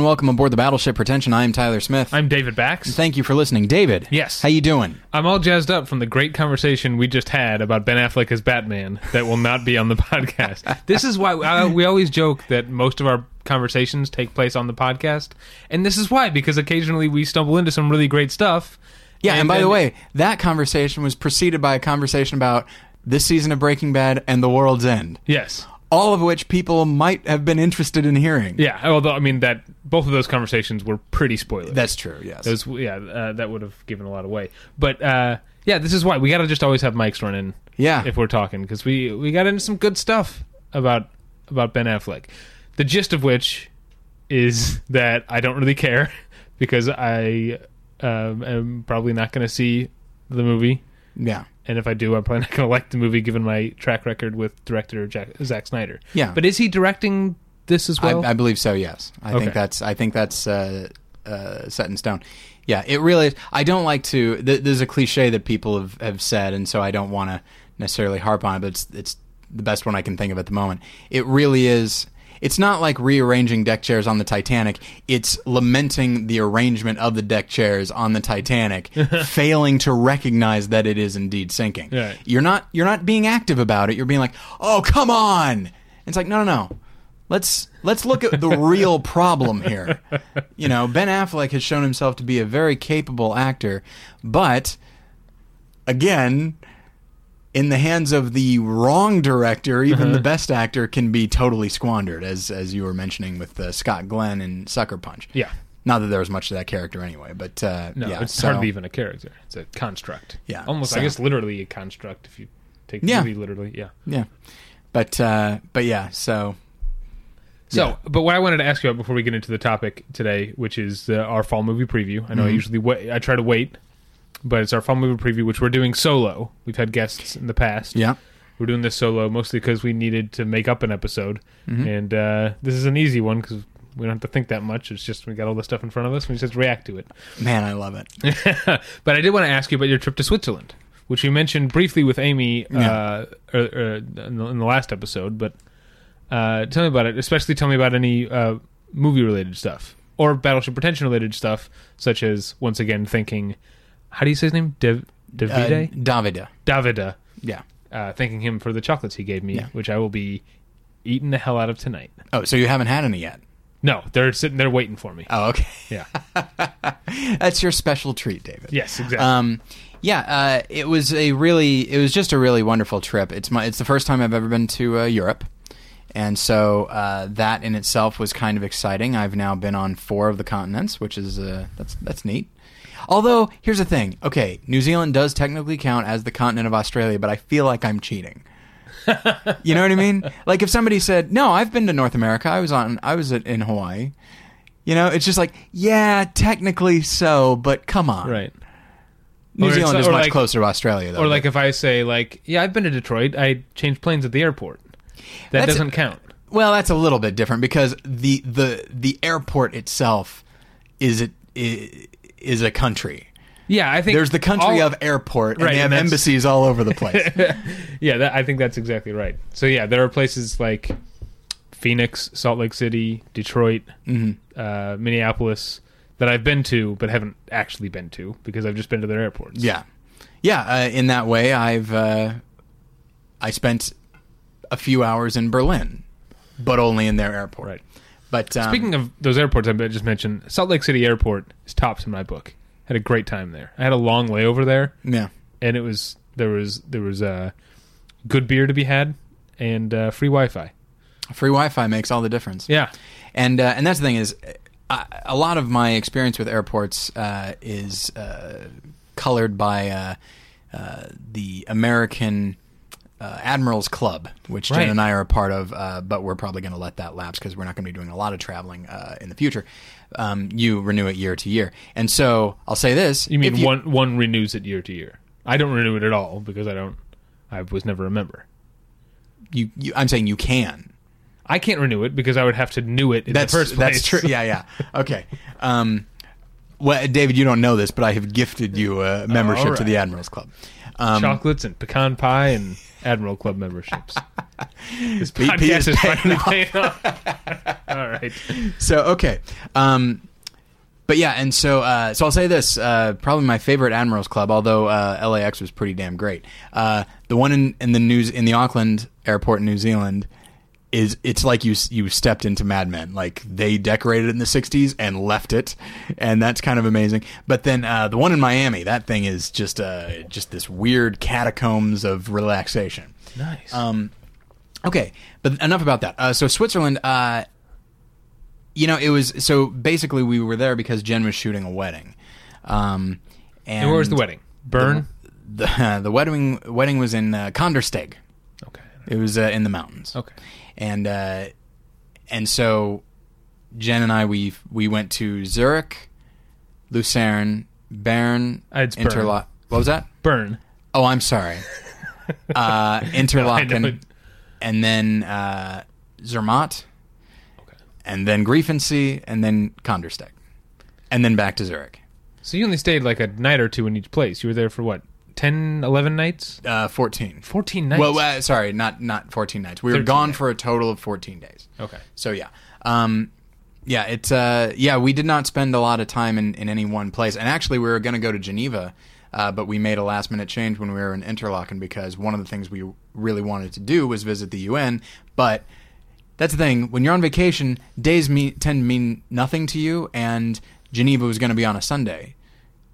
and welcome aboard the Battleship Pretension. I am Tyler Smith. I'm David Bax. Thank you for listening, David. Yes. How you doing? I'm all jazzed up from the great conversation we just had about Ben Affleck as Batman that will not be on the podcast. This is why uh, we always joke that most of our conversations take place on the podcast, and this is why because occasionally we stumble into some really great stuff. Yeah, and, by then- the way, that conversation was preceded by a conversation about this season of Breaking Bad and The World's End, yes, all of which people might have been interested in hearing. yeah. Although I mean that both of those conversations were pretty spoiler. That's true, yes. Those, yeah, uh, that would have given a lot away. But uh, yeah, this is why we got to just always have mics running. Yeah. if we're talking because we we got into some good stuff about about Ben Affleck. The gist of which is that I don't really care because I um, am probably not going to see the movie, yeah. And if I do, I'm probably not going to like the movie given my track record with director Jack, Zack Snyder. Yeah. but is he directing this as well? I, I believe so. Yes, I Okay. think that's I think that's uh, uh, set in stone. Yeah, it really. is. I don't like to. Th- there's a cliche that people have, have said, and so I don't want to necessarily harp on it. But it's it's the best one I can think of at the moment. It really is. It's not like rearranging deck chairs on the Titanic. It's lamenting the arrangement of the deck chairs on the Titanic, failing to recognize that it is indeed sinking. Right. You're not you're not being active about it. You're being like, "Oh, come on." It's like, "No, no, no. Let's let's look at the real problem here." You know, Ben Affleck has shown himself to be a very capable actor, but again, in the hands of the wrong director, even the best actor can be totally squandered, as as you were mentioning with uh, Scott Glenn and Sucker Punch. yeah, Not that there was much to that character anyway, but uh, no, yeah, it's so- hardly even a character; it's a construct. Yeah, almost. so- I guess literally a construct if you take the Yeah. movie literally. Yeah. Yeah, but uh, but yeah, so So, Yeah. but what I wanted to ask you about before we get into the topic today, which is uh, our fall movie preview. I know I Mhm. usually wait, I try to wait, but it's our fall movie preview, which we're doing solo. We've had guests in the past. yeah, We're doing this solo mostly because we needed to make up an episode, Mhm. and uh, this is an easy one because we don't have to think that much. It's just we got all the stuff in front of us. We just react to it. man, I love it. but I did want to ask you about your trip to Switzerland, which you mentioned briefly with Amy Yeah. uh, er, er, in, the, in the last episode. But uh, tell me about it. Especially tell me about any uh, movie related stuff or Battleship Pretension related stuff, such as once again thinking, how do you say his name? Dav- Uh, Davide, Davida, Davida. yeah. Uh, thanking him for the chocolates he gave me, Yeah. which I will be eating the hell out of tonight. Oh, so you haven't had any yet? No, they're sitting there waiting for me. Oh, okay. Yeah. That's your special treat, David. yes, exactly. Um, yeah, uh, it was a really, it was just a really wonderful trip. It's my, it's the first time I've ever been to uh, Europe, and so uh, that in itself was kind of exciting. I've now been on four of the continents, which is uh, that's that's neat. Although here's the thing, okay, New Zealand does technically count as the continent of Australia, but I feel like I'm cheating. you know what I mean? Like if somebody said, "No, I've been to North America. I was on, I was in Hawaii." You know, it's just like, yeah, technically so, but come on. right. New Or Zealand is much like- closer to Australia, though. Or like if I say like, yeah, I've been to Detroit. I changed planes at the airport. That doesn't count. well, that's a little bit different because the the the airport itself is it is a country. Yeah, I think There's the country all- of airport, and Right, they have and embassies all over the place. yeah, that, I think that's exactly right. So yeah, there are places like Phoenix, Salt Lake City, Detroit, Mhm. uh, Minneapolis that I've been to but haven't actually been to because I've just been to their airports. Yeah, yeah. Uh, in that way, I've uh, I spent a few hours in Berlin, but only in their airport. Right. But um, Speaking of those airports I just mentioned, Salt Lake City Airport is tops in my book. Had a great time there. I had a long layover there, yeah, and it was there was there was uh, good beer to be had and uh, free Wi-Fi. free Wi-Fi makes all the difference. Yeah, And uh, and that's the thing is, I, a lot of my experience with airports uh, is uh, colored by uh, uh, the American uh, Admirals Club, which Jen and I are a part of. Uh, but we're probably going to let that lapse because we're not going to be doing a lot of traveling uh, in the future. Um, you renew it year to year, and so I'll say this: you mean if one one renews it year to year? I don't renew it at all because I don't. I was never a member. You, you, I'm saying you can. I can't renew it because I would have to new it in That's the first place. that's true. Yeah, yeah. Okay. Um, well, David, you don't know this, but I have gifted you a membership to right. the Admirals Club. Um, Chocolates and pecan pie and Admiral Club memberships. This podcast is is finally off. paying off. All right. so okay um but yeah and so uh so i'll say this uh probably my favorite admirals club although uh lax was pretty damn great uh the one in in the news in the auckland airport in new zealand is it's like you you stepped into Mad Men. Like they decorated it in the '60s and left it, and that's kind of amazing. But then uh, the one in Miami, that thing is just uh, just this weird catacombs of relaxation. Nice. Um, okay, but enough about that. Uh, so Switzerland, uh, you know, it was so basically we were there because Jen was shooting a wedding. Um, and, and where was the wedding? Bern. The the wedding wedding was in uh, Kandersteg. okay. It was uh, in the mountains. Okay. And uh, and so Jen and I we we went to Zurich, Lucerne, Bern, it's. What was that? Bern. Oh, I'm sorry. uh, Interlaken, and then uh, Zermatt, Okay. and then Greifensee, and then Kandersteg, and then back to Zurich. So you only stayed like a night or two in each place. You were there for what? 10, 11 nights? Uh, Fourteen. 14 nights. Well, uh, sorry, not not fourteen nights. We were gone nights. for a total of fourteen days. okay. So yeah, um, yeah, it's uh, yeah. We did not spend a lot of time in, in any one place, and actually, we were going to go to Geneva, uh, but we made a last minute change when we were in Interlaken because one of the things we really wanted to do was visit the UN. But that's the thing: when you're on vacation, days mean, tend to mean nothing to you, and Geneva was going to be on a Sunday,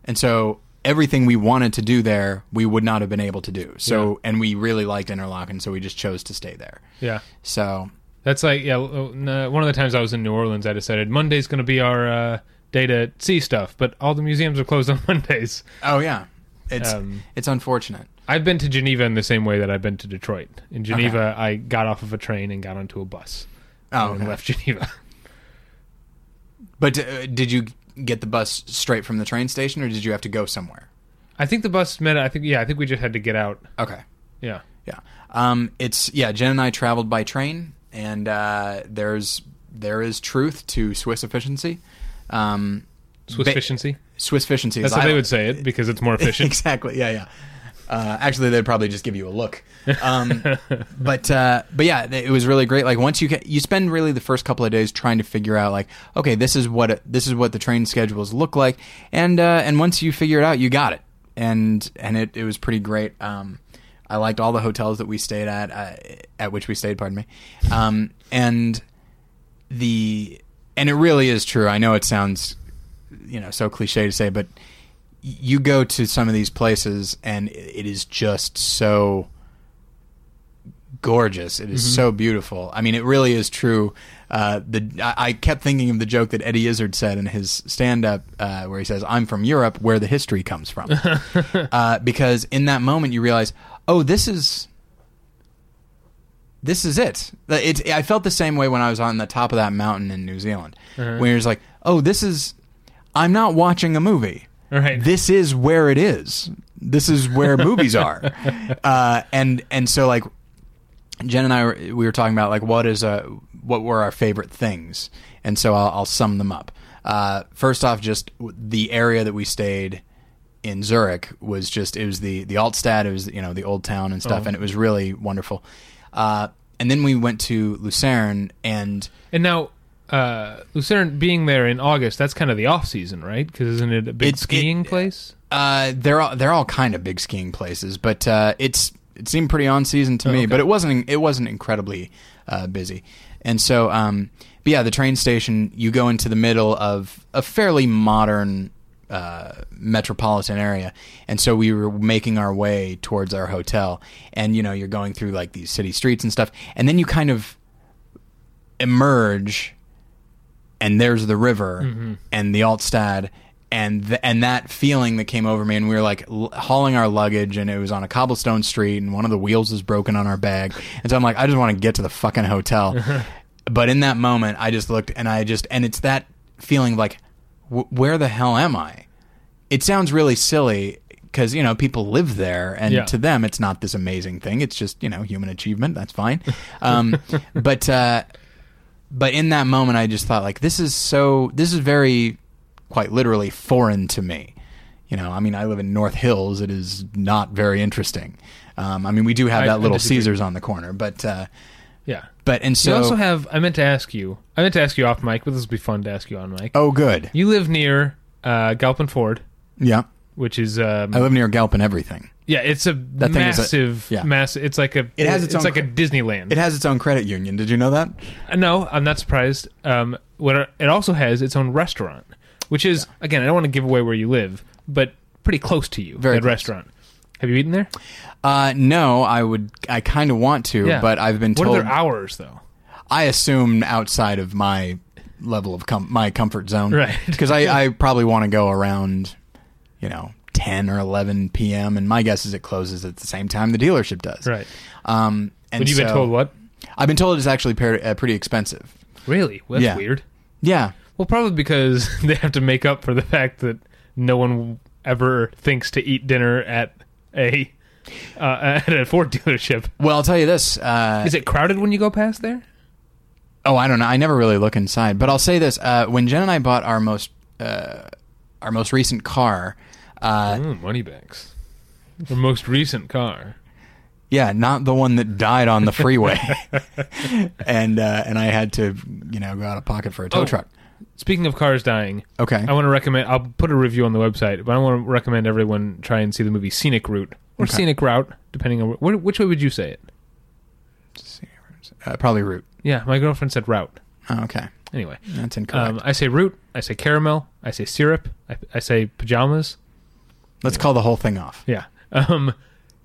and so everything we wanted to do there, we would not have been able to do. So, and we really liked Interlaken, so we just chose to stay there. Yeah. So That's like yeah. uh, One of the times I was in New Orleans, I decided Monday's going to be our uh, day to see stuff, but all the museums are closed on Mondays. Oh yeah, it's Um, it's unfortunate. I've been to Geneva in the same way that I've been to Detroit. In Geneva, I got off of a train and got onto a bus Oh, and okay. left Geneva. But uh, did you get the bus straight from the train station, or did you have to go somewhere? I think the bus met. I think yeah. I think we just had to get out. Okay, Yeah. yeah. Um, it's yeah. Jen and I traveled by train, and uh, there's there is truth to Swiss efficiency. Um, Swiss ba- efficiency. Swiss efficiency. That's how I- they would say it because it's more efficient. exactly. Yeah, yeah. Uh, actually, they'd probably just give you a look. Um, but uh, but yeah, it was really great. Like once you get, you spend really the first couple of days trying to figure out like, okay, this is what this is what the train schedules look like, and uh, and once you figure it out, you got it, and and it, it was pretty great. Um, I liked all the hotels that we stayed at, uh, at which we stayed. Pardon me, um, and the and it really is true. I know it sounds you know so cliche to say, but you go to some of these places and it is just so gorgeous. It is so beautiful. I mean, it really is true. Uh, the I, I kept thinking of the joke that Eddie Izzard said in his stand-up, uh, where he says, "I'm from Europe, where the history comes from," uh, because in that moment you realize, oh, this is this is it. It. I felt the same way when I was on the top of that mountain in New Zealand, Uh-huh. where it's like, oh, this is. I'm not watching a movie. Right. This is where it is. This is where movies are, uh, and and so like Jen and I were, we were talking about like what is uh what were our favorite things, and so I'll, I'll sum them up. Uh, first off, just the area that we stayed in Zurich was just it was the the Altstadt, it was you know the old town and stuff, Oh. and it was really wonderful. Uh, and then we went to Lucerne, and And now, uh, Lucerne being there in August, that's kind of the off season, right? Because isn't it a big It's- skiing it- place? Uh, they're all they're all kind of big skiing places, but uh, it's it seemed pretty on season to Oh, me. okay. But it wasn't it wasn't incredibly uh, busy, and so um, but yeah, the train station you go into the middle of a fairly modern uh, metropolitan area, and so we were making our way towards our hotel, and you know you're going through like these city streets and stuff, and then you kind of emerge and there's the river Mm-hmm. and the Altstadt and th- and that feeling that came over me and we were like l- hauling our luggage and it was on a cobblestone street and one of the wheels was broken on our bag. And so I'm like I just want to get to the fucking hotel. But in that moment I just looked and I just and it's that feeling of like w- where the hell am I? It sounds really silly because you know people live there and Yeah. to them it's not this amazing thing. It's just you know human achievement. That's fine. Um, but uh, but in that moment i just thought like this is so this is very quite literally foreign to me you know, I mean, I live in North Hills. It is not very interesting. Um, I mean, we do have I- that little. Caesars on the corner, but uh, Yeah. but and So so you also have. I meant to ask you. I meant to ask you off mic, but this will be fun to ask you on mic. oh, good, You live near uh, Galpin Ford, yeah. which is um, I live near Galpin. Everything. Yeah, it's a That thing is a- massive, yeah. massive. It's like a. It has its it's own like a Disneyland. It has its own credit union. Did you know that? Uh, No, I'm not surprised. Um, what it- it also has its own restaurant, which is again, I don't want to give away where you live, but pretty close to you. Very that close. restaurant. Have you eaten there? Uh, no, I would. I kind of want to, Yeah. but I've been What told. are their hours though? I assume outside of my level of com- my comfort zone, Right. Because I, I probably want to go around, you know, ten or eleven p.m. And my guess is it closes at the same time the dealership does. Right. Um, and But you've been told what? I've been told it's actually per- uh, pretty expensive. Really? Well, that's Yeah. weird. Yeah. Well, probably because they have to make up for the fact that no one ever thinks to eat dinner at a uh, at a Ford dealership. Well, I'll tell you this. Uh, Is it crowded when you go past there? Oh, I don't know. I never really look inside, but I'll say this: uh, when Jen and I bought our most uh, our most recent car, uh, Mm, money bags. The most recent car. yeah, not the one that died on the freeway, and uh, and I had to you know go out of pocket for a tow Oh. truck. Speaking of cars dying, Okay, I want to recommend. I'll put a review on the website, but I want to recommend everyone try and see the movie Scenic Route or Okay. Scenic Route, depending on wh- which way would you say it. uh, probably route. Yeah, my girlfriend said route. Oh, okay, Anyway, that's incorrect. um, I say root. I say caramel. I say syrup. I, I say pajamas. Let's call the whole thing off. Yeah. Um,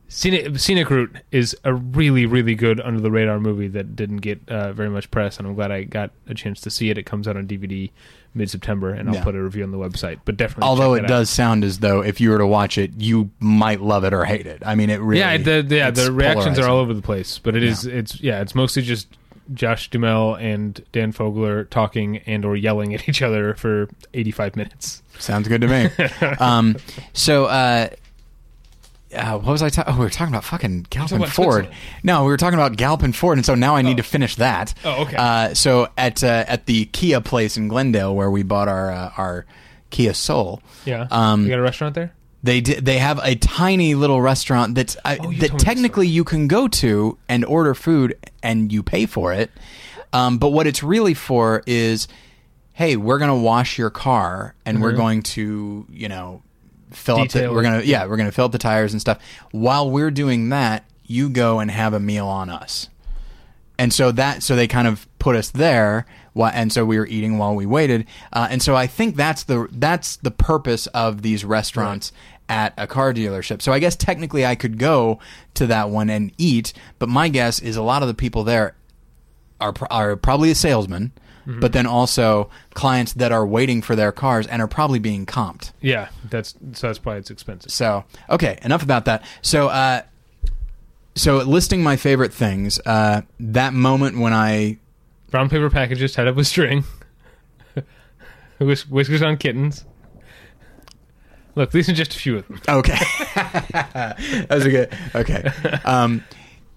Scenic, Scenic Route is a really, really good under the radar movie that didn't get uh, very much press, and I'm glad I got a chance to see it. It comes out on DVD mid September, and I'll Yeah. put a review on the website. But definitely, Although check it that out. does sound as though if you were to watch it, you might love it or hate it. I mean, it really. yeah, the, the- yeah, it's the reactions are polarizing. all over the place, but it is, it's yeah, it's mostly just Josh Duhamel and Dan Fogler talking and or yelling at each other for 85 minutes. Sounds good to me. um, so, uh, uh, what was I talking? Oh, we were talking about fucking Galpin about Ford. No, we were talking about Galpin Ford, and so now I need to finish that. Oh, okay. Uh, so at uh, at the Kia place in Glendale, where we bought our uh, our Kia Soul, Yeah, Um, you got a restaurant there. They did, they have a tiny little restaurant that's uh, Oh, that told me this technically you can go to and order food and you pay for it. Um, but what it's really for is, hey, we're gonna wash your car and we're going to, you know, fill up. The, we're gonna yeah, we're gonna fill up the tires and stuff. While we're doing that, you go and have a meal on us. And so that so they kind of put us there, and so we were eating while we waited. Uh, and so I think that's the that's the purpose of these restaurants at a car dealership. So I guess technically I could go to that one and eat, but my guess is a lot of the people there are are probably a salesman, but then also clients that are waiting for their cars and are probably being comped. Yeah, that's so that's why it's expensive. So okay, enough about that. So uh, so listing my favorite things. Uh, that moment when I Brown paper packages tied up with string. Whis- Whiskers on kittens. Look, these are just a few of them. Okay, that was a good. Okay, um,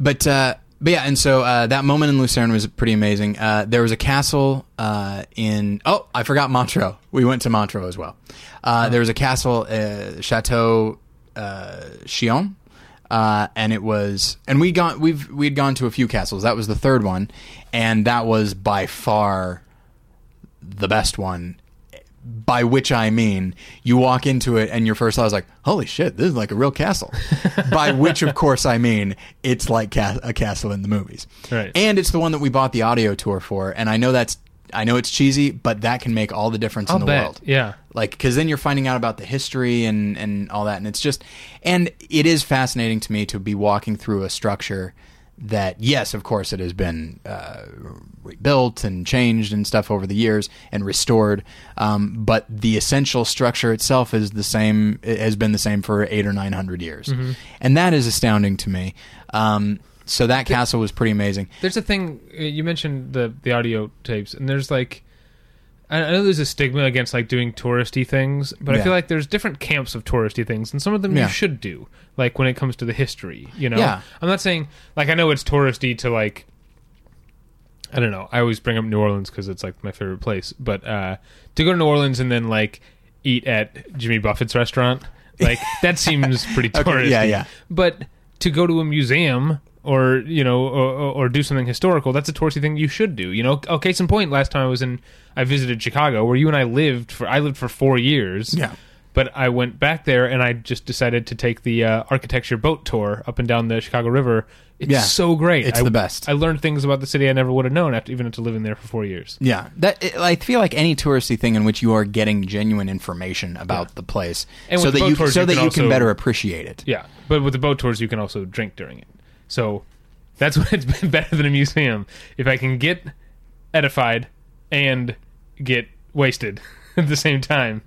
but uh, but yeah, and so uh, that moment in Lucerne was pretty amazing. Uh, there was a castle uh, in. Oh, I forgot Montreux. We went to Montreux as well. Uh, There was a castle, uh, Chateau uh, Chillon. Uh, and it was, and we gone, we've we'd gone to a few castles. That was the third one, and that was by far the best one. By which I mean, you walk into it and your first thought is like, "Holy shit, this is like a real castle." By which, of course, I mean it's like ca- a castle in the movies, Right. and it's the one that we bought the audio tour for. And I know that's, I know it's cheesy, but that can make all the difference I'll in the bet. world Yeah. like because then you're finding out about the history and and all that and it's just and it is fascinating to me to be walking through a structure that yes of course it has been uh, rebuilt and changed and stuff over the years and restored um, but the essential structure itself is the same it has been the same for eight or nine hundred years. And that is astounding to me. Um, so that castle was pretty amazing. There's a thing uh, you mentioned the the audio tapes, and there's like, I I know there's a stigma against like doing touristy things, but I feel like there's different camps of touristy things, and some of them Yeah. you should do. Like when it comes to the history, you know. Yeah. I'm not saying like I know it's touristy to like. I don't know. I always bring up New Orleans because it's like my favorite place, but uh, to go to New Orleans and then like eat at Jimmy Buffett's restaurant Like that seems pretty Okay, touristy. yeah, yeah. But to go to a museum or you know or, or, do something historical, that's a touristy thing you should do. You know, oh, case in point, last time I was in, I visited Chicago, where you and I lived for. I lived for four years. Yeah. But I went back there and I just decided to take the uh, architecture boat tour up and down the Chicago River. It's Yeah. so great. It's I- the best. I learned things about the city I never would have known after even after living there for four years. Yeah, that it, I feel like any touristy thing in which you are getting genuine information about the place, And so that you so you that can you can better appreciate it. Yeah, but with the boat tours, you can also drink during it. So that's what it's been better than a museum. If I can get edified and get wasted at the same time,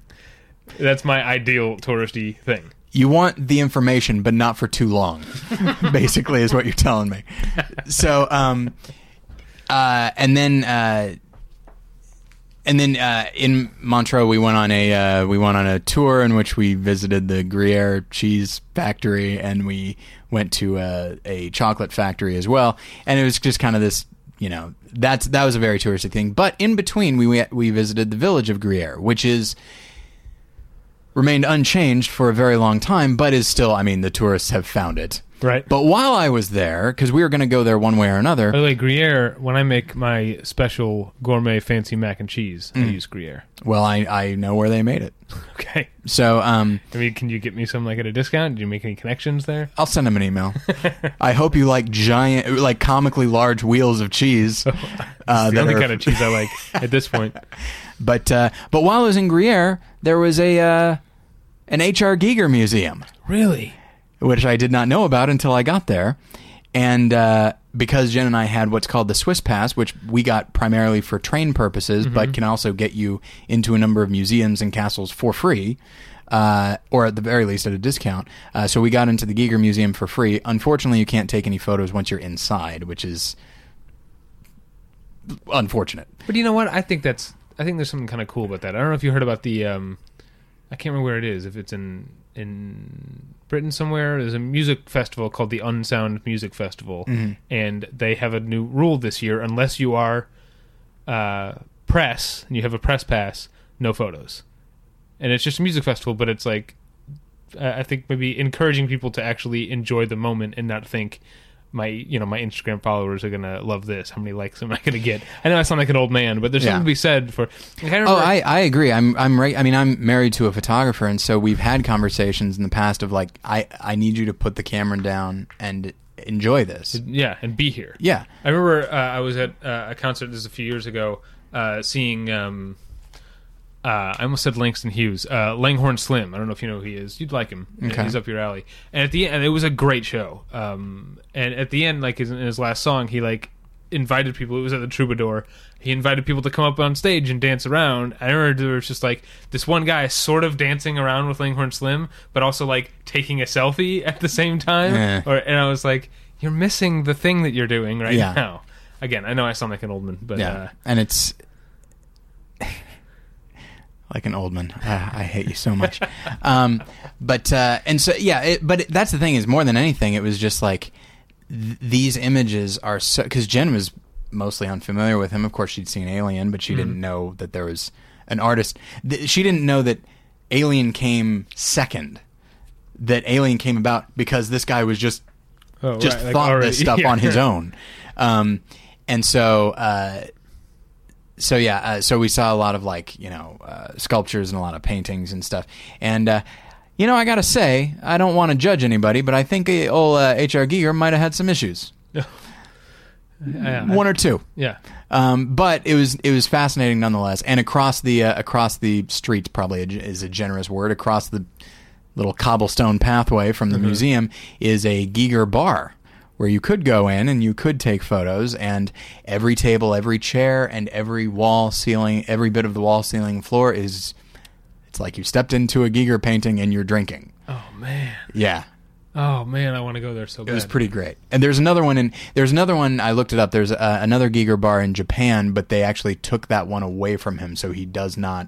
that's my ideal touristy thing. You want the information, but not for too long. basically, is what you're telling me. So, um, uh, and then. Uh, and then uh, in Montreux, we went on a uh, we went on a tour in which we visited the Gruyere cheese factory, and we went to a, a chocolate factory as well. And it was just kind of this, you know, that's that was a very touristy thing. But in between, we we visited the village of Gruyere, which is remained unchanged for a very long time, but is still. I mean, the tourists have found it. Right. But while I was there, because we were going to go there one way or another, By the way, Gruyere, when I make my special gourmet fancy mac and cheese, Mm. I use Gruyere. well, I I know where they made it. Okay. So, um, I mean, can you get me some like at a discount? Did you make any connections there? I'll send them an email. I hope you like giant, like comically large wheels of cheese. Uh, the that only are- kind of cheese I like at this point. But uh, but while I was in Gruyere, there was a uh, an H.R. Giger museum, Really? which I did not know about until I got there, and uh, because Jen and I had what's called the Swiss Pass, which we got primarily for train purposes, but can also get you into a number of museums and castles for free. Uh, or at the very least at a discount. Uh, so we got into the Giger Museum for free. Unfortunately, you can't take any photos once you're inside, which is unfortunate. But you know what? I think that's. I think there's something kind of cool about that. I don't know if you heard about the. Um, I can't remember where it is. If it's in in Britain somewhere, there's a music festival called the Unsound Music Festival, Mm-hmm. and they have a new rule this year: unless you are uh, press and you have a press pass, no photos. And it's just a music festival, but it's like I I think maybe encouraging people to actually enjoy the moment and not think my you know my Instagram followers are gonna love this. How many likes am I gonna get? I know I sound like an old man, but there's Yeah. something to be said for. Like, I Oh, I, I agree. I'm I'm right. I mean, I'm married to a photographer, and so we've had conversations in the past of like, I I need you to put the camera down and enjoy this. yeah, and be here. Yeah, I remember uh, I was at uh, a concert this is a few years ago, uh, seeing. Um, uh, I almost said Langston Hughes, uh, Langhorne Slim. I don't know if you know who he is. You'd like him. Okay. He's up your alley. And at the end, it was a great show. Um, and at the end, like his, in his last song, he like invited people. It was at the Troubadour. He invited people to come up on stage and dance around. I remember there was just like this one guy sort of dancing around with Langhorne Slim, but also like taking a selfie at the same time. Yeah. Or and I was like, you're missing the thing that you're doing right Yeah. now. Again, I know I sound like an old man, but yeah, uh, and it's like an old man. I hate you so much. um, but uh, and so yeah, it, but it, that's the thing is more than anything, it was just like th- these images are so because Jen was mostly unfamiliar with him. Of course, she'd seen Alien, but she didn't know that there was an artist. Th- she didn't know that Alien came second. That Alien came about because this guy was just oh, just right, like thought already- this stuff yeah. on his own. Um, and so, uh, so yeah, uh, so we saw a lot of like you know uh, sculptures and a lot of paintings and stuff. And uh, you know, I gotta say, I don't want to judge anybody, but I think uh, old uh, H.R. Giger might have had some issues, Yeah, one or two. yeah. Um, but it was it was fascinating nonetheless. And across the uh, across the street probably is a generous word. Across the little cobblestone pathway from the museum is a Giger bar where you could go in and you could take photos. And every table, every chair, and every wall, ceiling, every bit of the wall, ceiling, floor is it's like you stepped into a Giger painting and you're drinking. Oh man. Yeah, Oh man, I want to go there so it bad. was pretty great. And there's another one in there's another one I looked it up. There's uh, another Giger bar in Japan, but they actually took that one away from him, so he does not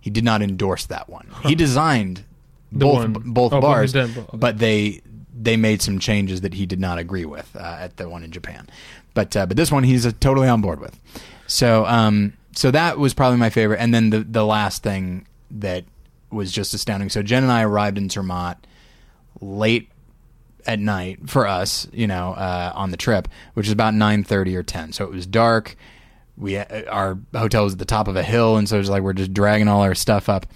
he did not endorse that one. He designed both one- both oh, bars, both, okay. but they they made some changes that he did not agree with uh, at the one in Japan. But uh, but this one he's uh, totally on board with. So um so that was probably my favorite. And then the the last thing that was just astounding. So Jen and I arrived in Zermatt late at night for us, you know, uh, on the trip, which is about nine thirty or ten. So it was dark. We uh, our hotel was at the top of a hill, and so it's like we're just dragging all our stuff up.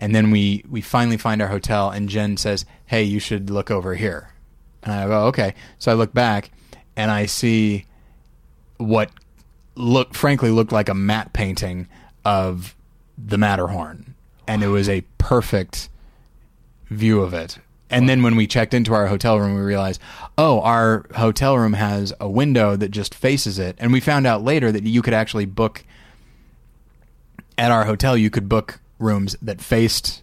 And then we we finally find our hotel, and Jen says, "Hey, you should look over here." And I go, "Okay." So I look back, and I see what look frankly looked like a matte painting of the Matterhorn, and it was a perfect view of it. And then when we checked into our hotel room, we realized, oh, our hotel room has a window that just faces it. And we found out later that you could actually book at our hotel. You could book rooms that faced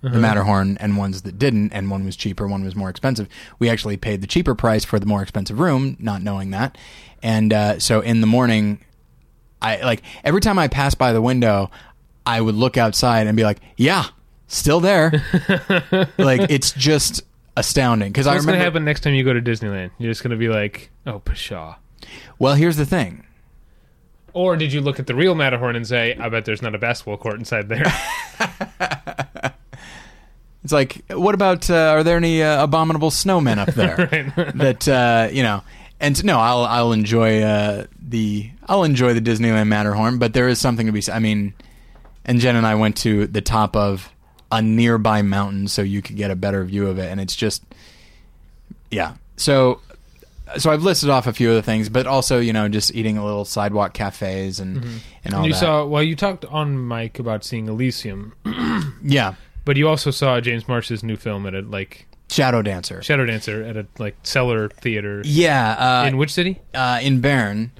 the Matterhorn and ones that didn't, and one was cheaper, one was more expensive. We actually paid the cheaper price for the more expensive room, not knowing that. And uh, so in the morning, I like every time I passed by the window, I would look outside and be like, "Yeah, still there." like it's just astounding because I What's remember. to happen next time you go to Disneyland? You're just going to be like, oh, pshaw. Well, here's the thing. Or did you look at the real Matterhorn and say, I bet there's not a basketball court inside there? It's like, what about? Uh, are there any uh, abominable snowmen up there that uh, you know? And no, I'll I'll enjoy uh, the I'll enjoy the Disneyland Matterhorn, but there is something to be. said. I mean, and Jen and I went to the top of a nearby mountain so you could get a better view of it, and it's just, yeah. So, so I've listed off a few of the things, but also you know just eating a little sidewalk cafes and and all you that. saw, well, you talked on mic about seeing Elysium, yeah, but you also saw James Marsh's new film at a, like, Shadow Dancer. Shadow Dancer at a, like, cellar theater. yeah, uh, in which city? uh, in Bern,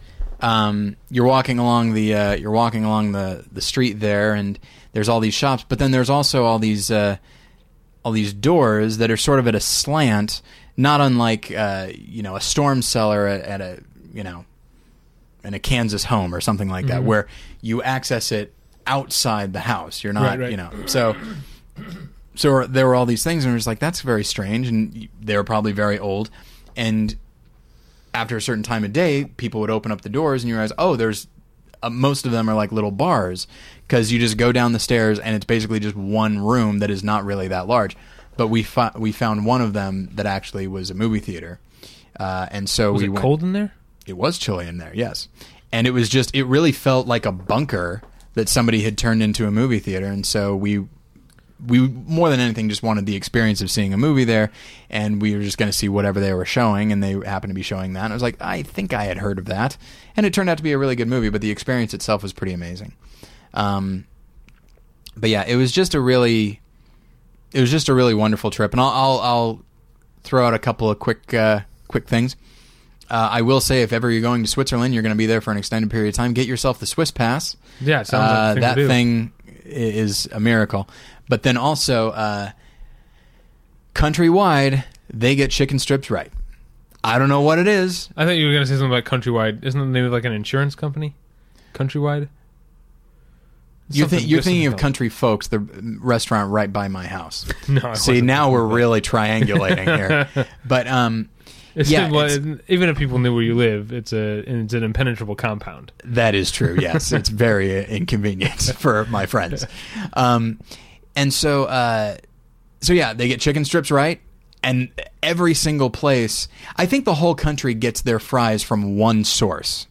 um, you're walking along the uh, you're walking along the the street there, and there's all these shops, but then there's also all these uh, all these doors that are sort of at a slant, not unlike uh, you know a storm cellar at, at a you know in a Kansas home or something like that, where you access it outside the house. You're not Right, right. you know so. So there were all these things, and we're like, "That's very strange," and they were probably very old. And after a certain time of day, people would open up the doors, and you realize, oh, there's uh, most of them are like little bars because you just go down the stairs, and it's basically just one room that is not really that large. But we fi- we found one of them that actually was a movie theater, uh, and so Was we it went. cold in there? It was chilly in there, yes, and it was just it really felt like a bunker that somebody had turned into a movie theater, and so we we more than anything just wanted the experience of seeing a movie there, and we were just going to see whatever they were showing, and they happened to be showing that. And I was like, I think I had heard of that, and it turned out to be a really good movie, but the experience itself was pretty amazing. Um, but yeah, it was just a really, it was just a really wonderful trip, and I'll I'll, I'll throw out a couple of quick uh, quick things. Uh, I will say, if ever you're going to Switzerland, you're going to be there for an extended period of time. Get yourself the Swiss pass. Yeah, it sounds Uh, like the thing that thing is a miracle. But then also, uh, countrywide, they get chicken strips right. I don't know what it is. I thought you were going to say something about Countrywide. Isn't it maybe like an insurance company? Countrywide? You're, thi- you're thinking of Country Folks, the restaurant right by my house. No, I See, wasn't now we're really triangulating here. But um, It's, yeah, it's- even if people knew where you live, it's a it's an impenetrable compound. That is true. Yes, it's very inconvenient for my friends. Um, and so, uh, so yeah, they get chicken strips right, and every single place. I think the whole country gets their fries from one source,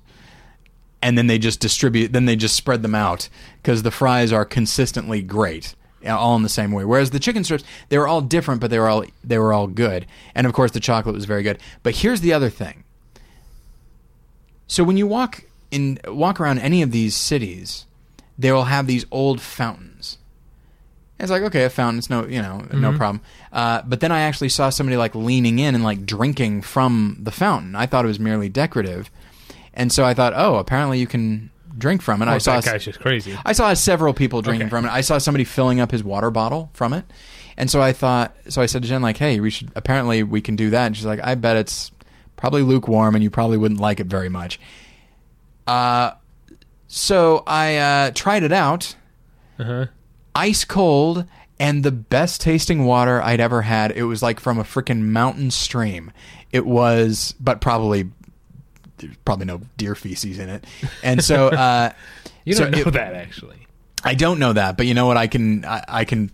and then they just distribute. Then they just spread them out because the fries are consistently great. All in the same way. Whereas the chicken strips, they were all different, but they were all they were all good. And of course, the chocolate was very good. But here's the other thing. So when you walk in walk around any of these cities, they will have these old fountains. It's like okay, a fountain, it's no you know no problem. Uh, but then I actually saw somebody like leaning in and like drinking from the fountain. I thought it was merely decorative, and so I thought, oh, apparently you can drink from it. I Oh, saw that guy's just crazy. I saw several people drinking Okay. from it. I saw somebody filling up his water bottle from it. And so I thought, so I said to Jen, like, hey, we should, apparently we can do that. And she's like, I bet it's probably lukewarm and you probably wouldn't like it very much. Uh, so I uh, tried it out, Uh-huh. ice cold, and the best tasting water I'd ever had. It was like from a freaking mountain stream. It was, but probably, there's probably no deer feces in it. And so, uh, You don't know it- that actually. I don't know that, but you know what? I can I, I can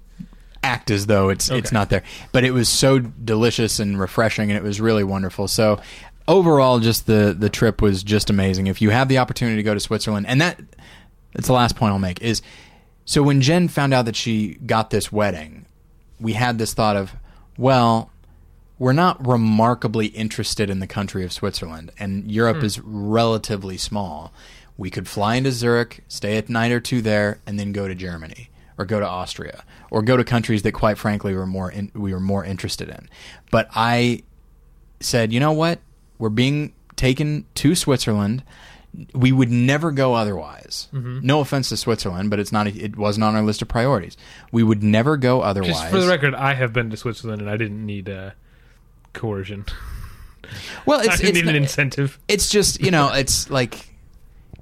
act as though it's it's not there. But it was so delicious and refreshing, and it was really wonderful. So overall, just the the trip was just amazing. If you have the opportunity to go to Switzerland, and that that's the last point I'll make is so when Jen found out that she got this wedding, we had this thought of, well, we're not remarkably interested in the country of Switzerland, and Europe is relatively small. We could fly into Zurich, stay a night or two there, and then go to Germany or go to Austria or go to countries that, quite frankly, were more in, we were more interested in. But I said, you know what? We're being taken to Switzerland. We would never go otherwise. No offense to Switzerland, but it's not. It wasn't on our list of priorities. We would never go otherwise. Just for the record, I have been to Switzerland and I didn't need uh, coercion. well, it's it's, an incentive. it's just you know it's like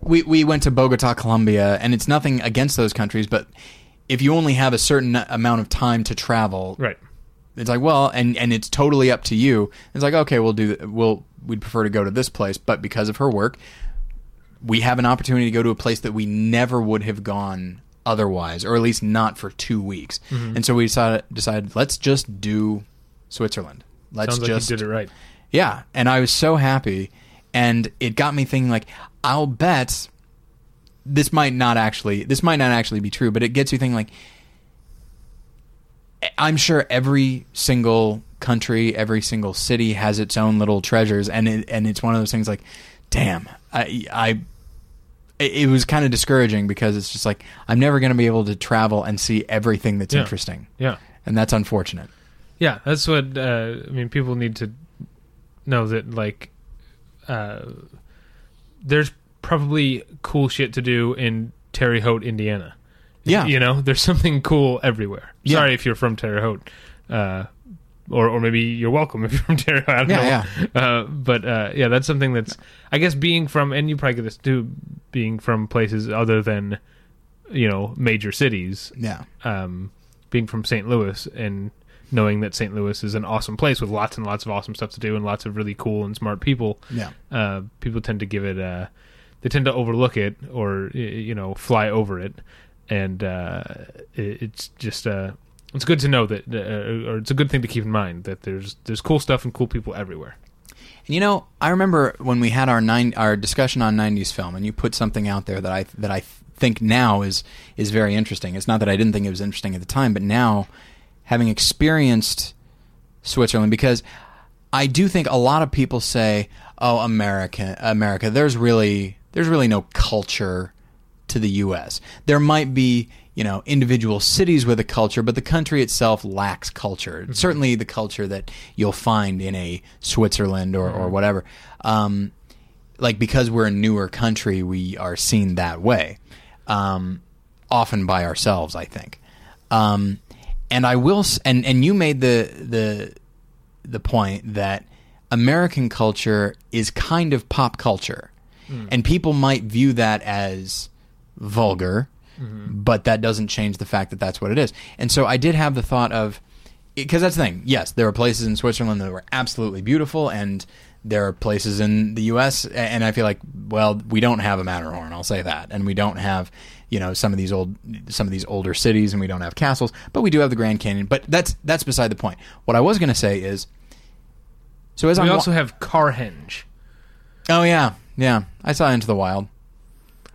we we went to Bogota, Colombia, and it's nothing against those countries, but if you only have a certain amount of time to travel, Right. it's like well, and and it's totally up to you. It's like okay, we'll do we'll we'd prefer to go to this place, but because of her work, we have an opportunity to go to a place that we never would have gone otherwise, or at least not for two weeks. Mm-hmm. And so we decided decided let's just do Switzerland. Let's Sounds like just you did it right. yeah, and I was so happy, and it got me thinking. Like, I'll bet this might not actually this might not actually be true, but it gets you thinking. Like, I'm sure every single country, every single city has its own little treasures, and it, and it's one of those things. Like, damn, I I. It it was kind of discouraging because it's just like I'm never going to be able to travel and see everything that's Yeah. interesting, Yeah. and that's unfortunate. Yeah, that's what uh, I mean. People need to know that, like, uh, there's probably cool shit to do in Terre Haute, Indiana. Yeah. you know, there's something cool everywhere. Yeah. Sorry if you're from Terre Haute, uh, or or maybe you're welcome if you're from Terre Haute. I don't Yeah, know. Uh, but uh, yeah, that's something that's I guess being from, and you probably get this too, being from places other than you know major cities Yeah, um, being from St. Louis and knowing that St. Louis is an awesome place with lots and lots of awesome stuff to do and lots of really cool and smart people. yeah. Uh, people tend to give it, uh, they tend to overlook it or you know fly over it, and uh, it, it's just uh, it's good to know that, uh, or it's a good thing to keep in mind that there's there's cool stuff and cool people everywhere. And you know, I remember when we had our nine our discussion on '90s film, and you put something out there that I that I think now is is very interesting. It's not that I didn't think it was interesting at the time, but now, having experienced Switzerland, because I do think a lot of people say, "Oh, America, America, there's really there's really no culture to the U.S. There might be, you know, individual cities with a culture, but the country itself lacks culture. Certainly, the culture that you'll find in a Switzerland or, or whatever. Um, like because we're a newer country, we are seen that way, um, often by ourselves. I think, um, and I will, and and you made the the the point that American culture is kind of pop culture, hmm. and people might view that as vulgar, mm-hmm. but that doesn't change the fact that that's what it is. And so I did have the thought of because that's the thing. Yes, there are places in Switzerland that were absolutely beautiful, and there are places in the U.S. And I feel like, well, we don't have a Matterhorn. I'll say that, and we don't have, you know, some of these old, some of these older cities, and we don't have castles, but we do have the Grand Canyon. But that's that's beside the point. What I was going to say is, so as We I'm wa- also have Carhenge. oh yeah, yeah, I saw Into the Wild.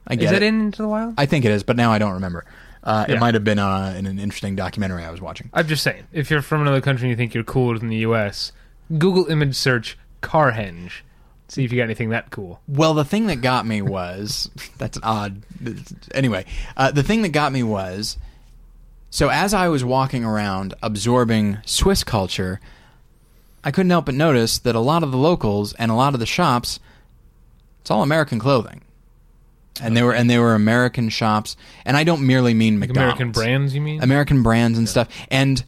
I get Is that it. in Into the Wild? I think it is, but now I don't remember. Uh, It might have been uh, in an interesting documentary I was watching. I'm just saying, if you're from another country and you think you're cooler than the U.S., Google image search Carhenge. See if you got anything that cool. Well, the thing that got me was that's an odd. Anyway, uh, the thing that got me was so as I was walking around absorbing Swiss culture, I couldn't help but notice that a lot of the locals and a lot of the shops, it's all American clothing, and they were and they were American shops. And I don't merely mean Like McDonald's. American brands, you mean? American brands and stuff. And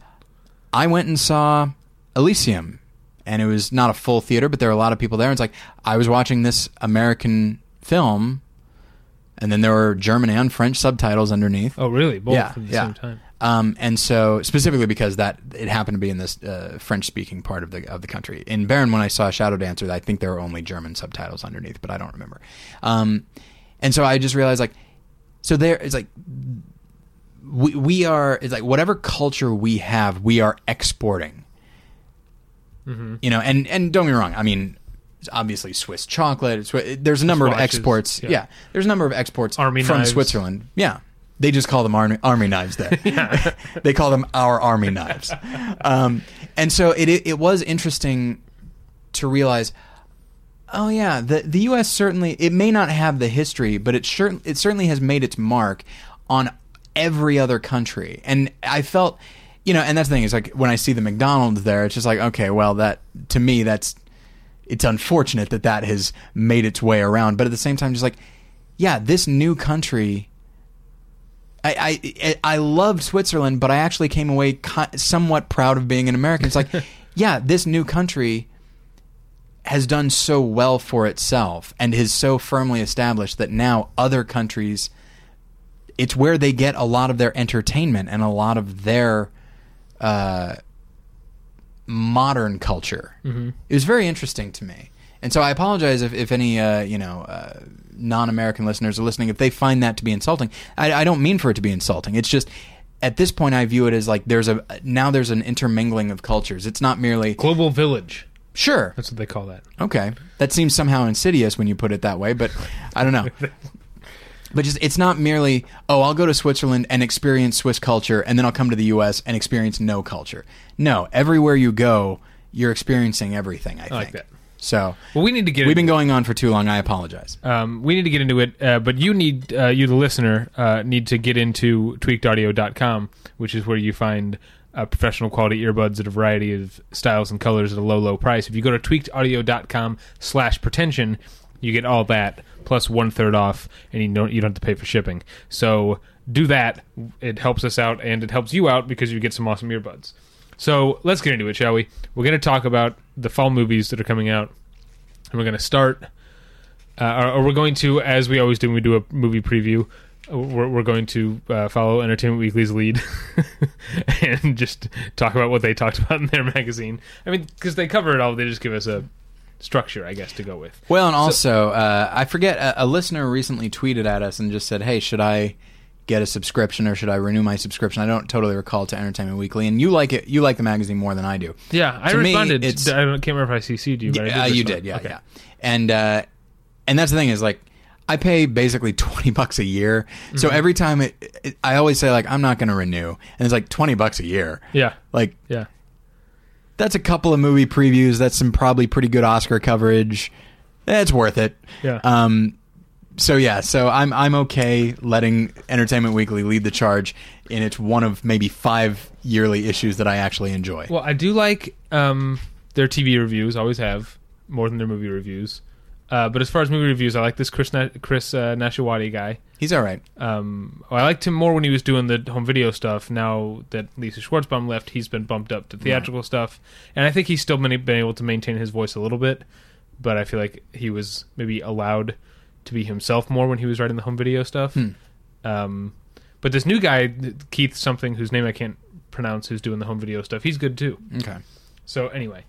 I went and saw Elysium, and it was not a full theater, but there were a lot of people there. And it's like I was watching this American film, and then there were German and French subtitles underneath. oh, really? Both Yeah, at the yeah. same time. Um, and so specifically because that it happened to be in this uh, French-speaking part of the of the country. In Bern, when I saw Shadow Dancer, I think there were only German subtitles underneath, but I don't remember. Um, and so I just realized like, so there it's like we we are it's like whatever culture we have, we are exporting. Mm-hmm. You know, and and don't get me wrong. I mean, it's obviously Swiss chocolate. Swi- There's a number of exports. yeah. Yeah. there's a number of exports Army from knives. Switzerland. Yeah, they just call them army, army knives there. they call them our army knives. Um, and so it, it it was interesting to realize. Oh yeah, the the U.S. certainly it may not have the history, but it sure it certainly has made its mark on every other country. And I felt, you know, and that's the thing is like when I see the McDonald's there, it's just like okay, well that to me that's it's unfortunate that that has made its way around, but at the same time, just like yeah, this new country. I, I I loved Switzerland, but I actually came away somewhat proud of being an American. It's like, yeah, this new country has done so well for itself and is so firmly established that now other countries it's where they get a lot of their entertainment and a lot of their uh, modern culture. Mm-hmm. It was very interesting to me, and so I apologize if, if any uh, you know uh, non-American listeners are listening if they find that to be insulting. I, I don't mean for it to be insulting. It's just at this point I view it as like there's a now there's an intermingling of cultures. It's not merely Global Village. sure That's what they call that. Okay, that seems somehow insidious when you put it that way, but I don't know. But just it's not merely oh I'll go to Switzerland and experience Swiss culture and then I'll come to the U.S. and experience no culture. No, everywhere you go, you're experiencing everything. I, think. like that. So Well, we need to get. we've been going on for too long. I apologize. Um, we need to get into it, uh, but you need, uh, you the listener, uh, need to get into tweakedaudio.com, which is where you find uh, professional quality earbuds at a variety of styles and colors at a low, low price. If you go to tweakedaudio.com slash pretension, you get all that plus one third off, and you don't you don't have to pay for shipping. So do that. It helps us out, and it helps you out because you get some awesome earbuds. So let's get into it, shall we? We're going to talk about the fall movies that are coming out, and we're going to start uh, or, we're going to, as we always do when we do a movie preview, we're, we're going to uh, follow Entertainment Weekly's lead and just talk about what they talked about in their magazine. I mean, because they cover it all, they just give us a structure, I guess, to go with. Well, and also uh, I forget a, a listener recently tweeted at us and just said, "Hey, should I?" Get a subscription, or should I renew my subscription? I don't totally recall to Entertainment Weekly, and you like it. You like the magazine more than I do. Yeah, I To me, responded. it's- I don't- can't remember if I CC'd you, but I did Yeah, you did, yeah, Okay. yeah. And uh, and that's the thing is like I pay basically twenty bucks a year, so Mm-hmm. every time it, it, I always say like I'm not going to renew, and it's like twenty bucks a year. Yeah, Like yeah. That's a couple of movie previews. That's some probably pretty good Oscar coverage. It's worth it. Yeah. Um. So yeah. So I'm I'm okay letting Entertainment Weekly lead the charge, and it's one of maybe five yearly issues that I actually enjoy. Well, I do like um, their TV reviews. Always have more than their movie reviews. Uh, but as far as movie reviews, I like this Chris Na- Chris uh, Nashawaty guy. He's all right. Um, I liked him more when he was doing the home video stuff. Now that Lisa Schwartzbaum left, he's been bumped up to theatrical stuff, and I think he's still been, been able to maintain his voice a little bit. But I feel like he was maybe allowed to be himself more when he was writing the home video stuff. Hmm. Um, but this new guy, Keith something, whose name I can't pronounce, who's doing the home video stuff, he's good too. Okay. So anyway,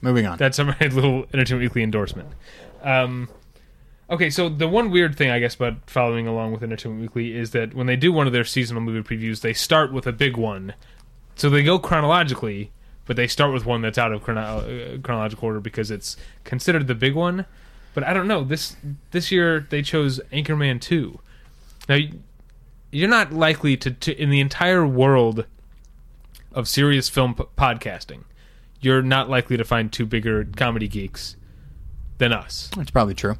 Moving on. that's my little Entertainment Weekly endorsement. Um, okay, so the one weird thing I guess about following along with Entertainment Weekly is that when they do one of their seasonal movie previews, they start with a big one. So they go chronologically, but they start with one that's out of chrono- uh, chronological order because it's considered the big one. But I don't know this this year they chose Anchorman two. Now you're not likely to, to in the entire world of serious film p- podcasting you're not likely to find two bigger comedy geeks than us. That's probably true.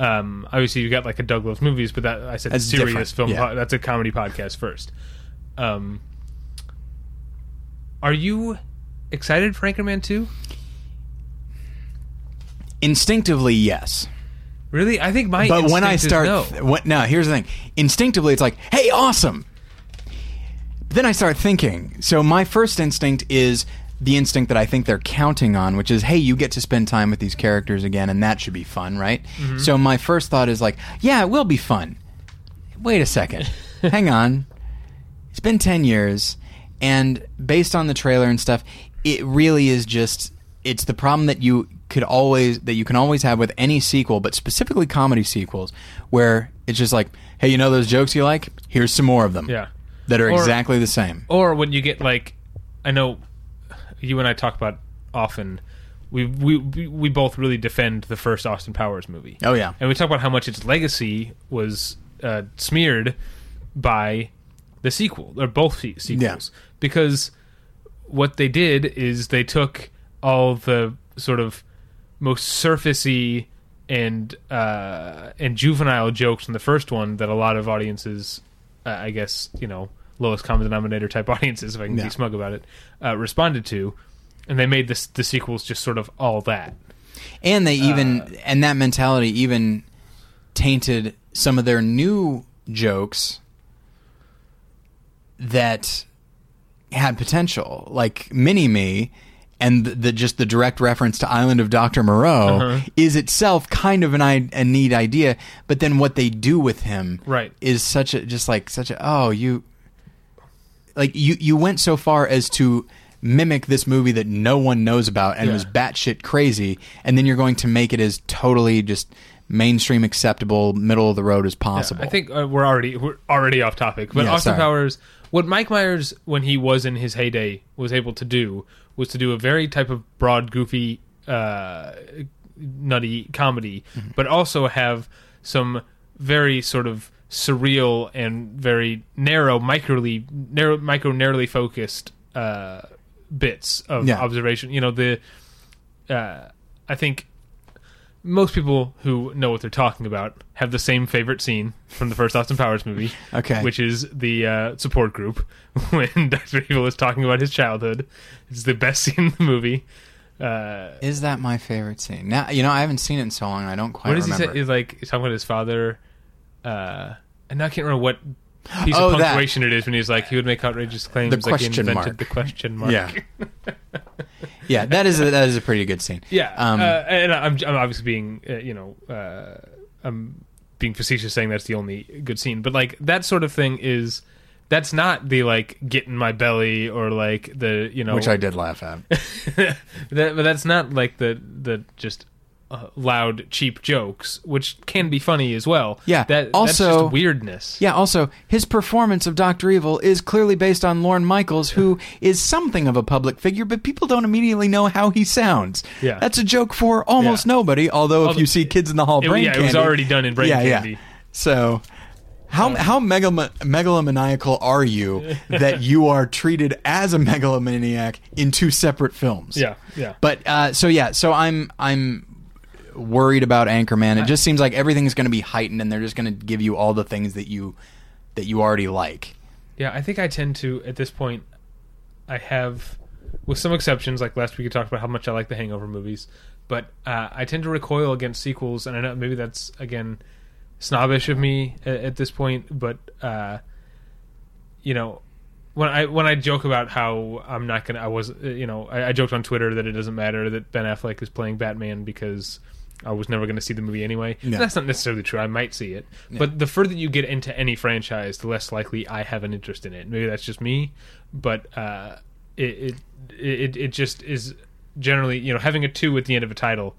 Um, obviously, you got like a Doug Loves Movies, but that I said That's serious different, film. yeah. Po- that's a comedy podcast first. Um, are you excited for Anchorman Two? Instinctively, yes. Really, I think my but when I instinct is start, no. what, now here's the thing. Instinctively, it's like, hey, awesome. Then I start thinking. So my first instinct is the instinct that I think they're counting on, which is, hey, you get to spend time with these characters again, and that should be fun, right? Mm-hmm. So my first thought is like, yeah, it will be fun. Wait a second. Hang on. It's been 10 years, and based on the trailer and stuff, it really is just it's the problem that you could always that you can always have with any sequel, but specifically comedy sequels, where it's just like, hey, you know those jokes you like? Here's some more of them. yeah. that are Or- exactly the same. or when you get like i know you and i talk about often we we we both really defend the first austin powers movie. Oh yeah, and we talk about how much its legacy was uh, smeared by the sequel or both se- sequels. Because what they did is they took all the sort of most surfacey and uh, and juvenile jokes from the first one that a lot of audiences, uh, I guess you know lowest common denominator type audiences, if I can Yeah. be smug about it, uh, responded to, and they made this the sequels just sort of all that. and they even Uh, and that mentality even tainted some of their new jokes that had potential, like Mini Me. And the, the just the direct reference to Island of Doctor Moreau Uh-huh. is itself kind of an a neat idea, but then what they do with him Right. is such a just like such a oh you like you you went so far as to mimic this movie that no one knows about and Yeah. was batshit crazy, and then you're going to make it as totally just mainstream acceptable, middle of the road as possible. I think uh, we're already we're already off topic, but Yeah, Austin sorry. Powers, what Mike Myers when he was in his heyday was able to do was to do a very type of broad, goofy, uh, nutty comedy, Mm-hmm. but also have some very sort of surreal and very narrow, microly narrow, micro narrowly focused uh, bits of Yeah. observation. You know the. Uh, I think most people who know what they're talking about have the same favorite scene from the first Austin Powers movie. Okay. Which is the uh, support group when Dr. Evil is talking about his childhood. It's the best scene in the movie. Uh, is that my favorite scene? Now you know I haven't seen it in so long. I don't quite what does remember. he say? He's like he's talking about his father. Uh, and now I can't remember what piece Oh, of that. punctuation it is when he's like he would make outrageous claims The like he invented mark. the question mark. Yeah. yeah, that is a, that is a pretty good scene. Yeah, Um, uh, and I'm, I'm obviously being, uh, you know, uh, I'm being facetious saying that's the only good scene, but like that sort of thing is that's not the like get in my belly or like the you know which I did laugh at. that, but that's not like the the just uh, loud cheap jokes, which can be funny as well. Yeah, that that's also- just weirdness. Yeah, also, his performance of Dr. Evil is clearly based on Lorne Michaels, who is something of a public figure, but people don't immediately know how he sounds. Yeah. That's a joke for almost Yeah. nobody, although if you see Kids in the Hall It- Brain yeah, it was already done in Brain yeah, Candy. Yeah. So, how, how megalo- megalomaniacal are you that you are treated as a megalomaniac in two separate films? Yeah, yeah. But uh, so yeah, so I'm I'm worried about Anchorman. It just seems like everything's going to be heightened, and they're just going to give you all the things that you that you already like. Yeah, I think I tend to at this point. I have, with some exceptions, like last week we talked about how much I like the Hangover movies, but uh, I tend to recoil against sequels, and I know maybe that's again snobbish of me at, at this point, but uh, you know. When I when I joke about how I'm not gonna I was uh, you know I, I joked on Twitter that it doesn't matter that Ben Affleck is playing Batman because I was never going to see the movie anyway. Yeah. That's not necessarily true. I might see it, but the further you get into any franchise, the less likely I have an interest in it. Maybe that's just me, but uh, it, it it it just is generally you know having a two at the end of a title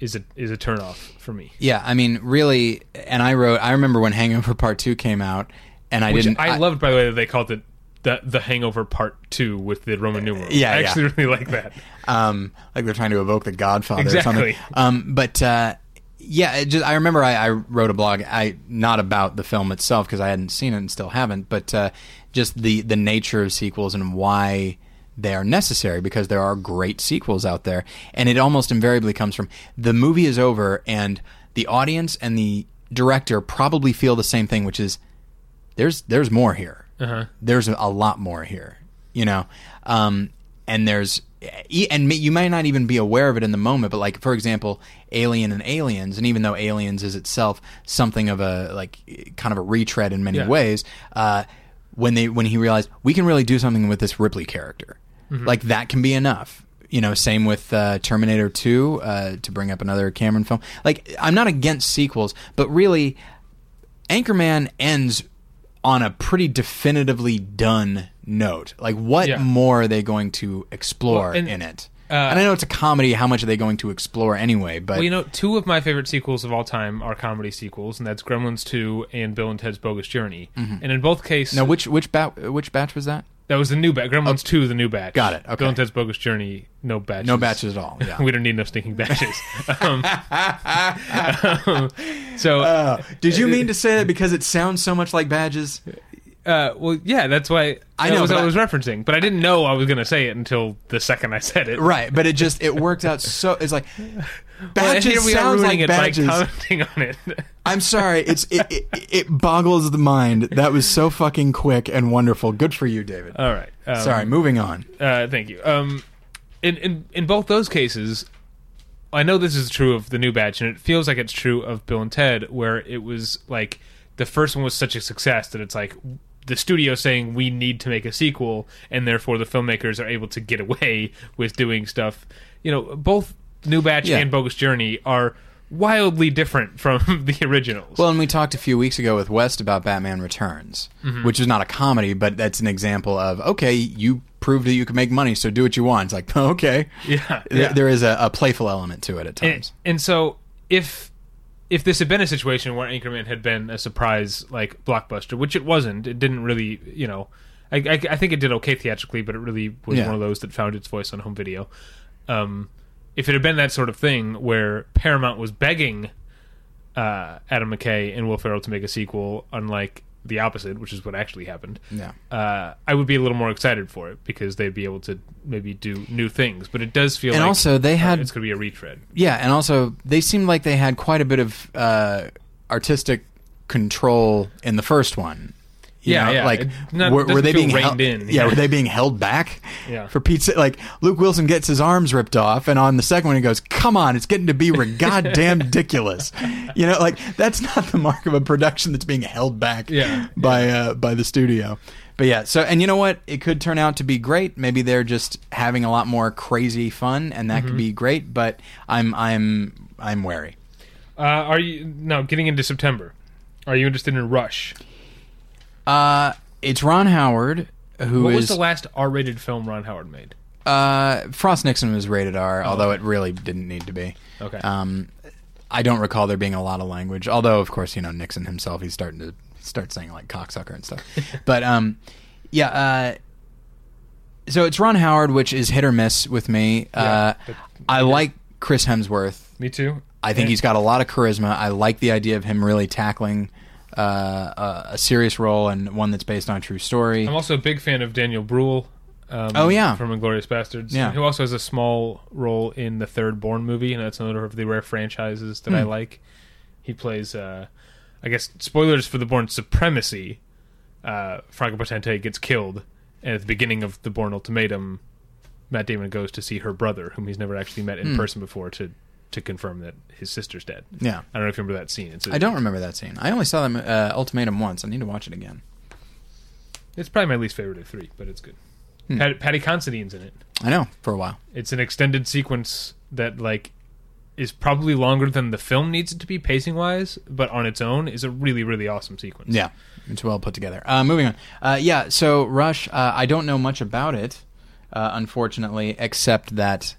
is a is a turnoff for me. Yeah, I mean, really. And I wrote. I remember when Hangover Part Two came out, and I Which didn't. I, loved, by the way, that they called it the the Hangover Part Two with the Roman numerals. Yeah, I yeah. actually really like that. um, like they're trying to evoke the Godfather or Exactly. something. Um, but uh, yeah, it just I remember I, I wrote a blog. I not about the film itself because I hadn't seen it and still haven't, but uh, just the the nature of sequels and why they are necessary because there are great sequels out there, and it almost invariably comes from the movie is over and the audience and the director probably feel the same thing, which is there's there's more here. Uh-huh. There's a lot more here, you know. Um, and there's and you might not even be aware of it in the moment, but like for example, Alien and Aliens, and even though Aliens is itself something of a like kind of a retread in many Yeah. ways, uh, when they when he realized we can really do something with this Ripley character, like that can be enough. You know, same with uh, Terminator Two, uh, to bring up another Cameron film. Like, I'm not against sequels, but really, Anchorman ends on a pretty definitively done note. Like, what Yeah. more are they going to explore Well, and- in it? And I know it's a comedy. How much are they going to explore anyway? But Well, you know, two of my favorite sequels of all time are comedy sequels, and that's Gremlins 2 and Bill and Ted's Bogus Journey. And in both cases, now, which which bat which batch was that? that was the new batch. Gremlins 2, the new batch. Got it, okay. Bill and Ted's Bogus Journey, no batches. No batches at all. Yeah. we don't need no stinking batches. um, um, so, Uh, did you mean to say that because it sounds so much like badges? Uh, well, yeah, that's why I that know, was what I I- was referencing. But I didn't know I was going to say it until the second I said it. Right, but it just it worked out so. It's like Well, badges here we are sounds like badges. commenting on it. I'm sorry. It's it, it, it boggles the mind. That was so fucking quick and wonderful. Good for you, David. All right. Um, sorry. Moving on. Uh, thank you. Um, in, in in both those cases, I know this is true of the new batch, and it feels like it's true of Bill and Ted, where it was like the first one was such a success that it's like the studio saying we need to make a sequel, and therefore the filmmakers are able to get away with doing stuff. You know, both New Batch Yeah. and Bogus Journey are wildly different from the originals. Well, and we talked a few weeks ago with West about Batman Returns, Mm-hmm. which is not a comedy, but that's an example of okay, you proved that you can make money, so do what you want. It's like okay, yeah, There- yeah. there is a, a playful element to it at and, times. and so if if this had been a situation where Anchorman had been a surprise like blockbuster, which it wasn't, it didn't really, you know, I, I, I think it did okay theatrically, but it really was Yeah. one of those that found its voice on home video. Um, if it had been that sort of thing where Paramount was begging uh, Adam McKay and Will Ferrell to make a sequel, unlike the opposite, which is what actually happened, yeah. uh, I would be a little more excited for it because they'd be able to maybe do new things. But it does feel And like also, they uh, had- it's going to be a retread. Yeah, and also they seemed like they had quite a bit of uh, artistic control in the first one. You Yeah, know, yeah. Like, not- were, were they being held, in. Yeah, were they being held back? Yeah. For Pete's like Luke Wilson gets his arms ripped off, and on the second one he goes, "Come on, it's getting to be goddamn ridiculous." You know, like that's not the mark of a production that's being held back Yeah. by uh, by the studio. But yeah, so and you know what? It could turn out to be great. Maybe they're just having a lot more crazy fun, and that Mm-hmm. could be great. But I'm I'm I'm wary. Uh, are you now getting into September? Are you interested in Rush? Uh, it's Ron Howard who what was is the last R-rated film Ron Howard made? uh, Frost Nixon was rated R, although it really didn't need to be. Oh, Okay. Um, I don't recall there being a lot of language, although of course you know Nixon himself he's starting to start saying like cocksucker and stuff. but um, yeah. Uh, so it's Ron Howard, which is hit or miss with me. uh, but- I like Chris Hemsworth. Me too. I think he's got a lot of charisma. I like the idea of him really tackling uh, a, serious role and one that's based on a true story. I'm also a big fan of Daniel Bruhl. Um, Oh, yeah. from Inglourious Basterds. Yeah. who also has a small role in the third Bourne movie, and that's another of the rare franchises that I Hmm. like. He plays, uh, I guess, spoilers for the Bourne Supremacy. Uh, Franka Potente gets killed, and at the beginning of the Bourne Ultimatum, Matt Damon goes to see her brother, whom he's never actually met in Hmm. person before, to to confirm that his sister's dead. yeah. I don't know if you remember that scene. It's I don't remember that scene. I only saw them uh, Ultimatum once. I need to watch it again. It's probably my least favorite of three, but it's good. Hmm. Pat, Paddy Considine's in it. I know for a while. It's an extended sequence that like is probably longer than the film needs it to be pacing wise, but on its own is a really really awesome sequence. Yeah, it's well put together. Uh, moving on. Uh, yeah, so Rush. Uh, I don't know much about it, uh, unfortunately, except that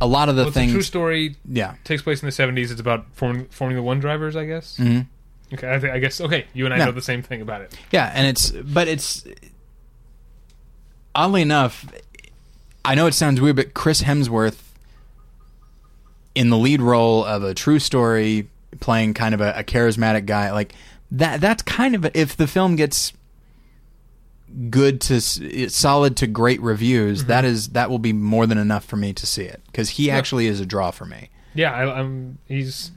a lot of the Well, things. true story. yeah. Takes place in the seventies. It's about Form- Formula One drivers, I guess. hmm Okay, I, th- I guess okay. You and I Yeah. know the same thing about it. Yeah, and it's but it's oddly enough, I know it sounds weird, but Chris Hemsworth in the lead role of a true story, playing kind of a, a charismatic guy, like that. That's kind of a, if the film gets good to solid to great reviews, that is that will be more than enough for me to see it because he actually is a draw for me. Yeah, I, I'm. He's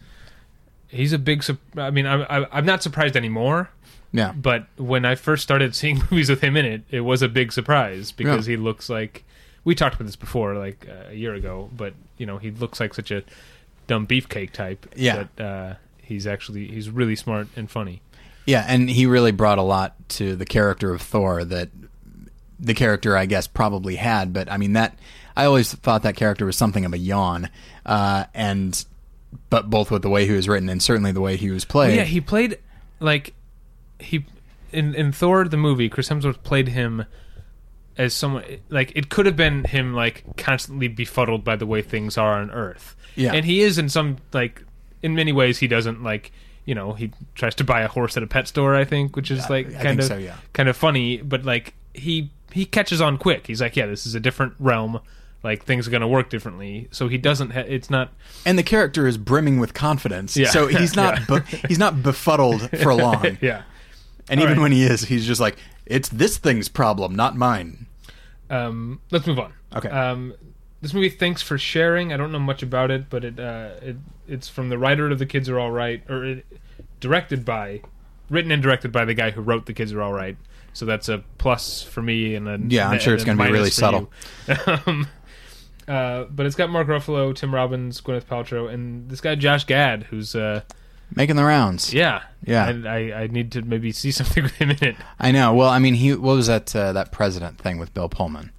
he's a big. I mean, I'm I- I'm not surprised anymore. Yeah, But when I first started seeing movies with him in it, it was a big surprise because Yeah. he looks like we talked about this before, like uh, a year ago. But you know, he looks like such a dumb beefcake type. Yeah. that uh, he's actually he's really smart and funny. Yeah, and he really brought a lot to the character of Thor that the character, I guess, probably had. But I mean, that I always thought that character was something of a yawn, uh, and but both with the way he was written and certainly the way he was played. Well, yeah, he played like he in in Thor the movie. Chris Hemsworth played him as someone like it could have been him like constantly befuddled by the way things are on Earth. Yeah. and he is in some like in many ways he doesn't like you know he tries to buy a horse at a pet store I think which is like I kind think of so, yeah. kind of funny but like he he catches on quick he's like yeah this is a different realm like things are going to work differently so he doesn't ha- it's not and the character is brimming with confidence. Yeah. So he's not Yeah. bu- he's not befuddled for long. yeah And All even right. when he is, he's just like, it's this thing's problem, not mine. um let's move on Okay. um this movie thanks for sharing i don't know much about it but it uh it it's from the writer of the kids are all right or it, directed by written and directed by the guy who wrote the kids are all right so that's a plus for me and a Yeah, I'm sure it's gonna be really subtle. um, uh, but it's got Mark Ruffalo, Tim Robbins, Gwyneth Paltrow, and this guy Josh Gad, who's uh, Making the rounds. yeah, Yeah. I, I I need to maybe see something with him in it. I know. Well, I mean, he what was that uh, that president thing with Bill Pullman,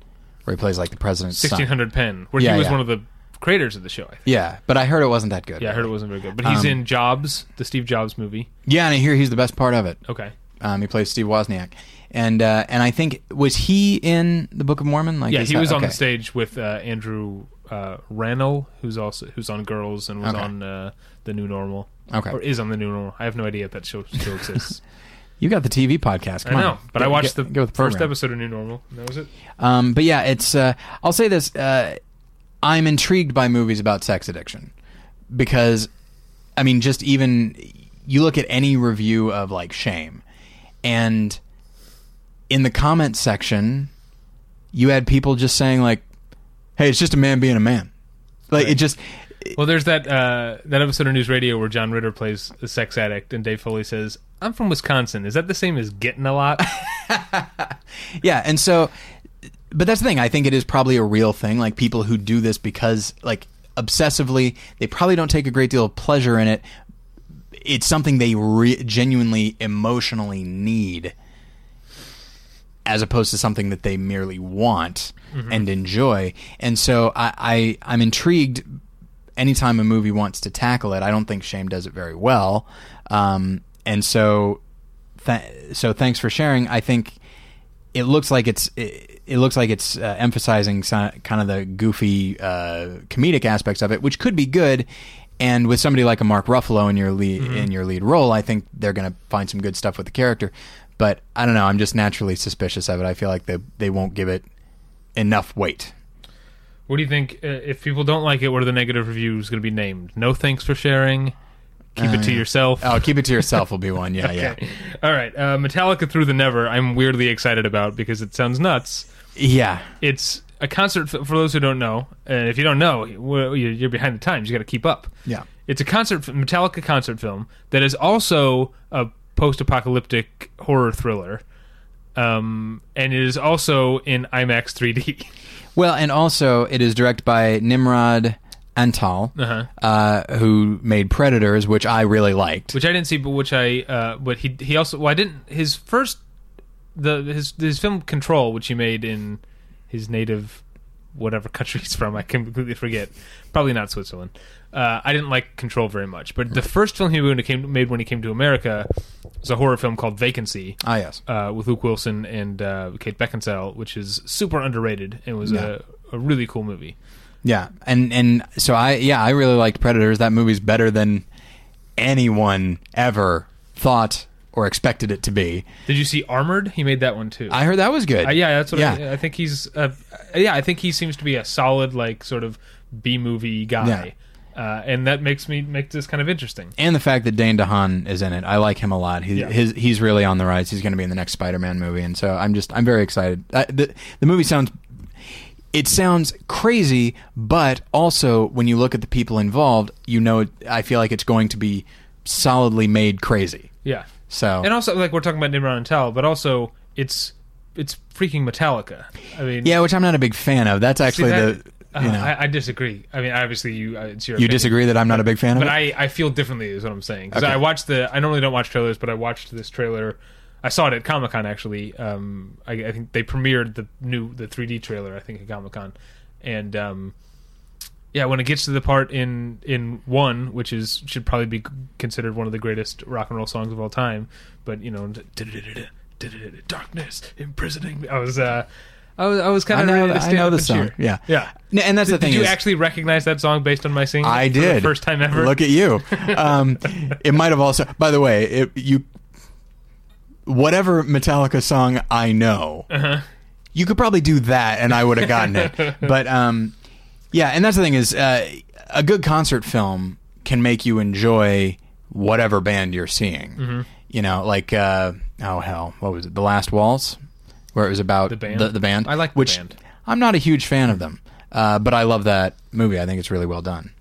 where he plays like the president's son. Sixteen hundred Penn, where Yeah, he was yeah. one of the creators of the show. I think. Yeah, but I heard it wasn't that good. Yeah, I heard it wasn't very good, but he's Um, in Jobs, the Steve Jobs movie. Yeah, and I hear he's the best part of it. Okay, Um, he plays Steve Wozniak, and uh, and I think was he in the Book of Mormon? Like, yeah, is he that- was on the okay. stage with uh, Andrew uh, Rannell, who's also who's on Girls and was Okay. on uh, the New Normal, Okay, or is on the New Normal. I have no idea if that show still exists. You got the TV podcast. Come I know, on. but I watched the first episode of New Normal. That was it. Um, but yeah, it's. Uh, I'll say this: uh, I'm intrigued by movies about sex addiction because, I mean, just even you look at any review of like Shame, and in the comment section, you had people just saying like, "Hey, it's just a man being a man." Like it just. Well, there's that uh, that episode of News Radio where John Ritter plays a sex addict, and Dave Foley says, "I'm from Wisconsin. Is that the same as getting a lot?" Yeah, and so, but that's the thing. I think it is probably a real thing. Like people who do this because, like, obsessively, they probably don't take a great deal of pleasure in it. It's something they re- genuinely emotionally need, as opposed to something that they merely want and enjoy. And so, I, I I'm intrigued. Anytime a movie wants to tackle it, I don't think Shame does it very well. Um, and so, th- so thanks for sharing. I think it looks like it's it, it looks like it's uh, emphasizing so, kind of the goofy uh, comedic aspects of it, which could be good. And with somebody like a Mark Ruffalo in your lead in your lead role, I think they're going to find some good stuff with the character. But I don't know. I'm just naturally suspicious of it. I feel like they they won't give it enough weight. what do you think? Uh, if people don't like it, what are the negative reviews going to be named? No thanks for sharing. Keep it to Uh, yourself. Oh, keep it to yourself will be one. Yeah, yeah, All right. Uh, Metallica Through the Never. I'm weirdly excited about because it sounds nuts. yeah. It's a concert for those who don't know. And if you don't know, you're behind the times. You got to keep up. Yeah. It's a concert, Metallica concert film that is also a post-apocalyptic horror thriller, um, and it is also in IMAX 3D. Well, and also it is directed by Nimrod Antal, Uh-huh. uh, who made Predators, which I really liked. which I didn't see, but which I, uh, but he he also, well, I didn't. His first, the his his film Control, which he made in his native whatever country he's from, I completely forget. Probably not Switzerland. Uh, I didn't like Control very much, but the first film he made when he came, made when he came to America was a horror film called Vacancy. Ah, yes. uh, with Luke Wilson and uh, Kate Beckinsale, which is super underrated and was Yeah. a, a really cool movie. Yeah, and and so I yeah I really liked Predators. That movie's better than anyone ever thought or expected it to be. Did you see Armored? He made that one too. I heard that was good. Uh, yeah, that's what Yeah. I, I think he's. Uh, yeah, I think he seems to be a solid like sort of B movie guy, uh, and that makes me makes this kind of interesting. and the fact that Dane DeHaan is in it, I like him a lot. He, Yeah. his, he's really on the rise. He's going to be in the next Spider-Man movie, and so I'm just I'm very excited. Uh, the the movie sounds it sounds crazy, but also when you look at the people involved, you know I feel like it's going to be solidly made crazy. Yeah, So and also like we're talking about Nimrod Antal, but also it's it's freaking Metallica. I mean, yeah, which I'm not a big fan of. That's actually that- the uh, you know I, I disagree. I mean, obviously you uh, it's your you opinion. disagree that I'm not a big fan of but it. I, I feel differently is what I'm saying because Okay. I watched the I normally don't watch trailers but I watched this trailer I saw it at Comic Con actually um I, I think they premiered the new the 3D trailer I think at Comic Con and um yeah when it gets to the part in in one which is should probably be considered one of the greatest rock and roll songs of all time but you know darkness imprisoning me I was uh I was, I was kind I of know, ready to the- I know the song. cheer. Yeah, Yeah. And that's Did, the thing. did you is, actually recognize that song based on my singing? I it for the did. first time ever. Look at you. Um, it might have also. By the way, it, you. Whatever Metallica song I know, Uh-huh. you could probably do that, and I would have gotten it. But um, yeah, and that's the thing is, uh, a good concert film can make you enjoy whatever band you're seeing. Mm-hmm. You know, like uh, oh hell, what was it? The Last Waltz, where it was about The band? The, the band. I like the which band. I'm not a huge fan of them, uh, but I love that movie. I think it's really well done.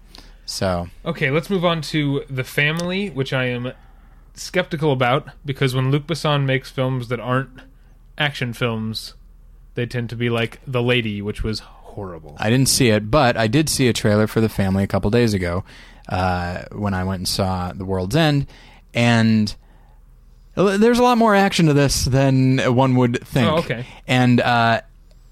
So Okay, let's move on to The Family, which I am skeptical about because when Luc Besson makes films that aren't action films, they tend to be like The Lady, which was horrible. I didn't see it, but I did see a trailer for the family a couple days ago uh, when I went and saw The World's End, and there's a lot more action to this than one would think. Oh, okay. And uh,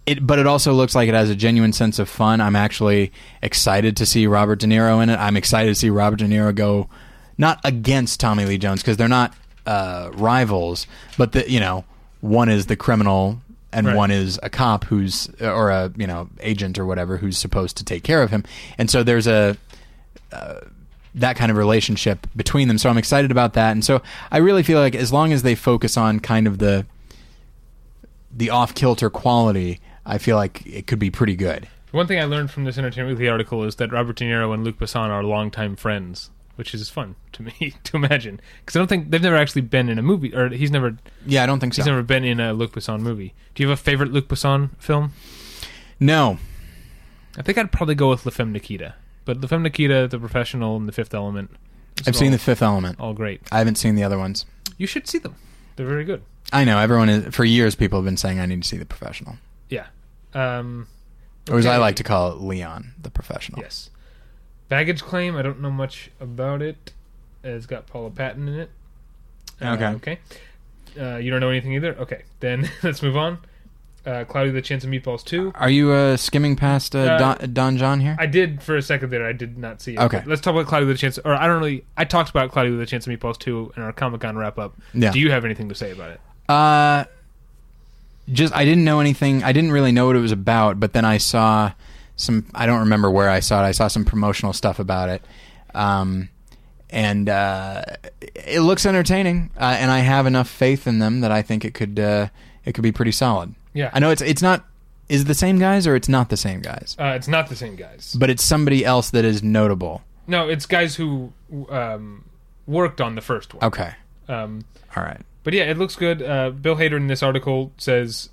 it, but it also looks like it has a genuine sense of fun. I'm actually excited to see Robert De Niro in it. I'm excited to see Robert De Niro go not against Tommy Lee Jones because they're not uh, rivals, but the you know one is the criminal and Right. one is a cop who's or a you know agent or whatever who's supposed to take care of him, and so there's a uh, that kind of relationship between them. So I'm excited about that, and so I really feel like as long as they focus on kind of the the off kilter quality, I feel like it could be pretty good. One thing I learned from this Entertainment Weekly article is that Robert De Niro and Luc Besson are longtime friends, which is fun to me to imagine. Because I don't think they've never actually been in a movie, or he's never Yeah, I don't think so. he's never been in a Luc Besson movie. Do you have a favorite Luc Besson film? no, I think I'd probably go with La Femme Nikita. But La Femme Nikita, The Professional, and The Fifth Element. I've seen all, The Fifth Element. all great. I haven't seen the other ones. You should see them. They're very good. I know everyone is for years. People have been saying I need to see the professional, Yeah. Um, or as I like to call it, Leon, the professional. Yes. Baggage claim. I don't know much about it. It's got Paula Patton in it. Uh, Okay. Okay. Uh, you don't know anything either. Okay. Then let's move on. Uh, Cloudy with a Chance of Meatballs two. Are you uh, skimming past uh, Uh, Don, Don Jon here? I did for a second there. I did not see it. Okay. Let's talk about Cloudy with a Chance. Or I don't really. I talked about Cloudy with a Chance of Meatballs two in our Comic Con wrap up. Yeah. Do you have anything to say about it? Uh, just I didn't know anything. I didn't really know what it was about, but then I saw some. I don't remember where I saw it. I saw some promotional stuff about it, um, and uh, it looks entertaining. Uh, and I have enough faith in them that I think it could uh, it could be pretty solid. Yeah. I know it's it's not. Is it the same guys or it's not the same guys? Uh, it's not the same guys. But it's somebody else that is notable. No, it's guys who um, worked on the first one. Okay. Um, All right. But yeah, it looks good. Uh, Bill Hader in this article says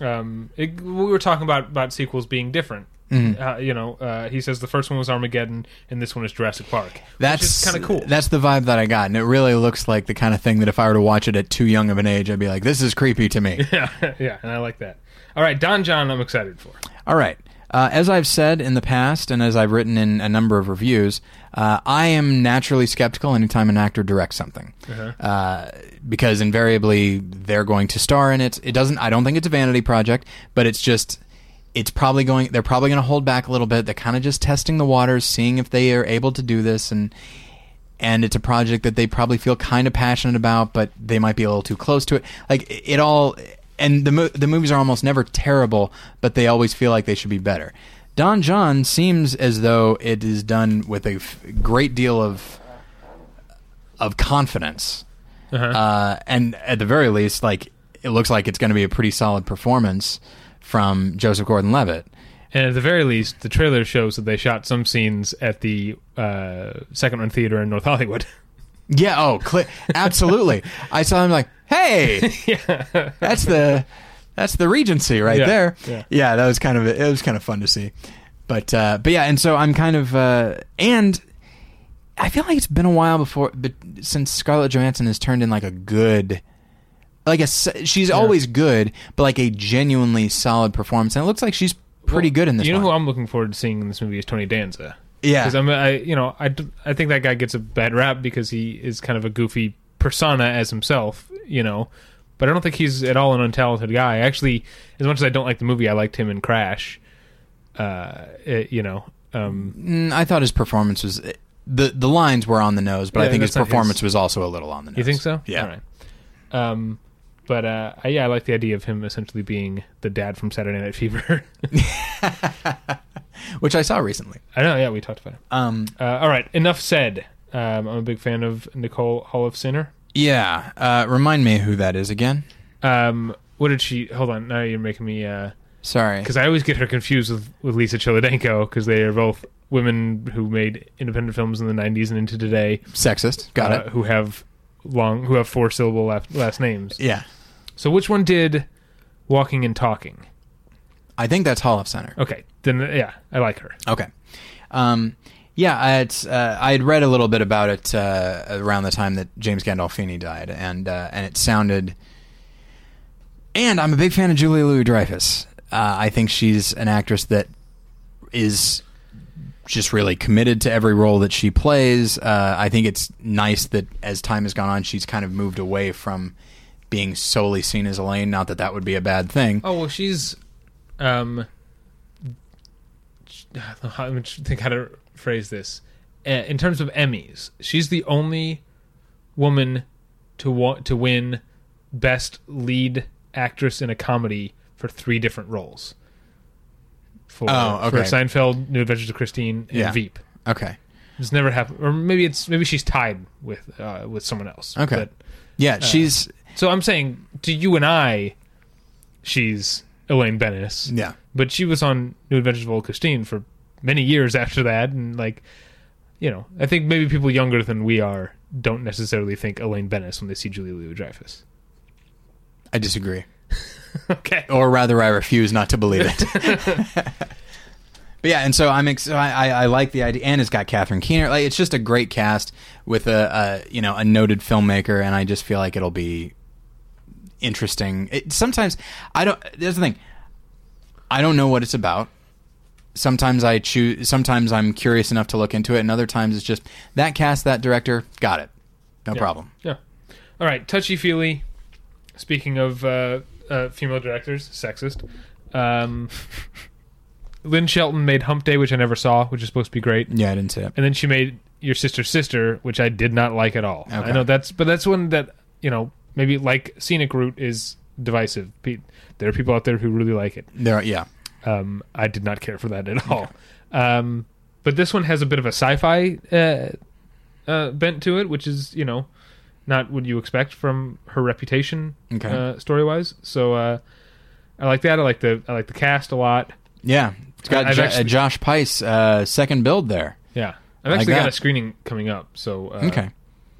um, it, we were talking about about sequels being different. Mm-hmm. Uh, you know, uh, he says the first one was Armageddon and this one is Jurassic Park. That's kind of cool. That's the vibe that I got, and it really looks like the kind of thing that if I were to watch it at too young of an age, I'd be like, "This is creepy to me." yeah, yeah, and I like that. All right, Don Jon, I'm excited for. All right. Uh, as I've said in the past, and as I've written in a number of reviews, uh, I am naturally skeptical anytime an actor directs something, uh, because invariably they're going to star in it. It doesn't. I don't think it's a vanity project, but it's just. It's probably going. They're probably going to hold back a little bit. They're kind of just testing the waters, seeing if they are able to do this, and and it's a project that they probably feel kind of passionate about, but they might be a little too close to it. Like it all, and the mo- the movies are almost never terrible, but they always feel like they should be better. Don Jon seems as though it is done with a f- great deal of of confidence, Uh-huh. uh, and at the very least, like it looks like it's going to be a pretty solid performance from Joseph Gordon-Levitt. and at the very least, the trailer shows that they shot some scenes at the uh, Second Run Theater in North Hollywood. Yeah. Oh, cli absolutely. I saw him like, hey, that's the that's the Regency right Yeah, there. yeah. that was kind of it was kind of fun to see. But uh, but yeah, and so I'm kind of uh, and I feel like it's been a while before, but since Scarlett Johansson has turned in like a good. Like a, she's always good, but like a genuinely solid performance, and it looks like she's pretty Well, good in this. You know one. who I'm looking forward to seeing in this movie is Tony Danza. Yeah, because I'm, I, you know, I, I think that guy gets a bad rap because he is kind of a goofy persona as himself, you know. But I don't think he's at all an untalented guy. Actually, as much as I don't like the movie, I liked him in Crash. Uh, it- you know, um, Mm, I thought his performance was the the lines were on the nose, but I think his performance his- was also a little on the nose. you think so? Yeah. All right. Um, but uh, I, yeah, I like the idea of him essentially being the dad from Saturday Night Fever. which I saw recently. I know, yeah, we talked about it. Um, Uh, all right, enough said. Um, I'm a big fan of Nicole Holofcener. yeah, uh, remind me who that is again. Um, what did she? Hold on, now you're making me Sorry. because I always get her confused with, with Lisa Cholodenko because they are both women who made independent films in the '90s and into today. Sexist. Got uh, it. Who have long, who have four syllable last, last names. Yeah. So which one did Walking and Talking? I think that's Holofcener. Okay, then yeah, I like her. Okay. Um, yeah, I had, uh, I had read a little bit about it uh, around the time that James Gandolfini died, and uh, and it sounded. And I'm a big fan of Julia Louis Dreyfus. Uh, I think she's an actress that is just really committed to every role that she plays. Uh, I think it's nice that as time has gone on, she's kind of moved away from being solely seen as Elaine. Not that that would be a bad thing. Oh well, she's um. Me think how to phrase this. Uh, in terms of Emmys, she's the only woman to want to win best lead actress in a comedy for three different roles. For, Oh, for. Seinfeld, New Adventures of Christine, and Yeah. Veep. Okay. It's never happened, or maybe it's maybe she's tied with uh, with someone else. Okay. But- Yeah, she's so I'm saying to you and I, she's Elaine Benes. yeah. but she was on New Adventures of Old Christine for many years after that, and like, you know, I think maybe people younger than we are don't necessarily think Elaine Benes when they see Julia Louis Dreyfus. I disagree. okay. or rather, I refuse not to believe it. but yeah, and so I'm ex- I, I I like the idea, and it's got Catherine Keener. Like it's just a great cast with a, a you know a noted filmmaker, and I just feel like it'll be interesting. It, sometimes I don't. There's the thing. I don't know what it's about. Sometimes I choose. Sometimes I'm curious enough to look into it, and other times it's just that cast, that director, got it, no Yeah. problem. Yeah. All right. Touchy feely. Speaking of uh, uh, female directors, sexist. Um, Lynn Shelton made Hump Day, which I never saw, which is supposed to be great. Yeah, I didn't see it. and then she made your sister's sister, which I did not like at all. Okay. I know that's, but that's one that you know maybe like scenic route is divisive. There are people out there who really like it. There, yeah, Um, I did not care for that at all. Um, but this one has a bit of a sci-fi uh, uh, bent to it, which is you know not what you expect from her reputation Okay. uh, story-wise. So uh, I like that. I like the I like the cast a lot. yeah. It's got Jo- actually- uh, Josh Pais uh, second billed there. Yeah, I've actually got a screening coming up. So uh, Okay.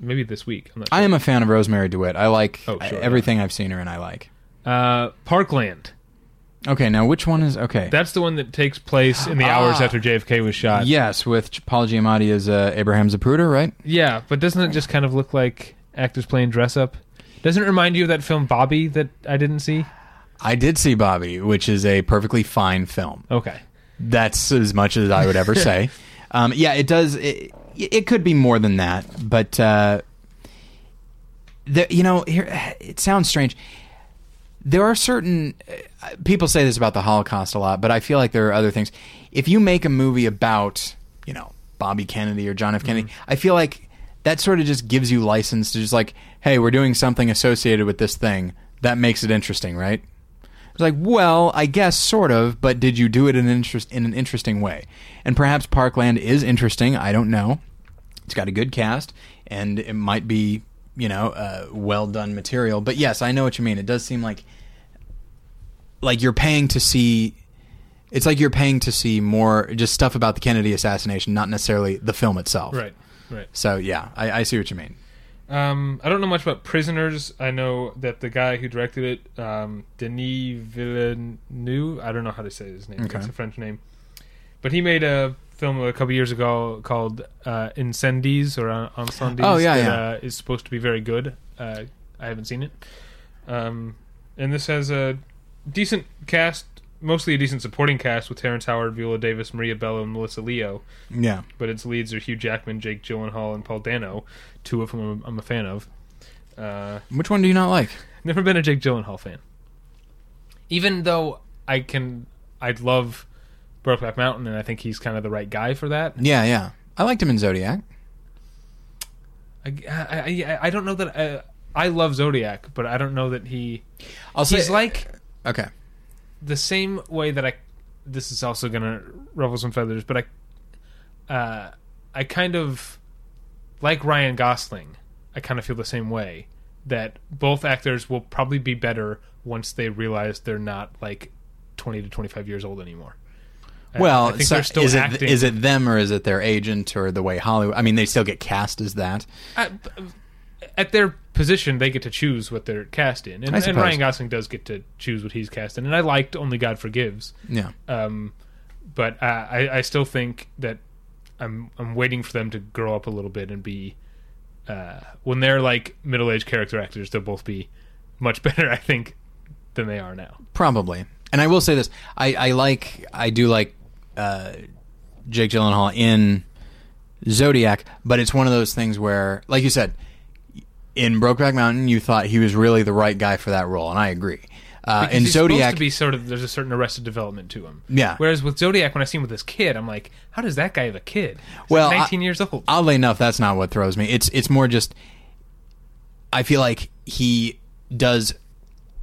Maybe this week. I'm not I am a fan of Rosemarie DeWitt. I like Oh, sure, everything I've seen her in. I like. Uh, Parkland. Okay, now which one is okay? That's the one that takes place in the hours Ah. after JFK was shot. yes, with Paul Giamatti as uh, Abraham Zapruder, right? Yeah, but doesn't it just kind of look like actors playing dress up? Doesn't it remind you of that film Bobby that I didn't see? I did see Bobby, which is a perfectly fine film. Okay. That's as much as I would ever say. Um, yeah, it does. It, it could be more than that, but uh, the, you know, here it sounds strange. There are certain uh, people say this about the Holocaust a lot, but I feel like there are other things. If you make a movie about, you know, Bobby Kennedy or John F. Kennedy, I feel like that sort of just gives you license to just like, hey, we're doing something associated with this thing that makes it interesting, right? It's like, well, I guess sort of, but did you do it in an interest in an interesting way? And perhaps Parkland is interesting. I don't know. It's got a good cast, and it might be, you know, uh, well done material. But yes, I know what you mean. It does seem like like you're paying to see. It's like you're paying to see more just stuff about the Kennedy assassination, not necessarily the film itself. Right. Right. So yeah, I, I see what you mean. Um, I don't know much about Prisoners. I know that the guy who directed it, um, Denis Villeneuve, I don't know how to say his name. Okay. It's a French name. But he made a film a couple years ago called uh, Incendies or uh, Incendies. Oh, yeah, that, yeah. Uh, is supposed to be very good. Uh, I haven't seen it. Um, and this has a decent cast, mostly a decent supporting cast with Terrence Howard, Viola Davis, Maria Bello, and Melissa Leo Yeah. but its leads are Hugh Jackman, Jake Gyllenhaal, and Paul Dano, two of whom I'm, I'm a fan of. Uh, Which one do you not like? never been a Jake Gyllenhaal fan, even though I can, I'd love Brokeback Mountain, and I think he's kind of the right guy for that. Yeah, yeah. I liked him in Zodiac. I, I, I, I don't know that. I, I love Zodiac, but I don't know that he. I'll He's say like okay. The same way that I. This is also gonna ruffle some feathers, but I, uh, I kind of like Ryan Gosling. I kind of feel the same way that both actors will probably be better once they realize they're not like twenty to twenty five years old anymore. Well, I think so they're still is it acting. is it them or is it their agent or the way Hollywood? I mean, they still get cast as that. I- at their position, they get to choose what they're cast in, and, and. Ryan Gosling does get to choose what he's cast in. And I liked Only God Forgives, Yeah. um, but I, I still think that I'm I'm waiting for them to grow up a little bit and be uh, when they're like middle aged character actors, they'll both be much better, I think, than they are now. Probably. And I will say this: I, I like, I do like uh, Jake Gyllenhaal in Zodiac, but it's one of those things where, like you said, in Brokeback Mountain, you thought he was really the right guy for that role, and I agree. Uh, in Zodiac, to be sort of there's a certain arrested development to him. Yeah. Whereas with Zodiac, when I see him with this kid, I'm like, how does that guy have a kid? He's Well, like I- 19 years old. oddly enough, that's not what throws me. It's it's more just I feel like he does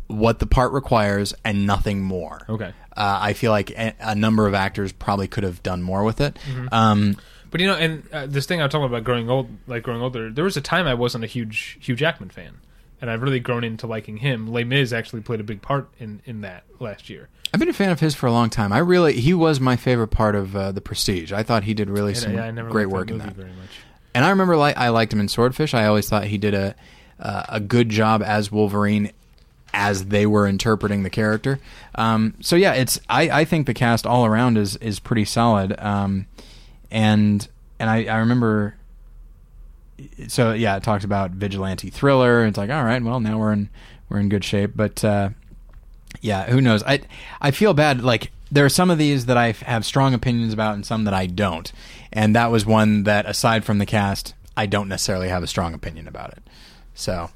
what the part requires and nothing more. Okay. Uh, I feel like a, a number of actors probably could have done more with it. Mm-hmm. Um, But you know, and uh, this thing I'm talking about growing old, like growing older. There was a time I wasn't a huge Hugh Jackman fan, and I've really grown into liking him. Les Mis actually played a big part in in that last year. I've been a fan of his for a long time. I really he was my favorite part of uh, the Prestige. I thought he did really And some I, great work in that. very much. And I remember like I liked him in Swordfish. I always thought he did a uh, a good job as Wolverine as they were interpreting the character. Um, so yeah, it's I, I think the cast all around is is pretty solid. Um, and and I, I remember so yeah, it talks about vigilante thriller. It's like all right, well now we're in we're in good shape. But uh, yeah, who knows? I I feel bad. Like there are some of these that I have strong opinions about, and some that I don't. And that was one that, aside from the cast, I don't necessarily have a strong opinion about it. So,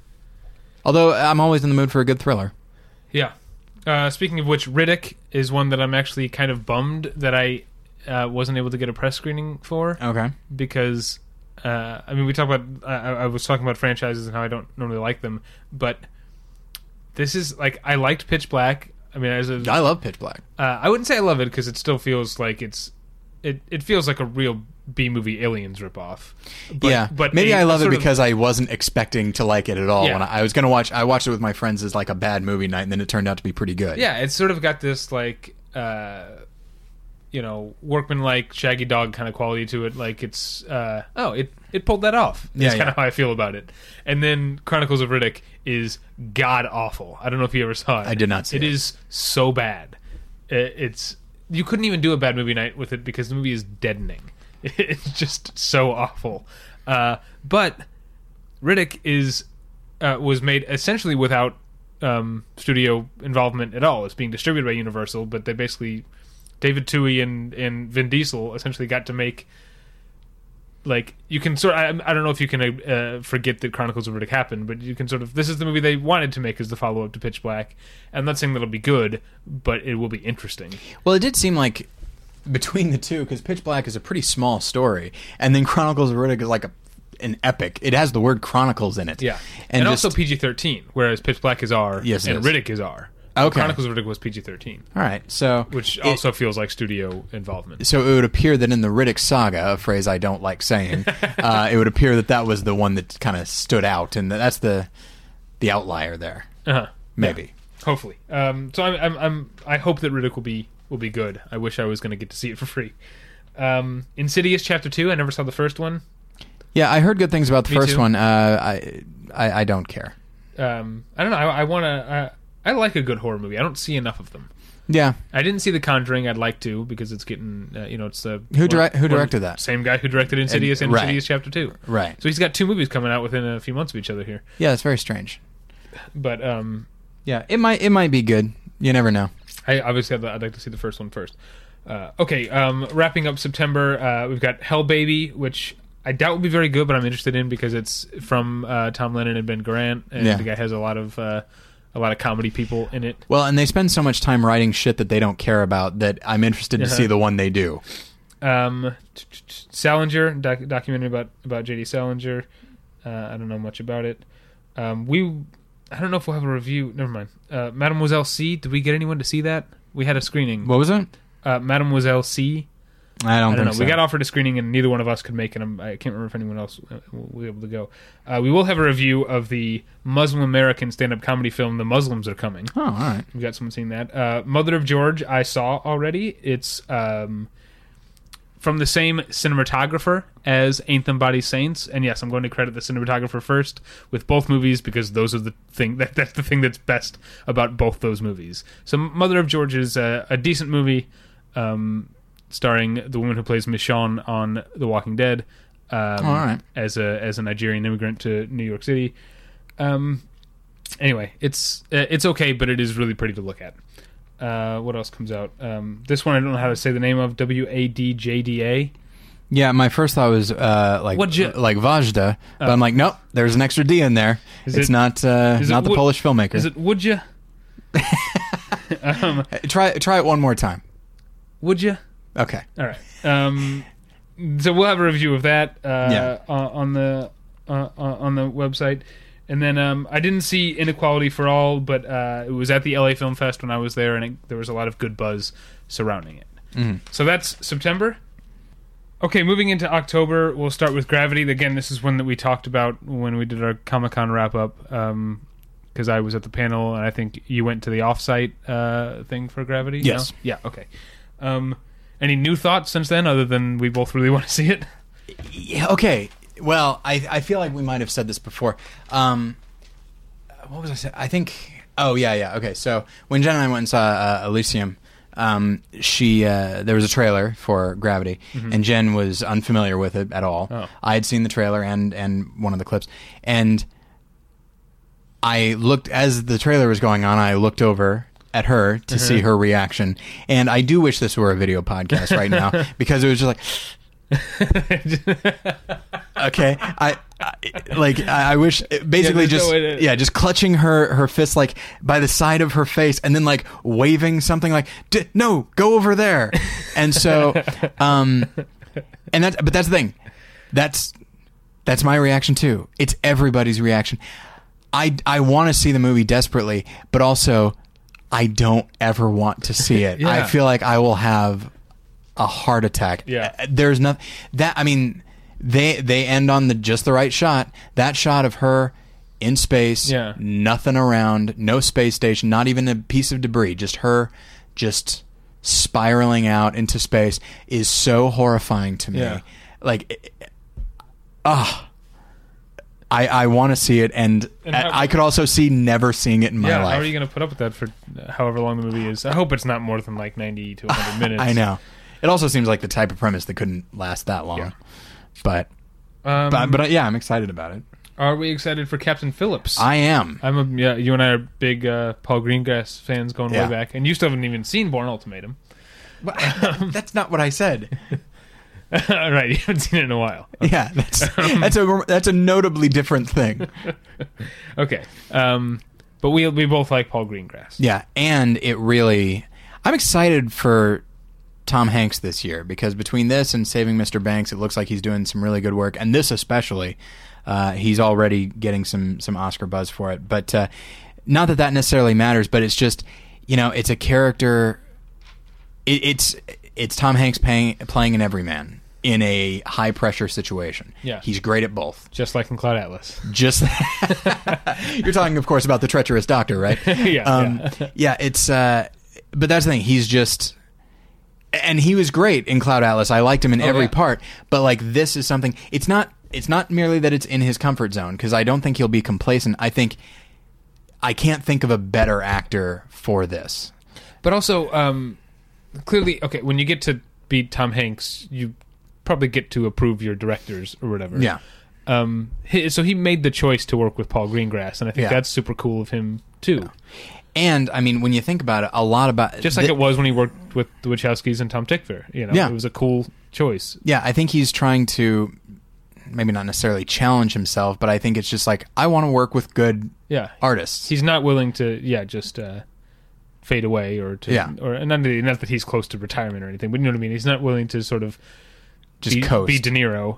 although I'm always in the mood for a good thriller. Yeah. Uh, speaking of which, Riddick is one that I'm actually kind of bummed that I uh, wasn't able to get a press screening for Okay. because uh, I mean we talk about I, I was talking about franchises and how I don't normally like them, but this is like I liked Pitch Black. I mean, as a I love Pitch Black. Uh, I wouldn't say I love it because it still feels like it's it. It feels like a real B movie Aliens ripoff. But, yeah, but maybe a- I love it sort of- because I wasn't expecting to like it at all. Yeah. When I, I was going to watch, I watched it with my friends as like a bad movie night, and then it turned out to be pretty good. yeah, it's sort of got this like uh, you know workman like Shaggy Dog kind of quality to it. Like it's uh, oh it it pulled that off. Yeah, That's kind yeah. of how I feel about it. And then Chronicles of Riddick is god awful. I don't know if you ever saw it. I did not see It it. is so bad. It, it's you couldn't even do a bad movie night with it because the movie is deadening. It's just so awful. Uh, but Riddick is uh, was made essentially without um, studio involvement at all. It's being distributed by Universal, but they basically David Twohy and and Vin Diesel essentially got to make like you can sort. I, I don't know if you can uh, forget that Chronicles of Riddick happened, but you can sort of. This is the movie they wanted to make as the follow up to Pitch Black. I'm not saying that'll be good, but it will be interesting. Well, it did seem like between the two, because Pitch Black is a pretty small story, and then Chronicles of Riddick is like a an epic. It has the word Chronicles in it. Yeah, and, and, just, also PG-13, whereas Pitch Black is R, Yes, and is. Riddick is R. Okay. Chronicles of Riddick was PG-13, all right. So which it- also feels like studio involvement. so it would appear that in the Riddick saga, a phrase I don't like saying, uh, it would appear that that was the one that kind of stood out, and that's the the outlier there. Uh-huh. Maybe. Hopefully. Um, so I'm, I'm, I'm, I hope that Riddick will be will be good. I wish I was going to get to see it for free. Um, Insidious Chapter Two. I never saw the first one. Yeah, I heard good things about the Me first too. one. Uh, I, I I don't care. Um, I don't know. I, I want to. I like a good horror movie. I don't see enough of them. Yeah. I didn't see The Conjuring. I'd like to because it's getting. Uh, you know, it's the Who direct- who directed that? Same guy who directed Insidious and, right. Insidious Chapter Two. Right. So he's got two movies coming out within a few months of each other here. Yeah, it's very strange. But um, Yeah, it might it might be good. You never know. I obviously I'd, I'd like to see the first one first. Uh, okay, um, wrapping up September, uh, we've got Hell Baby, which I doubt will be very good, but I'm interested in because it's from uh, Tom Lennon and Ben Grant, and Yeah. the guy has a lot of uh, a lot of comedy people in it. Well, and they spend so much time writing shit that they don't care about that I'm interested to Uh-huh. see the one they do. Um, Salinger doc- documentary about about J.D. Salinger. Uh, I don't know much about it. Um, we, I don't know if we'll have a review. Never mind. Uh, Mademoiselle C. Did we get anyone to see that? We had a screening. What was it? Uh, Mademoiselle C. I don't, I don't know. think We got offered a screening, and neither one of us could make it. I'm- can't remember if anyone else uh, will be able to go. Uh, we will have a review of the Muslim American stand-up comedy film "The Muslims Are Coming." Oh, all right. We got someone seeing that. Uh, Mother of George, I saw already. It's um, from the same cinematographer as Ain't Them Bodies Saints, and yes, I'm going to credit the cinematographer first with both movies because those are the thing that that's the thing that's best about both those movies. So, Mother of George is a, a decent movie, um, starring the woman who plays Michonne on The Walking Dead. Um, All right. As a as a Nigerian immigrant to New York City. Um, anyway, it's uh, it's okay, but it is really pretty to look at. Uh, what else comes out? Um, this one I don't know how to say the name of. W A D J D A. Yeah, my first thought was uh, like like Wajda, but I'm like, nope, there's an extra D in there. Is it's it- not uh, is it not the wood- Polish filmmaker. Is it Would you? um, Try try it one more time. would you? Okay. All right. Um, so we'll have a review of that uh, Yeah. on the uh, on the website. And then um, I didn't see Inequality for All, but uh, it was at the LA Film Fest when I was there, and it, there was a lot of good buzz surrounding it. Mhm. So that's September. Okay, moving into October, we'll start with Gravity. Again, this is one that we talked about when we did our Comic Con wrap up. Because I was at the panel, and I think you went to the offsite uh, thing for Gravity. no? Yes. Yeah. Okay. Um, any new thoughts since then, other than we both really want to see it? Yeah, okay. Well, I I feel like we might have said this before. Um, what was I saying? I think. Oh yeah, yeah. Okay, so when Jen and I went and saw uh, Elysium, um, she uh, there was a trailer for Gravity, and Jen was unfamiliar with it at all. Oh. I had seen the trailer and and one of the clips, and I looked as the trailer was going on. I looked over at her to see her reaction, and I do wish this were a video podcast right now because it was just like okay I, I like I, I wish basically no just to- yeah just clutching her her fist like by the side of her face and then like waving something like D- no go over there. And so um and that's but that's the thing. That's that's my reaction too. It's everybody's reaction. I i want to see the movie desperately but also i don't ever want to see it i feel like i will have a heart attack Yeah. Uh, there's nothing that i mean they they end on the just the right shot that shot of her in space Yeah. nothing around no space station not even a piece of debris just her just spiraling out into space is so horrifying to me Yeah. like ah I, I want to see it, and, And how- I, could also see never seeing it in my yeah. life. How are you going to put up with that for uh, however long the movie is? I hope it's not more than like ninety to hundred minutes. I know. It also seems like the type of premise that couldn't last that long. Yeah. But, Um, but but uh, yeah, I'm excited about it. are we excited for Captain Phillips? I am. I'm a yeah. You and I are big uh, Paul Greengrass fans going Yeah. way back, and you still haven't even seen Bourne Ultimatum. But that's not what I said. right, you haven't seen it in a while. Yeah, that's that's a that's a notably different thing. Okay, um, but we we both like Paul Greengrass. Yeah, and it really I'm excited for Tom Hanks this year because between this and Saving Mr. Banks, it looks like he's doing some really good work, and this especially, uh, he's already getting some some Oscar buzz for it. But uh, not that that necessarily matters, but it's just you know it's a character. It, it's it's Tom Hanks playing playing an everyman in a high pressure situation. Yeah. he's great at both. Just like in Cloud Atlas. Just you're talking, of course, about the treacherous doctor, right? Yeah, um, yeah. yeah. It's uh, but that's the thing. He's just, and he was great in Cloud Atlas. I liked him in Oh, every yeah. part. But like this is something. It's not. It's not merely that it's in his comfort zone because I don't think he'll be complacent. I think I can't think of a better actor for this. But also, um, clearly, okay, when you get to beat Tom Hanks, you probably get to approve your directors or whatever. Yeah. Um. He, so he made the choice to work with Paul Greengrass, and I think Yeah. that's super cool of him too. And I mean, when you think about it, a lot about Just like thi- it was when he worked with the Wachowskis and Tom Tykwer. You know, Yeah. it was a cool choice. Yeah, I think he's trying to maybe not necessarily challenge himself, but I think it's just like I want to work with good Yeah. artists. He's not willing to, yeah, just uh, fade away or to, Yeah. or and not that, not that he's close to retirement or anything, but you know what I mean. He's not willing to sort of Just be, coast. be De Niro,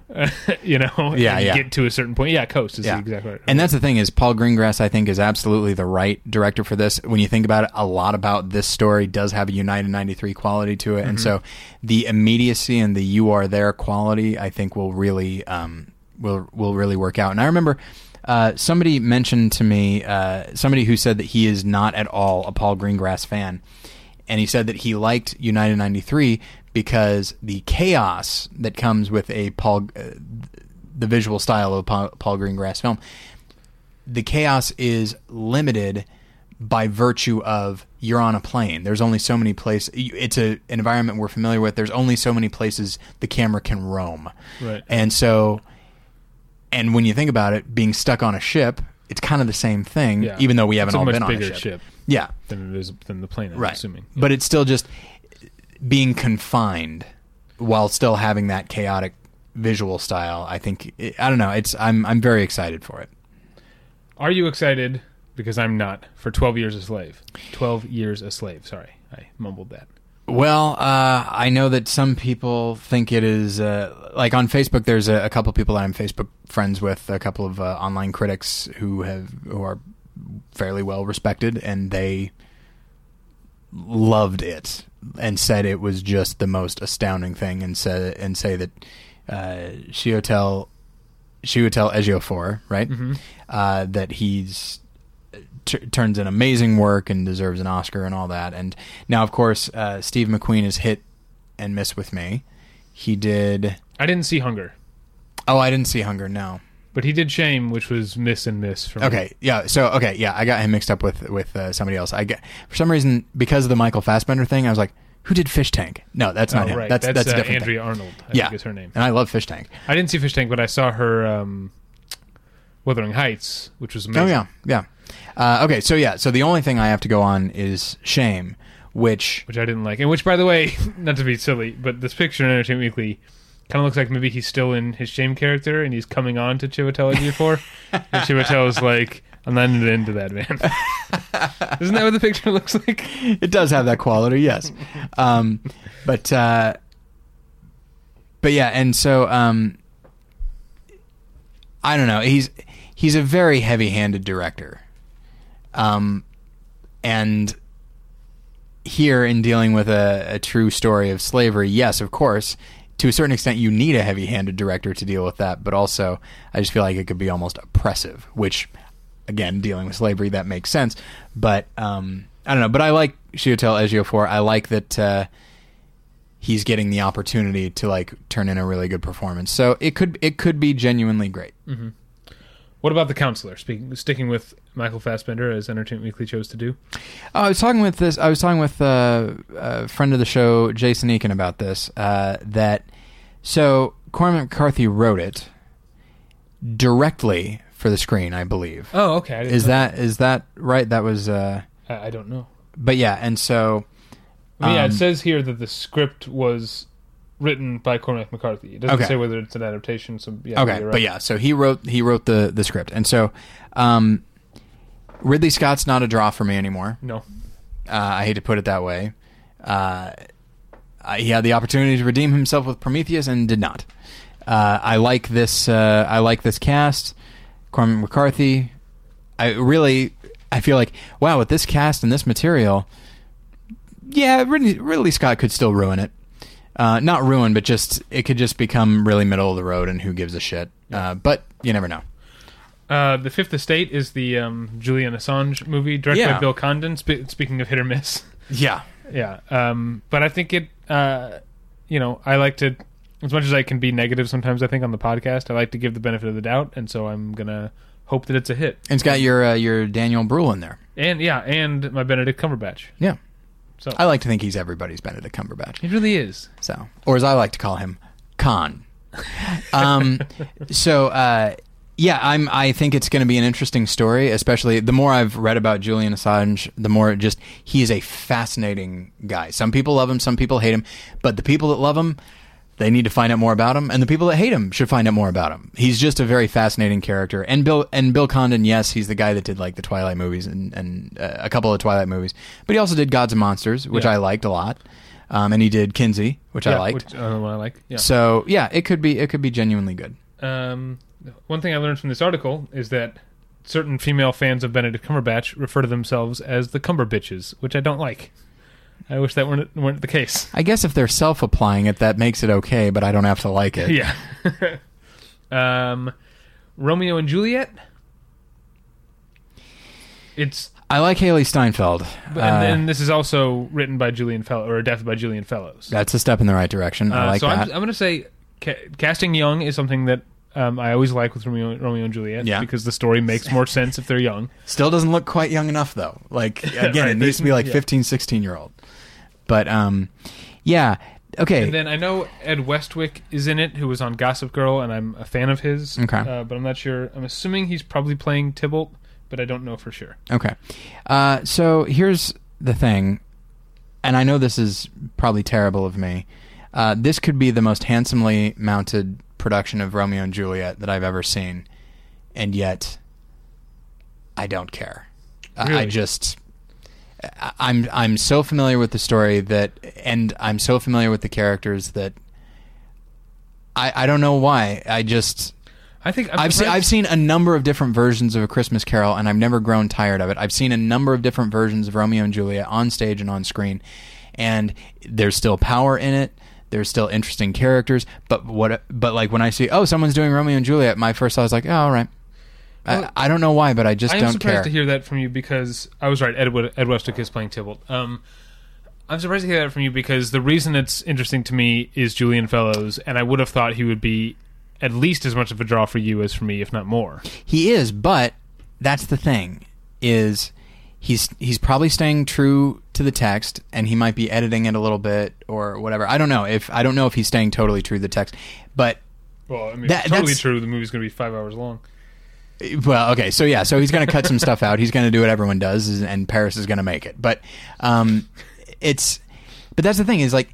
you know, Yeah, yeah. get to a certain point. Yeah, coast is Yeah. exactly right. And that's the thing is Paul Greengrass I think is absolutely the right director for this. When you think about it, a lot about this story does have a United 93 quality to it. And so the immediacy and the you are there quality I think will really um will will really work out. And I remember uh, somebody mentioned to me uh, somebody who said that he is not at all a Paul Greengrass fan. And he said that he liked United 93 because the chaos that comes with a Paul uh, the visual style of a Paul, Paul Greengrass film the chaos is limited by virtue of you're on a plane. There's only so many places. It's a an environment we're familiar with. There's only so many places the camera can roam. Right. And so, and when you think about it, being stuck on a ship, it's kind of the same thing. Yeah. Even though we haven't It's all been on a bigger ship. ship. Yeah. than it is than the plane. I'm Right. assuming. But it's still just being confined while still having that chaotic visual style. I think I don't know. It's I'm I'm very excited for it. Are you excited? Because I'm not. For 12 years a slave. 12 years a slave. Sorry, I mumbled that. Well, uh, I know that some people think it is uh, like on Facebook. There's a, a couple people that I'm Facebook friends with, a couple of uh, online critics who have who are fairly well respected, and they loved it and said it was just the most astounding thing, and said and say that uh, Chiwetel Chiwetel Ejiofor, right? Uh, that he's t- turns in amazing work and deserves an Oscar and all that. And now, of course, uh, Steve McQueen is hit and miss with me. He did. I didn't see Hunger, Oh, I didn't see Hunger. No. But he did Shame, which was miss and miss me. Okay. Yeah. So okay. Yeah, I got him mixed up with with uh, somebody else. I get for some reason because of the Michael Fassbender thing. I was like, who did Fish Tank? No, that's Oh, not him. right. That's that's, uh, a different. Andrea thing. Arnold. I Yeah. think is her name. And I love Fish Tank. I didn't see Fish Tank, but I saw her um, Wuthering Heights, which was amazing. Oh yeah, yeah. Uh, okay, so yeah, so the only thing I have to go on is Shame, which which I didn't like. And which, by the way, not to be silly, but this picture in Entertainment Weekly kind of looks like maybe he's still in his shame character and he's coming on to Chiwetel Ejiofor. and Chiwetel's like, I'm not into that, man. Isn't that what the picture looks like? it does have that quality, yes. Um, but uh, but yeah, and so um, I don't know. He's he's a very heavy-handed director, um, and here in dealing with a, a true story of slavery, yes, of course. To a certain extent, you need a heavy-handed director to deal with that, but also, I just feel like it could be almost oppressive. Which, again, dealing with slavery, that makes sense. But um, I don't know. But I like Chiwetel Ejiofor. I like that uh, he's getting the opportunity to like turn in a really good performance. So it could it could be genuinely great. What about the counselor? Speaking, sticking with Michael Fassbender as Entertainment Weekly chose to do. Oh, I was talking with this. I was talking with uh, a friend of the show, Jason Eakin, about this. Uh, that so Cormac McCarthy wrote it directly for the screen, I believe. Oh, okay. Is know. that is that right? That was. Uh, I, I don't know. but yeah, and so mean, yeah, Um, it says here that the script was written by Cormac McCarthy. It doesn't Okay. say whether it's an adaptation. So yeah, okay, right. but yeah, so he wrote he wrote the the script, and so um, Ridley Scott's not a draw for me anymore. no. Uh, I hate to put it that way. Uh, he had the opportunity to redeem himself with Prometheus and did not. Uh, I like this. Uh, I like this cast. Cormac McCarthy. I really. I feel like wow, with this cast and this material, yeah, Ridley, Ridley Scott could still ruin it. Uh, not ruin, but just it could just become really middle of the road, and who gives a shit? Uh, but you never know. Uh, the Fifth Estate is the um, Julian Assange movie directed Yeah. by Bill Condon. Spe- speaking of hit or miss, Yeah, yeah. Um, but I think it. Uh, you know, I like to, as much as I can be negative sometimes. I think on the podcast, I like to give the benefit of the doubt, and so I'm gonna hope that it's a hit. and it's got your uh, your Daniel Bruhl in there. And yeah, and my Benedict Cumberbatch. Yeah, So I like to think he's everybody's Benedict Cumberbatch. it really is. So, or as I like to call him, Khan. Um, so, uh, yeah, I'm. I think it's going to be an interesting story. Especially the more I've read about Julian Assange, the more it just he is a fascinating guy. Some people love him, some people hate him, but the people that love him, they need to find out more about him, and the people that hate him should find out more about him. He's just a very fascinating character. And Bill and Bill Condon, yes, he's the guy that did like the Twilight movies and and uh, a couple of Twilight movies, but he also did Gods and Monsters, which Yeah. I liked a lot. um, and he did Kinsey, which I liked. Which, uh, what I like. Yeah. So yeah, it could be it could be genuinely good. Um, one thing I learned from this article is that certain female fans of Benedict Cumberbatch refer to themselves as the Cumber bitches, which I don't like. I wish that weren't weren't the case. I guess if they're self-applying it, that makes it okay, but I don't have to like it. yeah. um, Romeo and Juliet. It's I like Hailee Steinfeld. and Uh, then this is also written by Julian Fellowes or adapted by Julian Fellowes. that's a step in the right direction. I Uh, like so that. I'm, I'm going to say ca- casting young is something that um, I always like with Romeo, Romeo and Juliet Yeah. because the story makes more sense if they're young. Still doesn't look quite young enough though. Like again, Right, it needs to be like yeah. 15, 16 year old. But um, yeah. Okay. And then I know Ed Westwick is in it, who was on Gossip Girl, and I'm a fan of his. Okay. Uh, but I'm not sure. I'm assuming he's probably playing Tybalt, but I don't know for sure. Okay. Uh, so here's the thing, and I know this is probably terrible of me. Uh, this could be the most handsomely mounted production of Romeo and Juliet that I've ever seen, and yet I don't care. I- I just. I- I'm I'm so familiar with the story that, and I'm so familiar with the characters that I I don't know why I just I think I'm I've seen I've seen a number of different versions of a Christmas Carol, and I've never grown tired of it. I've seen a number of different versions of Romeo and Juliet on stage and on screen, and there's still power in it. There's still interesting characters, but what? But like when I see, oh, someone's doing Romeo and Juliet, my first thought was like, oh, all right. Well, I, I don't know why, but I just don't care. I am don't surprised care. to hear that from you because I was right. Ed, Ed Westwick is playing Tybalt. Um, I'm surprised to hear that from you because the reason it's interesting to me is Julian Fellowes, and I would have thought he would be at least as much of a draw for you as for me, if not more. He is, but that's the thing is he's he's probably staying true to the text and he might be editing it a little bit or whatever. I don't know if I don't know if he's staying totally true to the text. But Well, I mean, That- totally true. The movie's going to be five hours long. well, okay, so yeah, so he's going to cut some stuff out. He's going to do what everyone does and Paris is going to make it. But um it's but that's the thing is like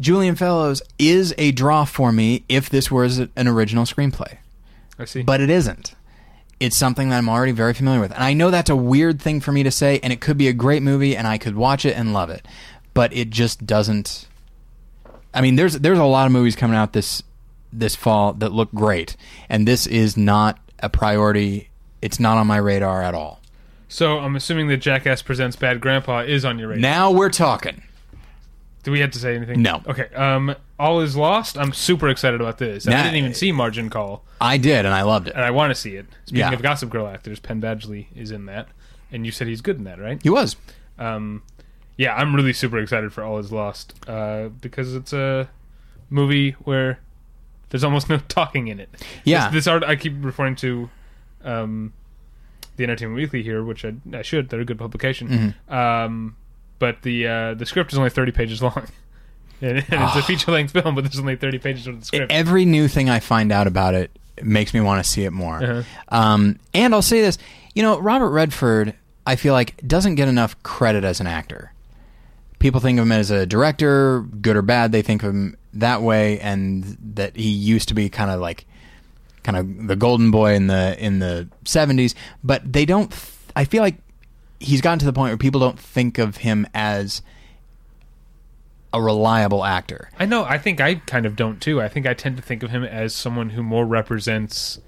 Julian Fellowes is a draw for me if this was an original screenplay. I see. but it isn't. It's something that I'm already very familiar with. And I know that's a weird thing for me to say, and it could be a great movie, and I could watch it and love it. But it just doesn't. I mean, there's there's a lot of movies coming out this this fall that look great, and this is not a priority. It's not on my radar at all. so I'm assuming that Jackass Presents Bad Grandpa is on your radar. Now we're talking. Do we have to say anything? No. Okay. Um, All is Lost. I'm super excited about this. I Nah. didn't even see Margin Call, I did, and I loved it. and I want to see it. Speaking Yeah. of Gossip Girl actors, Penn Badgley is in that, and you said he's good in that, right? He was. Um, yeah, I'm really super excited for All Is Lost uh, because it's a movie where there's almost no talking in it. Yeah. This, this art I keep referring to um, the Entertainment Weekly here, which I, I should. They're a good publication. Mm-hmm. Um, but the uh, the script is only 30 pages long. And, and it's a feature length film, but there's only 30 pages of the script. Every new thing I find out about it makes me want to see it more. Uh-huh. Um, and I'll say this, you know, Robert Redford, I feel like doesn't get enough credit as an actor. People think of him as a director, good or bad. They think of him that way, and that he used to be kind of like, kind of the golden boy in the in the seventies. But they don't. th- I feel like he's gotten to the point where people don't think of him as a reliable actor. I know. I think I kind of don't too. I think I tend to think of him as someone who more represents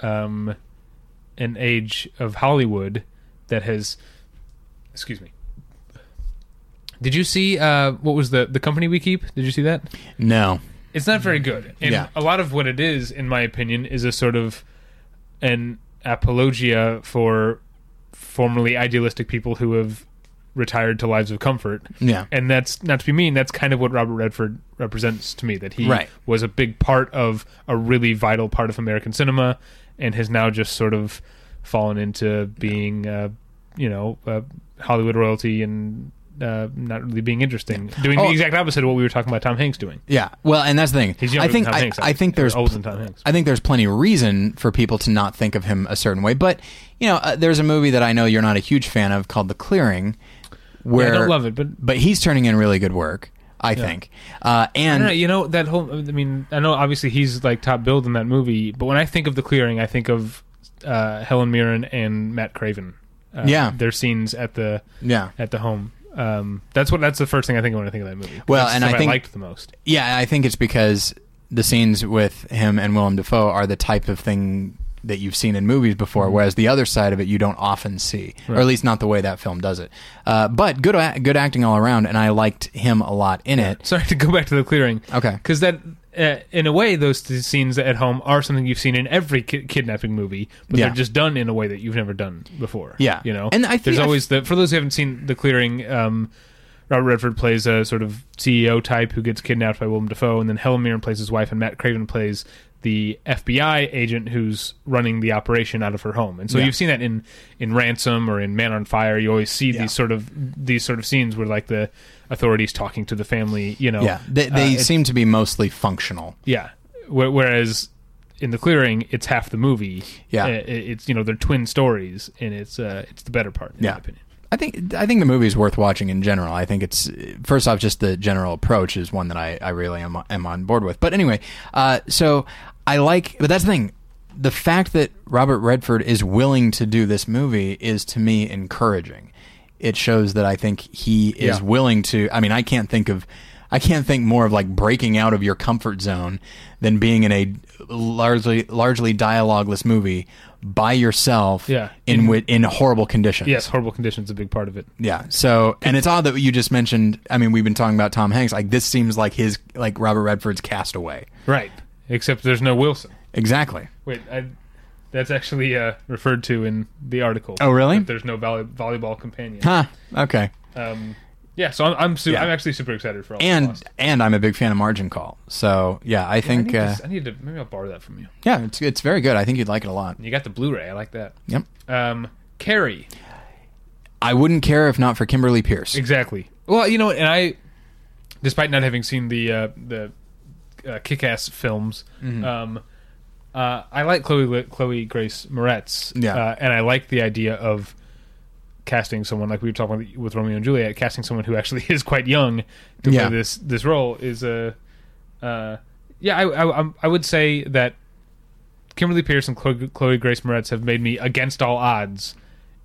um, an age of Hollywood that has. Excuse me. Did you see uh, what was the the company we keep? Did you see that? No. It's not very good. And Yeah. a lot of what it is, in my opinion, is a sort of an apologia for formerly idealistic people who have retired to lives of comfort. Yeah. And that's not to be mean, that's kind of what Robert Redford represents to me that he Right. was a big part of a really vital part of American cinema and has now just sort of fallen into being uh, you know, uh, Hollywood royalty and uh, not really being interesting, doing Oh. the exact opposite of what we were talking about Tom Hanks doing. Yeah, well, and that's the thing. He's younger I think than Tom I, Hanks. I think there's older than Tom Hanks. I think there's plenty of reason for people to not think of him a certain way. But you know, uh, there's a movie that I know you're not a huge fan of called The Clearing, where I don't love it, but but he's turning in really good work. I think, uh, and know, you know that whole. I mean, I know obviously he's like top billed in that movie, but when I think of the clearing, I think of uh, Helen Mirren and Matt Craven. Uh, Yeah. their scenes at the yeah, at the home. Um, that's what that's the first thing I think of when I think of that movie. Well, That's and I think- liked the most. Yeah, I think it's because the scenes with him and Willem Dafoe are the type of thing that you've seen in movies before, whereas the other side of it you don't often see, or at least not the way that film does it. Uh, but good, good acting all around, and I liked him a lot in it. Sorry to go back to the clearing. Okay. because that uh, in a way those scenes at home are something you've seen in every ki- kidnapping movie but Yeah. they're just done in a way that you've never done before Yeah. you know And I think there's always the for those who haven't seen the clearing um Robert Redford plays a sort of CEO type who gets kidnapped by Willem Dafoe, and then Helen Mirren plays his wife, and Matt Craven plays the FBI agent who's running the operation out of her home. And so Yeah. you've seen that in in Ransom or in Man on Fire. You always see Yeah. these sort of these sort of scenes where like the authorities talking to the family. You know, Yeah, they, Uh, they it- seem to be mostly functional. yeah. Wh- Whereas in the clearing, it's half the movie. Yeah. Uh, it's you know they're twin stories, and it's uh, it's the better part. In Yeah. my opinion. I think I think the movie is worth watching in general. I think it's first off just the general approach is one that I, I really am, am on board with. But anyway, uh, so I like, but that's the thing. The fact that Robert Redford is willing to do this movie is to me encouraging. It shows that I think he is Yeah. willing to. I mean, I can't think of. I can't think more of like breaking out of your comfort zone than being in a largely largely dialogueless movie by yourself Yeah. in mm-hmm. In- in horrible conditions. Yes, horrible conditions a big part of it. Yeah. So, and it's odd that you just mentioned. I mean, we've been talking about Tom Hanks. Like this seems like his, like Robert Redford's Castaway. Right. Except there's no Wilson. Exactly. Wait, I, that's actually uh, referred to in the article. Oh, really? There's no volley, volleyball companion. Huh. Okay. Um, yeah, so I'm I'm, su- Yeah. I'm actually super excited for all And and I'm a big fan of Margin Call. So yeah, I I think need, uh, to, I need to maybe I'll borrow that from you. yeah, it's it's very good. I think you'd like it a lot. You got the Blu-ray. I like that. Yep. Um, Carrie. I wouldn't care if not for Kimberly Peirce. Exactly. Well, you know, and I, despite not having seen the uh, the uh, Kick-Ass films, Mm-hmm. um, uh, I like Chloe Chloe Grace Moretz. Yeah. uh, and I like the idea of casting someone like we were talking with Romeo and Juliet, casting someone who actually is quite young to Yeah. play this this role is a. Uh, yeah, I, I I'm- would say that Kimberly Peirce and Chloe, Chloe Grace Moretz have made me, against all odds,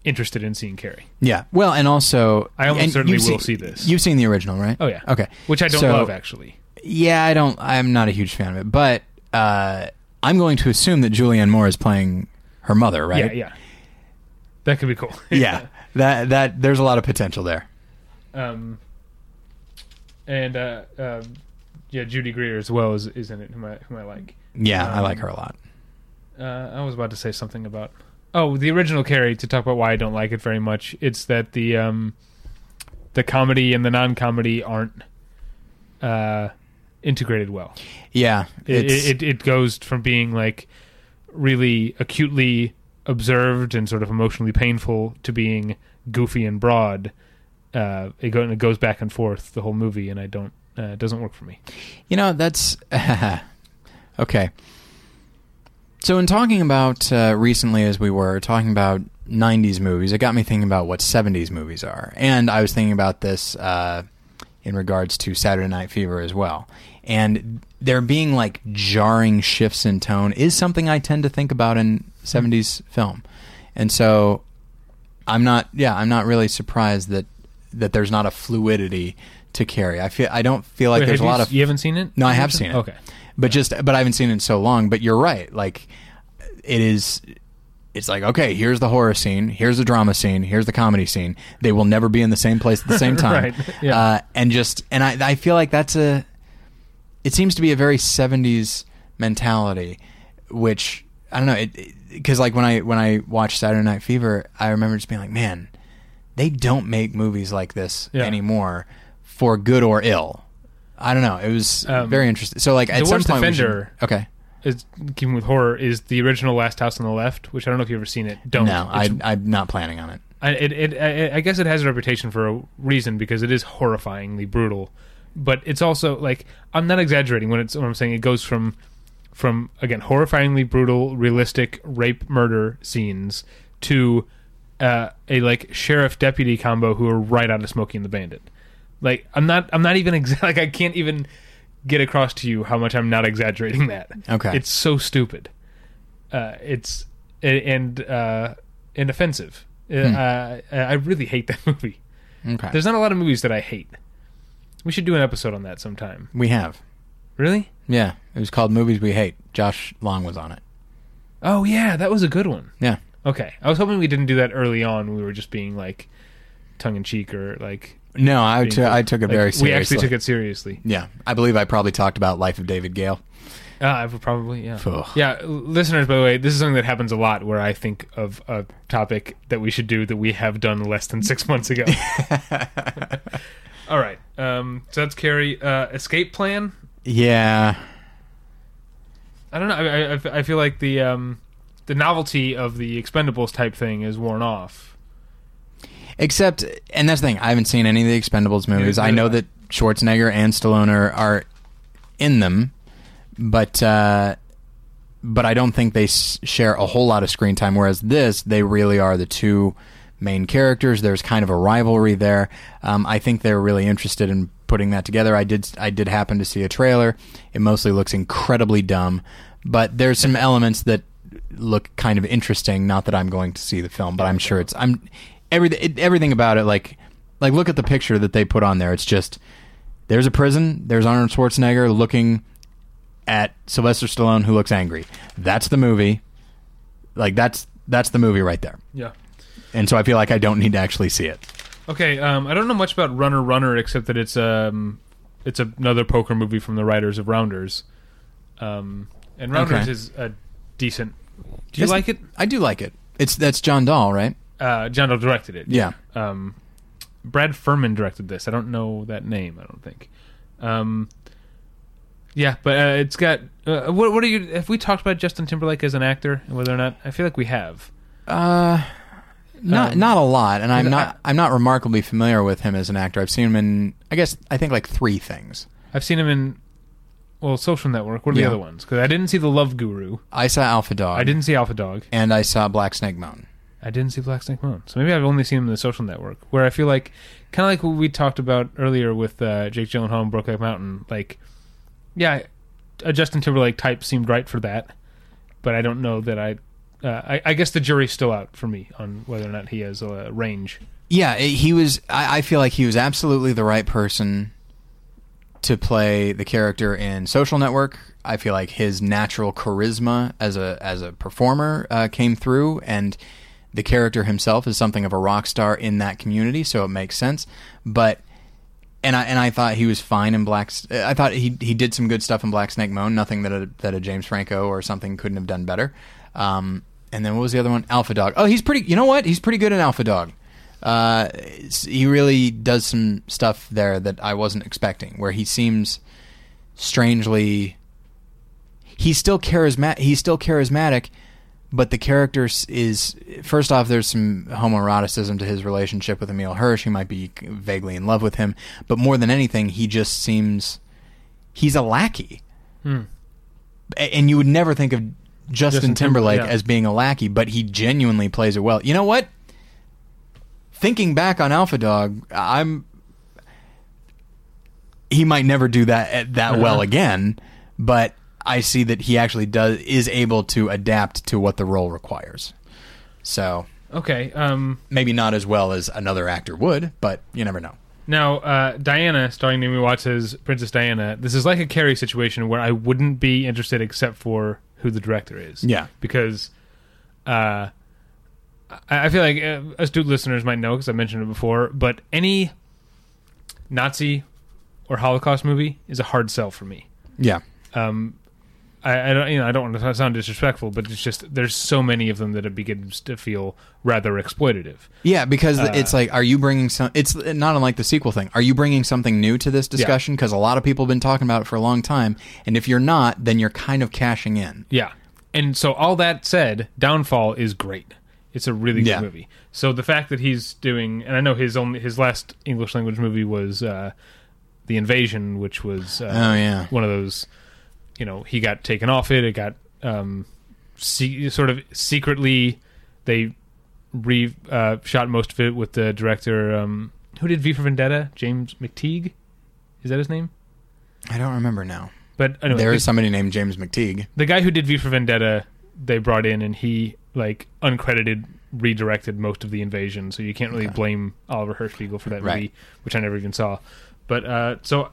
interested in seeing Carrie. Yeah. Well, and also I almost and certainly will seen- see this. You've seen the original, right? Oh yeah, Okay. which I don't So- love actually. Yeah, I don't. I'm not a huge fan of it, but uh, I'm going to assume that Julianne Moore is playing her mother, right? Yeah, yeah. That could be cool. yeah. That that there's a lot of potential there. um, and uh, uh, yeah, Judy Greer as well is, is in it, whom I, whom I like. Yeah, I Um, like her a lot. Uh, I was about to say something about oh the original Carrie to talk about why I don't like it very much. It's that the um, the comedy and the non-comedy aren't uh, integrated well. Yeah, It, it it goes from being like really acutely observed and sort of emotionally painful to being goofy and broad. Uh, it, go, it goes back and forth the whole movie, and I don't. Uh, it doesn't work for me. you know that's okay. So in talking about uh, recently, as we were talking about '90s movies, it got me thinking about what '70s movies are, and I was thinking about this uh, in regards to Saturday Night Fever as well. And there being like jarring shifts in tone is something I tend to think about in '70s film, and so I'm not. Yeah, I'm not really surprised that that there's not a fluidity to Carrie. I feel I don't feel like Wait, there's a have you lot of You haven't seen it? No, I have seen it. Okay. but just but I haven't seen it in so long. But you're right. Like it is. It's like okay, here's the horror scene, here's the drama scene, here's the comedy scene. They will never be in the same place at the same time. Right, yeah. Uh, and just and I I feel like that's a. It seems to be a very '70s mentality, which I don't know. It because like when I when I watched Saturday Night Fever, I remember just being like, man, they don't make movies like this Yeah. anymore, for good or ill. I don't know. It was Um, very interesting. So like at The some point, we should- okay. Is keeping with horror is the original Last House on the Left, which I don't know if you've ever seen it. Don't. No, I, I'm not planning on it. I, it, it, I, I guess it has a reputation for a reason because it is horrifyingly brutal, but it's also like I'm not exaggerating when it's when I'm saying it goes from from again horrifyingly brutal, realistic rape murder scenes to uh, a like sheriff deputy combo who are right out of Smokey and the Bandit. Like I'm not I'm not even exa- like I can't even get across to you how much I'm not exaggerating that. Okay. it's so stupid. Uh, it's and uh, and offensive. Uh, Hmm. uh, I really hate that movie. Okay. There's not a lot of movies that I hate. We should do an episode on that sometime. we have. Really? Yeah. It was called Movies We Hate. Josh Long was on it. Oh yeah, that was a good one. Yeah. Okay, I was hoping we didn't do that early on. We were just being like tongue in cheek or like. No, I, being t- I took it like, very seriously. We actually took it seriously. Yeah. I believe I probably talked about Life of David Gale. Uh, I would probably yeah. Ugh. Yeah, listeners. By the way, this is something that happens a lot where I think of a topic that we should do that we have done less than six months ago. All right, um, so that's Carrie. Uh, escape plan. Yeah. I don't know. I I feel like the um, the novelty of the Expendables type thing is worn off. Except, and that's the thing. I haven't seen any of the Expendables movies. I know that Schwarzenegger and Stallone are, are in them, but uh, but I don't think they s- share a whole lot of screen time. Whereas this, they really are the two main characters. There's kind of a rivalry there. Um, I think they're really interested in putting that together. I did I did happen to see a trailer. It mostly looks incredibly dumb, but there's some elements that look kind of interesting. Not that I'm going to see the film, but I'm sure it's I'm everything it, everything about it. Like like look at the picture that they put on there. It's just there's a prison. There's Arnold Schwarzenegger looking at Sylvester Stallone who looks angry. That's the movie. Like that's that's the movie right there. Yeah. And so I feel like I don't need to actually see it. Okay. Um, I don't know much about Runner Runner except that it's um, it's another poker movie from the writers of Rounders. Um, and Rounders Okay. is a decent. Do you It's- like it? I do like it. It's that's John Dahl, right? Uh, John Dahl directed it. Yeah. Um, Brad Furman directed this. I don't know that name. I don't think. Um, yeah, but uh, it's got. Uh, what, what are you? Have we talked about Justin Timberlake as an actor and whether or not? I feel like we have. Uh not Um, not a lot, and I'm not I'm not remarkably familiar with him as an actor. I've seen him in I guess I think like three things. I've seen him in. Well, Social Network. What are the other ones? Because I didn't see The Love Guru. I saw Alpha Dog. I didn't see Alpha Dog. and I saw Black Snake Mountain. I didn't see Black Snake Mountain. So maybe I've only seen him in the Social Network, where I feel like, kind of like what we talked about earlier with uh, Jake Gyllenhaal and Brokeback Mountain. Like, yeah, a Justin Timberlake type seemed right for that, but I don't know that I. Uh, I, I guess the jury's still out for me on whether or not he has a range. Yeah, it- he was. I, I feel like he was absolutely the right person to play the character in Social Network. I feel like his natural charisma as a as a performer uh, came through, and the character himself is something of a rock star in that community, so it makes sense. But and I and I thought he was fine in Black. I thought he he did some good stuff in Black Snake Moan. Nothing that a, that a James Franco or something couldn't have done better. Um, and then what was the other one? Alpha Dog. Oh, he's pretty. You know what? He's pretty good in Alpha Dog. Uh, he really does some stuff there that I wasn't expecting. Where he seems strangely. He's still charismatic. He's still charismatic, but the character is first off. There's some homoeroticism to his relationship with Emile Hirsch. He might be vaguely in love with him, but more than anything, he just seems he's a lackey, Hmm. And you would never think of Justin, Justin Timber- Timberlake yeah. as being a lackey, but he genuinely plays it well. You know what? Thinking back on Alpha Dog, I'm he might never do that that well again, but I see that he actually does is able to adapt to what the role requires. So Okay. Um, maybe not as well as another actor would, but you never know. Now, uh, Diana, starring Naomi Watts as Princess Diana, this is like a Carrie situation where I wouldn't be interested except for who the director is. Yeah. Because uh, I, I feel like uh, astute listeners might know because I mentioned it before, but any Nazi or Holocaust movie is a hard sell for me. Yeah. Um, I, I don't, you know, I don't want to sound disrespectful, but it's just there's so many of them that it begins to feel rather exploitative. Yeah, because Uh, it's like, are you bringing some? It's not unlike the sequel thing. Are you bringing something new to this discussion? Because a lot of people have been talking about it for a long time, and if you're not, then you're kind of cashing in. Yeah. And so all that said, Downfall is great. It's a really good Yeah. movie. So the fact that he's doing and I know his only his last English language movie was uh The Invasion, which was uh, Oh, yeah. one of those you know, he got taken off it, it got um se- sort of secretly they re uh, shot most of it with the director um who did V for Vendetta? James McTeigue? Is that his name? I don't remember now. But anyway, there the- is somebody named James McTeigue. the guy who did V for Vendetta, they brought in, and he like uncredited redirected most of the invasion, so you can't really Okay. blame Oliver Hirschbiegel for that Right. movie, which I never even saw. But uh, so,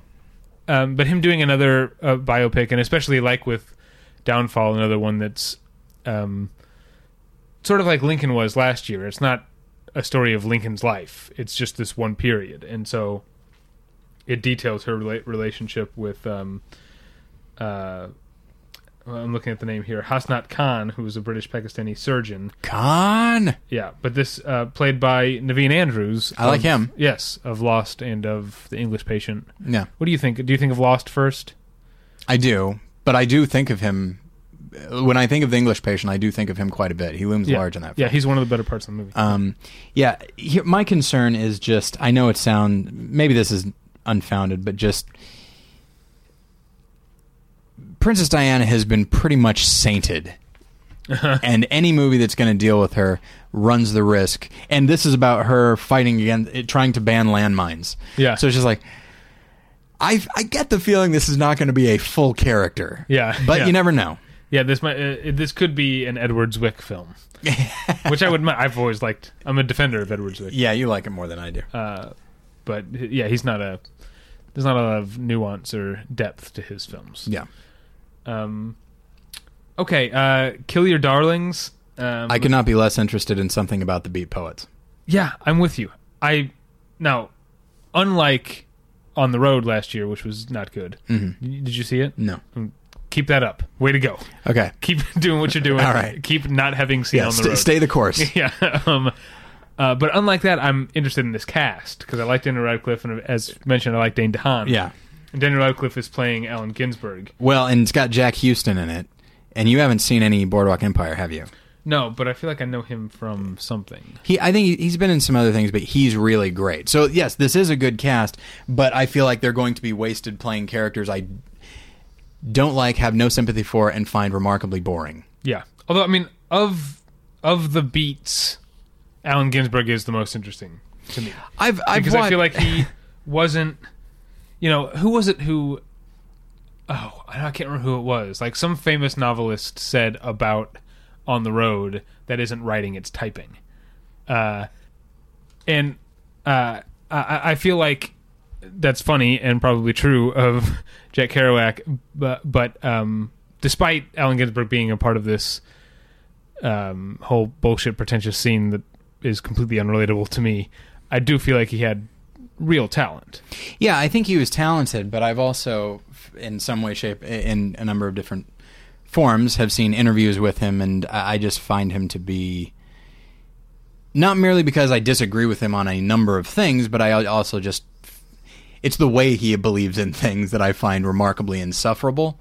um, but him doing another uh, biopic, and especially like with Downfall, another one that's um, sort of like Lincoln was last year. It's not a story of Lincoln's life; it's just this one period, and so it details her rela- relationship with. Um, uh, I'm looking at the name here, Hasnat Khan, who was a British Pakistani surgeon. Khan. Yeah, but this uh, played by Naveen Andrews. I like him. Yes, of Lost and of The English Patient. Yeah, What do you think? Do you think of Lost first? I do, but I do think of him. When I think of the English patient, I do think of him quite a bit. He looms Yeah. large in that. Yeah, he's one of the better parts of the movie. Um, yeah, here, my concern is just I know it sound maybe this is unfounded, but just Princess Diana has been pretty much sainted. and any movie that's going to deal with her runs the risk. And this is about her fighting against, trying to ban landmines. yeah. So it's just like, I I get the feeling this is not going to be a full character. yeah. But yeah. you never know. Yeah, this might uh, this could be an Edward Zwick film, which I would. I've always liked. I'm a defender of Edward Zwick. Yeah, you like it more than I do. Uh, but yeah, he's not a. There's not a lot of nuance or depth to his films. Yeah. Um, okay, uh, Kill Your Darlings. Um, I could not be less interested in something about the Beat Poets. Yeah, I'm with you. I now, unlike on the road last year, which was not good. hmm Did you see it? No. Keep that up. Way to go. Okay. Keep doing what you're doing. All right. Keep not having seen Yeah, on the st- road. stay the course. yeah. Um, uh, but unlike that, I'm interested in this cast because I like Daniel Radcliffe, and as mentioned, I like Dane DeHaan. yeah. And Daniel Radcliffe is playing Allen Ginsberg. Well, and it's got Jack Huston in it. And you haven't seen any Boardwalk Empire, have you? No, but I feel like I know him from something. He, I think he- he's been in some other things, but he's really great. So yes, this is a good cast, but I feel like they're going to be wasted playing characters I don't like, have no sympathy for, and find remarkably boring. Yeah. Although I mean, of of the beats, Allen Ginsberg is the most interesting to me I've, I've because I feel like he wasn't. You know, who was it who? Oh, I can't remember who it was. Like some famous novelist said about on the road that isn't writing, it's typing. Uh, and uh, I, I feel like that's funny and probably true of Jack Kerouac, but but um, despite Allen Ginsberg being a part of this um, whole bullshit pretentious scene that is completely unrelatable to me, I do feel like he had real talent. Yeah, I think he was talented, but I've also, in some way, shape, in a number of different forms, have seen interviews with him, and I just find him to be not merely because I disagree with him on a number of things, but I also just it's the way he believes in things that I find remarkably insufferable.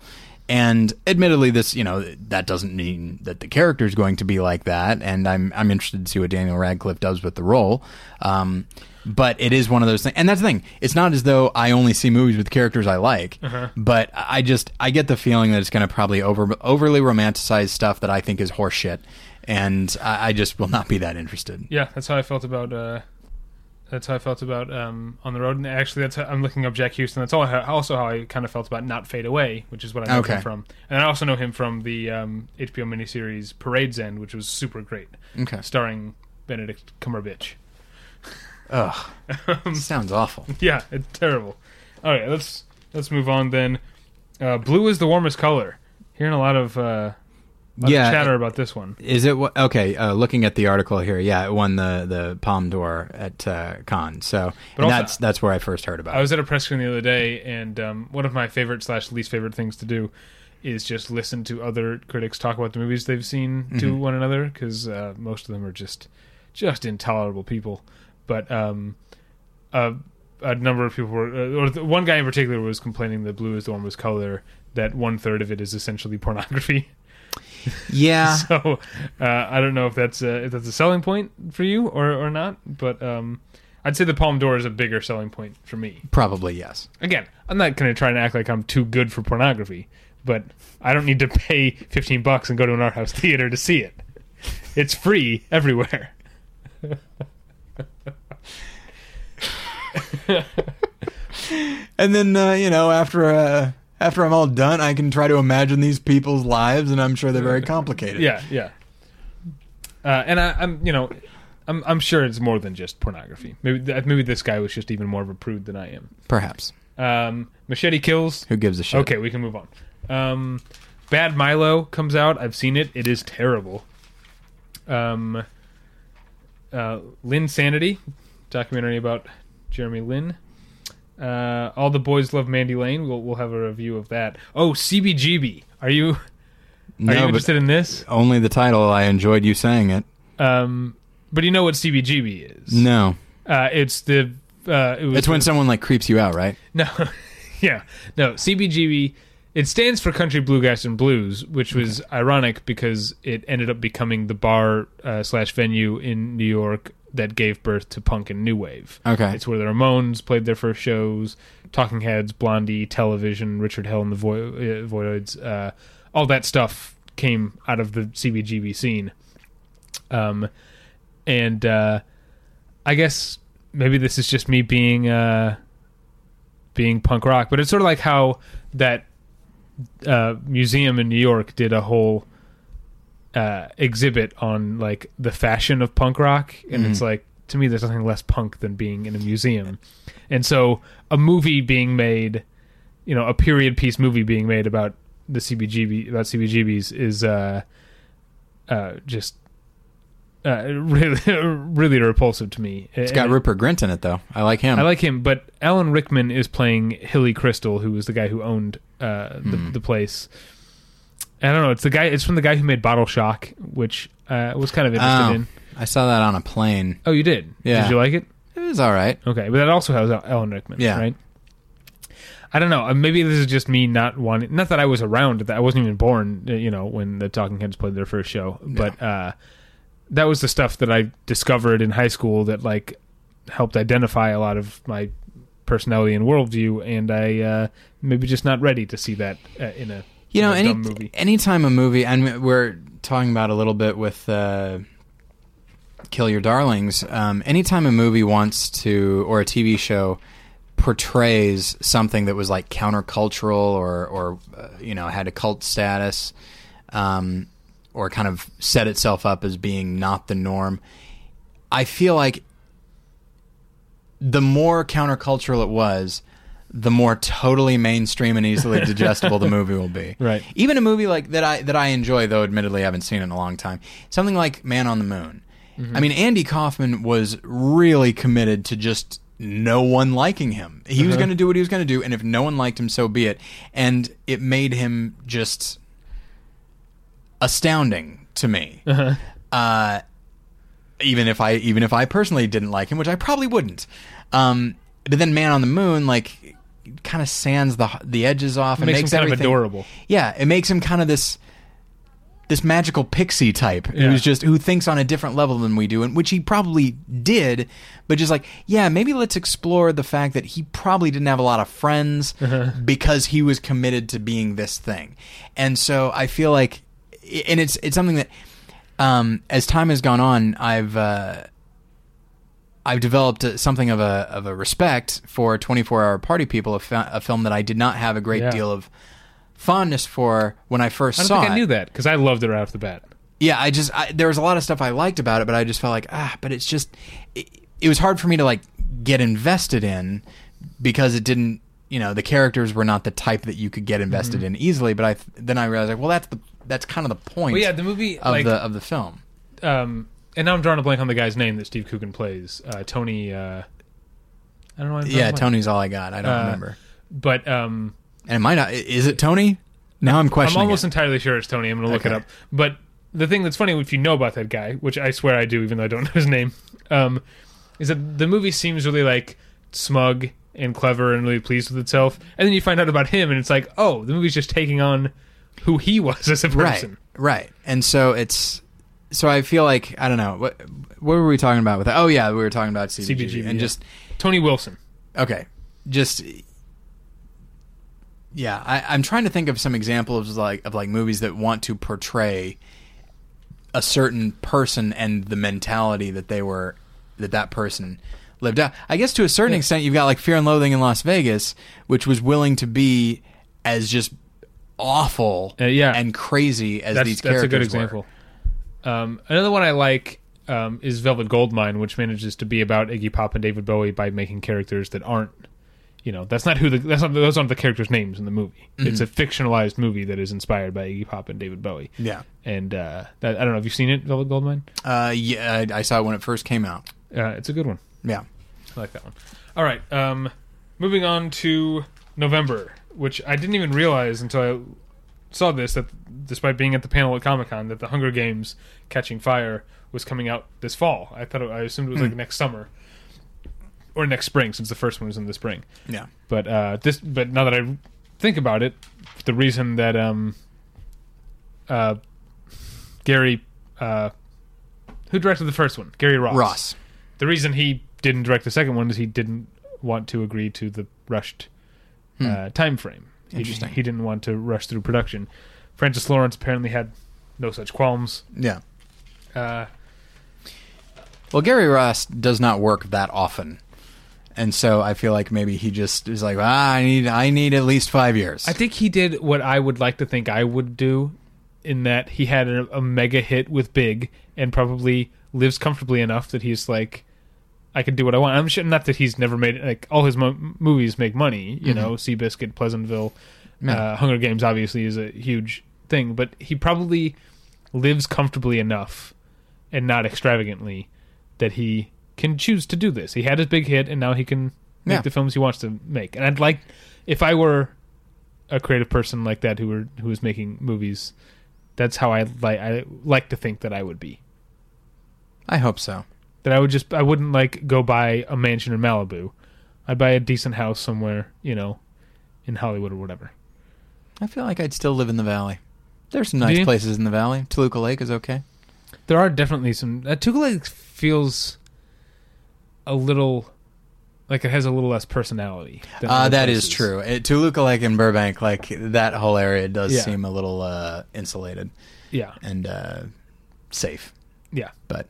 And admittedly, this you know that doesn't mean that the character is going to be like that. And I'm I'm interested to see what Daniel Radcliffe does with the role. Um, but it is one of those things, and that's the thing. It's not as though I only see movies with characters I like, but I just I get the feeling that it's going to probably over overly romanticize stuff that I think is horseshit, and I, I just will not be that interested. Yeah, that's how I felt about. Uh, that's how I felt about um, on the road. And actually, that's how, I'm looking up Jack Huston. That's all how, also how I kind of felt about Not Fade Away, which is what I know Okay. him from. And I also know him from the um, HBO miniseries Parade's End, which was super great, Okay. starring Benedict Cumberbatch. Ugh. Sounds awful. yeah, it's terrible. All right, let's let's move on then. Uh, blue is the warmest color. Hearing a lot of, uh, lot Yeah, of chatter about this one. Is it wha- okay? Uh, looking at the article here, yeah, it won the the Palme d'Or at uh, Cannes. So But and also- that's that's where I first heard about I it. was at a press screen the other day, and um, one of my favorite slash least favorite things to do is just listen to other critics talk about the movies they've seen to Mhm. one another because uh, most of them are just just intolerable people. But um, a, a number of people were, uh, or one guy in particular was complaining that blue is the warmest color. That one third of it is essentially pornography. Yeah, so uh, I don't know if that's a, if that's a selling point for you or or not. But um, I'd say the Palme d'Or is a bigger selling point for me probably yes. again, I'm not going to try and act like I'm too good for pornography, but I don't need to pay 15 bucks and go to an art house theater to see it. It's free everywhere. And then uh, you know after uh, after I'm all done, I can try to imagine these people's lives, and I'm sure they're very complicated. Yeah, yeah. Uh, and I, I'm, you know, I'm, I'm sure it's more than just pornography. Maybe, th- maybe this guy was just even more of a prude than I am. Perhaps. Um, Machete Kills. Who gives a shit? Okay, we can move on. Um, Bad Milo comes out. I've seen it. It is terrible. Um, uh, Linsanity, documentary about Jeremy Lin. Uh, All the boys love Mandy Lane. We'll we'll have a review of that. Oh, CBGB. Are you are No, you interested in this? only the title. I enjoyed you saying it. Um, but you know what CBGB is? No, Uh, it's the uh, it was it's when someone like creeps you out, right? No, yeah, no. CBGB. It stands for Country Bluegrass and Blues, which was ironic because it ended up becoming the bar uh, slash venue in New York that gave birth to punk and new wave. Okay. It's where the Ramones played their first shows, Talking Heads, Blondie, Television, Richard Hell and the Vo- uh, Voids. Uh, all that stuff came out of the CBGB scene. Um, and uh, I guess maybe this is just me being uh, being punk rock, but it's sort of like how that uh, museum in New York did a whole uh, exhibit on like the fashion of punk rock, and it's like to me, there's nothing less punk than being in a museum, and so a movie being made, you know, a period piece movie being made about the CBGB about CBGBs is uh, uh, just. Uh, really, really repulsive to me. It's got And- Rupert Grint in it, though. I like him. I like him, but Alan Rickman is playing Hilly Kristal, who was the guy who owned uh, the, Hmm. the place. I don't know. It's the guy. It's from the guy who made Bottle Shock, which uh, I was kind of interested Oh, in. I saw that on a plane. Oh, you did? Yeah. Did you like it? It was all right. Okay, but that also has Alan Rickman, Yeah. right? I don't know. uh, Maybe this is just me not wanting. Not that I was around. That I wasn't even born. uh, You know, when the Talking Heads played their first show. But uh, that was the stuff that I discovered in high school that like helped identify a lot of my personality and worldview. And I uh, maybe just not ready to see that uh, in a You know, any anytime a movie, and we're talking about a little bit with uh, Kill Your Darlings. Um, anytime a movie wants to, or a TV show portrays something that was like countercultural or, or uh, you know, had a cult status, um, or kind of set itself up as being not the norm, I feel like the more countercultural it was, the more totally mainstream and easily digestible the movie will be. Right. Even a movie like that I that I enjoy, though admittedly I haven't seen it in a long time. Something like Man on the Moon. I mean, Andy Kaufman was really committed to just no one liking him. He was going to do what he was going to do, and if no one liked him, so be it. And it made him just astounding to me. Uh, even if I even if I personally didn't like him, which I probably wouldn't. Um, but then Man on the Moon, like, kind of sands the the edges off and Makes him makes kind of adorable. Yeah, it makes him kind of this this magical pixie type Yeah. who's just who thinks on a different level than we do, and which he probably did, but just like, yeah, maybe let's explore the fact that he probably didn't have a lot of friends Uh-huh. because he was committed to being this thing, and so I feel like, and it's it's something that, um, as time has gone on, I've. Uh, I've developed something of a of a respect for 24 Hour Party People, a, a film that I did not have a great Yeah. deal of fondness for when I first I don't saw think it. I knew that because I loved it right off the bat. Yeah, I just I, there was a lot of stuff I liked about it, but I just felt like ah, but it's just it, it was hard for me to like get invested in because it didn't. You know, the characters were not the type that you could get invested in easily. But I then I realized like, well, that's the that's kind of the point Well, yeah, the movie of like the of the film. um, and now I'm drawing a blank on the guy's name that Steve Coogan plays. Uh, Tony. Uh, I don't know. Yeah. Tony's all I got. I don't Uh, remember. But um, And it might not. Is it Tony? Now I'm questioning. I'm almost it. entirely sure it's Tony. I'm going to look it up. But the thing that's funny, if you know about that guy, which I swear I do, even though I don't know his name, um, is that the movie seems really like smug and clever and really pleased with itself, and then you find out about him, and it's like, oh, the movie's just taking on who he was as a person. right, right. And so it's so I feel like I don't know what what were we talking about with that? Oh yeah, we were talking about CBGB, CBGB, and yeah. just Tony Wilson. okay, just yeah. I, I'm trying to think of some examples like of like movies that want to portray a certain person and the mentality that they were that that person lived out. I guess to a certain extent, you've got like Fear and Loathing in Las Vegas, which was willing to be as just awful Uh, yeah. and crazy as That's these characters. that's a good were. Um, another one I like um, is Velvet Goldmine, which manages to be about Iggy Pop and David Bowie by making characters that aren't, you know, that's not who the that's not those aren't the characters' names in the movie. It's a fictionalized movie that is inspired by Iggy Pop and David Bowie. Yeah. And uh, that, I don't know, have you seen it, Velvet Goldmine? Uh, yeah, I, I saw it when it first came out. Uh, it's a good one. Yeah. I like that one. All right. Um, moving on to November, which I didn't even realize until I saw this that despite being at the panel at Comic Con, that the Hunger Games Catching Fire was coming out this fall. I thought it, I assumed it was like next summer or next spring, since the first one was in the spring. Yeah. But uh, this, but now that I think about it, the reason that um, uh, Gary, uh, who directed the first one, Gary Ross, Ross. the reason he didn't direct the second one is he didn't want to agree to the rushed uh, time frame. He, he didn't want to rush through production. Francis Lawrence apparently had no such qualms. Yeah. Uh, Well, Gary Ross does not work that often. And so I feel like maybe he just is like, ah, I need, I need at least five years. I think he did what I would like to think I would do, in that he had a, a mega hit with Big and probably lives comfortably enough that he's like, I can do what I want. I'm sure not that he's never made like all his mo- movies make money. You know, Seabiscuit, Pleasantville, uh, Hunger Games obviously is a huge thing, but he probably lives comfortably enough and not extravagantly that he can choose to do this. He had his big hit, and now he can make Yeah. the films he wants to make. And I'd like if I were a creative person like that who were who was making movies. That's how I like. I like to think that I would be. I hope so. That I would just. I wouldn't like go buy a mansion in Malibu. I'd buy a decent house somewhere, you know, in Hollywood or whatever. I feel like I'd still live in the valley. There's some nice places in the valley. Toluca Lake is okay. There are definitely some. Uh, Tuca Lake feels a little like it has a little less personality. than Uh, that is places. true. It, Toluca Lake and Burbank, like that whole area, does Yeah. seem a little uh, insulated Yeah, and uh, safe. yeah. But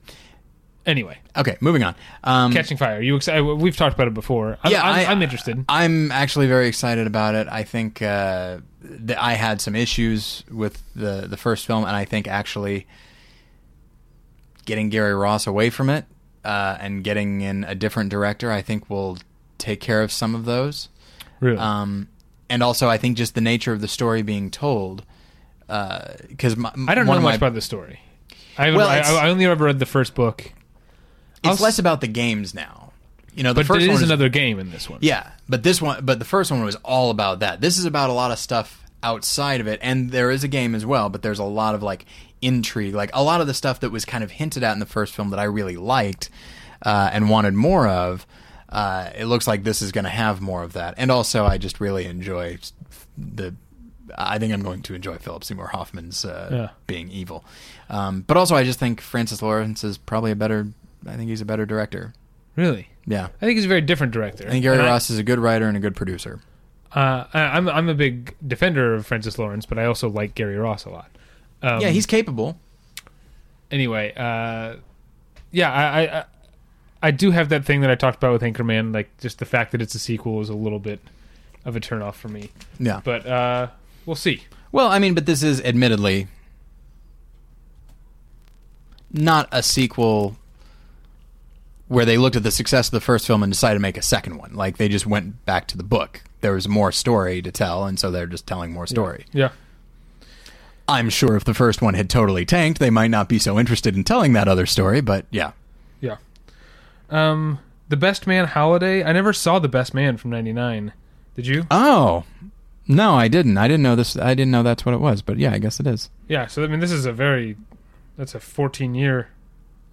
Anyway, okay, moving on. Um, Catching Fire. You excited? We've talked about it before. I'm, Yeah, I'm, I- I'm interested. I'm actually very excited about it. I think uh, that I had some issues with the the first film, and I think actually getting Gary Ross away from it uh, and getting in a different director, I think will take care of some of those. Really? Um, and also, I think just the nature of the story being told, because I don't know much about the story. I, Well, I, I only ever read the first book, It's s- less about the games now. You know, the but first it one is another game in this one. Yeah, but this one, but the first one was all about that. This is about a lot of stuff outside of it, and there is a game as well. But there's a lot of like intrigue, like a lot of the stuff that was kind of hinted at in the first film that I really liked uh, and wanted more of. Uh, it looks like this is going to have more of that, and also I just really enjoy the. I think I'm going to enjoy Philip Seymour Hoffman's uh, Yeah. being evil, um, but also I just think Francis Lawrence is probably a better. I think he's a better director. Really? Yeah, I think he's a very different director. I think Gary And I- Ross is a good writer and a good producer. Uh, I, I'm I'm a big defender of Francis Lawrence, but I also like Gary Ross a lot. Um, yeah, he's capable. anyway. Uh, yeah, I, I I- I do have that thing that I talked about with Anchorman. Like just the fact that it's a sequel is a little bit of a turnoff for me. Yeah. But uh, we'll see. Well, I mean, but this is admittedly not a sequel where they looked at the success of the first film and decided to make a second one. Like they just went back to the book. There was more story to tell, and so they're just telling more story. Yeah. I'm sure if the first one had totally tanked, they might not be so interested in telling that other story, but yeah. Yeah. Um, the Best Man Holiday. I never saw the Best Man from '99. Did you? Oh. No, I didn't. I didn't know this. I didn't know that's what it was, but yeah, I guess it is. Yeah. So I mean, this is a very that's a 14 year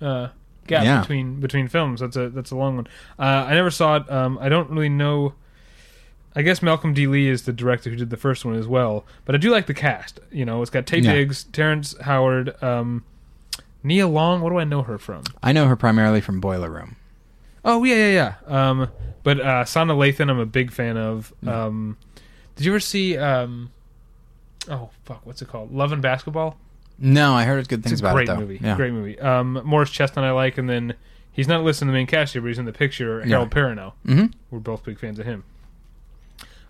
uh, gap Yeah. between between films. That's a that's a long one. Uh, I never saw it. Um, I don't really know. I guess Malcolm D. Lee is the director who did the first one as well, but I do like the cast. You know, it's got Taye Yeah. Diggs, Terrence Howard, um, Nia Long. What do I know her from? I know her primarily from Boiler Room. Oh yeah, yeah, yeah. Um, but uh, Sanaa Lathan, I'm a big fan of. Um, did you ever see? Um, oh fuck, what's it called? Love and Basketball. No, I heard good things It's a about great it though. movie. Yeah. Great movie. Um, Morris Chestnut I like, and then he's not listed in the main cast here, but he's in the picture. Harold Perrineau. hmm We're both big fans of him.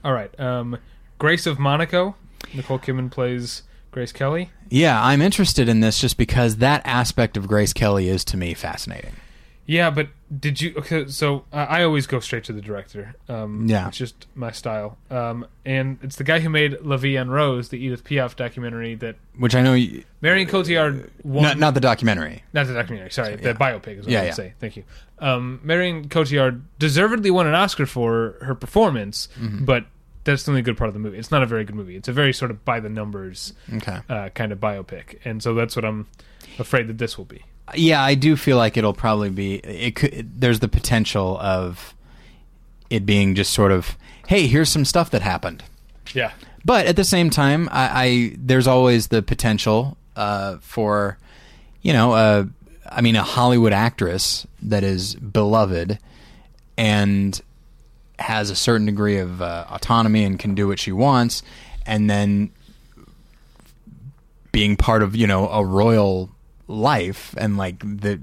All right. Um, Grace of Monaco. Nicole Kidman plays Grace Kelly. Yeah, I'm interested in this just because that aspect of Grace Kelly is to me fascinating. Yeah, but did you? Okay, so uh, I always go straight to the director. Um, Yeah. it's just my style. Um, and it's the guy who made La Vie en Rose, the Edith Piaf documentary that Which I know, you, Marion Cotillard won. not, not the documentary. Not the documentary, sorry, the Yeah. biopic is what Yeah, I would yeah. say. Thank you. Um, Marion Cotillard deservedly won an Oscar for her performance, Mm-hmm. but that's the only good part of the movie. It's not a very good movie. It's a very sort of by the numbers Okay. uh, kind of biopic, and so that's what I'm afraid that this will be. Yeah, I do feel like it'll probably be. It could. There's the potential of it being just sort of, hey, here's some stuff that happened. Yeah, But at the same time, I, I there's always the potential uh, for, you know, uh, I mean, a Hollywood actress that is beloved and has a certain degree of uh, autonomy and can do what she wants, and then being part of you know a royal life and like the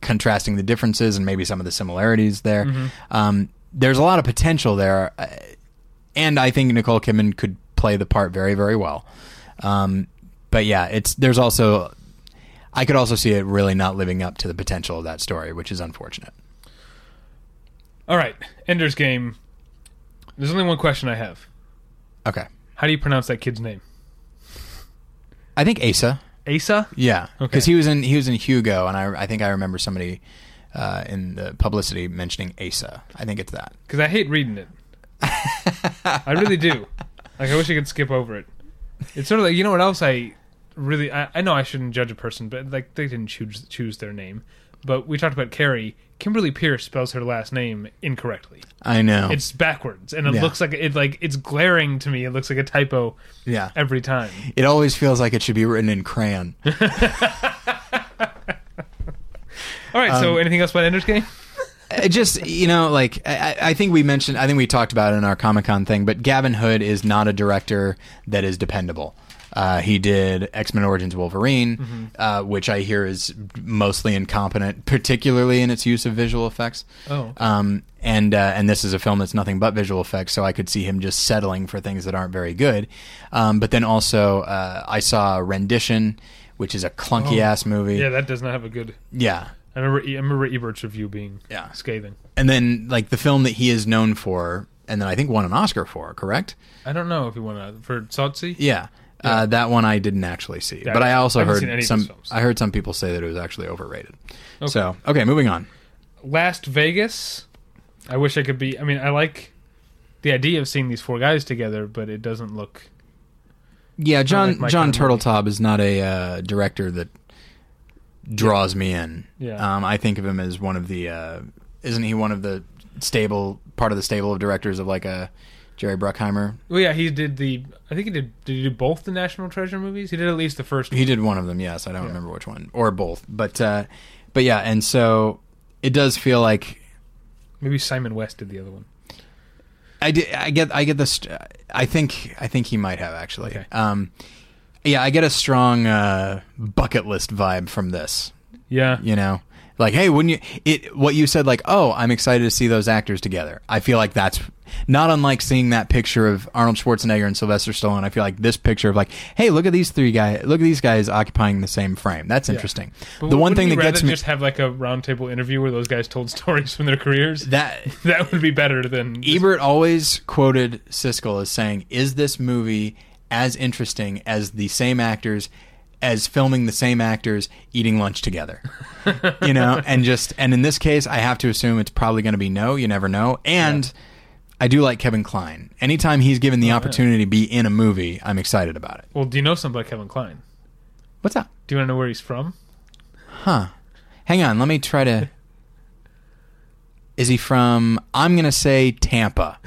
contrasting the differences and maybe some of the similarities there. Um, there's a lot of potential there, uh, and I think Nicole Kidman could play the part very very well. Um, but yeah, it's there's also I could also see it really not living up to the potential of that story, which is unfortunate. All right, Ender's Game. There's only one question I have. Okay, How do you pronounce that kid's name? I think Asa. Asa? Yeah, Okay. because he was in he was in Hugo, and I I think I remember somebody uh, in the publicity mentioning Asa. I think it's that. Because I hate reading it. I really do. Like I wish I could skip over it. It's sort of like you know what else I really I, I know I shouldn't judge a person, but like they didn't choose choose their name. But we talked about Carrie. Kimberly Peirce spells her last name incorrectly. I know. It's backwards, and it Yeah. looks like it like it's glaring to me. It looks like a typo yeah. every time. It always feels like it should be written in crayon. All right. so Um, anything else about Ender's Game? just you know like I, I think we mentioned i think we talked about it in our comic-con thing but gavin hood is not a director that is dependable uh, he did x-men origins wolverine uh, which i hear is mostly incompetent particularly in its use of visual effects Oh. um, and uh, and this is a film that's nothing but visual effects so i could see him just settling for things that aren't very good um, but then also uh, i saw rendition which is a clunky ass movie Yeah, that does not have a good. yeah I remember. I remember Ebert's review being Yeah. scathing. and then like the film that he is known for, and then I think won an Oscar for, correct? I don't know if he won a, for Tsotsi. Yeah. Uh, that one I didn't actually see, Yeah, but I also I haven't seen any heard some. I heard some people say that it was actually overrated. Okay. So okay, moving on. Last Vegas. I wish I could be. I mean, I like the idea of seeing these four guys together, but it doesn't look. Yeah, John like John kind of. Turteltaub is not a uh, director that draws me in. Yeah. Um, I think of him as one of the. Uh, isn't he one of the stable part of the stable of directors of like a Jerry Bruckheimer? Well, yeah, he did the. I think he did. Did he do both the National Treasure movies? He did at least the first. He did one of them, yes. I don't Yeah. remember which one or both, but uh, but yeah, and so it does feel like Maybe Simon West did the other one. I, di- I get I get this. I think I think he might have actually. Okay. Um, yeah, I get a strong uh, bucket list vibe from this. Yeah. You know, like hey, wouldn't you? It what you said, like oh, I'm excited to see those actors together. I feel like that's not unlike seeing that picture of Arnold Schwarzenegger and Sylvester Stallone. I feel like this picture of like, hey, look at these three guys. Look at these guys occupying the same frame. That's interesting. But the one thing that gets me just have like a roundtable interview where those guys told stories from their careers. that That would be better than just- Ebert always quoted Siskel as saying, "Is this movie as interesting as the same actors as filming the same actors eating lunch together?" you know, and just and in this case, I have to assume it's probably going to be no. You never know, and. I do like Kevin Kline. Anytime he's given the opportunity to be in a movie, I'm excited about it. Well, do you know something about Kevin Kline? What's up? Do you want to know where he's from? Huh. Hang on, let me try to. Is he from? I'm gonna say Tampa.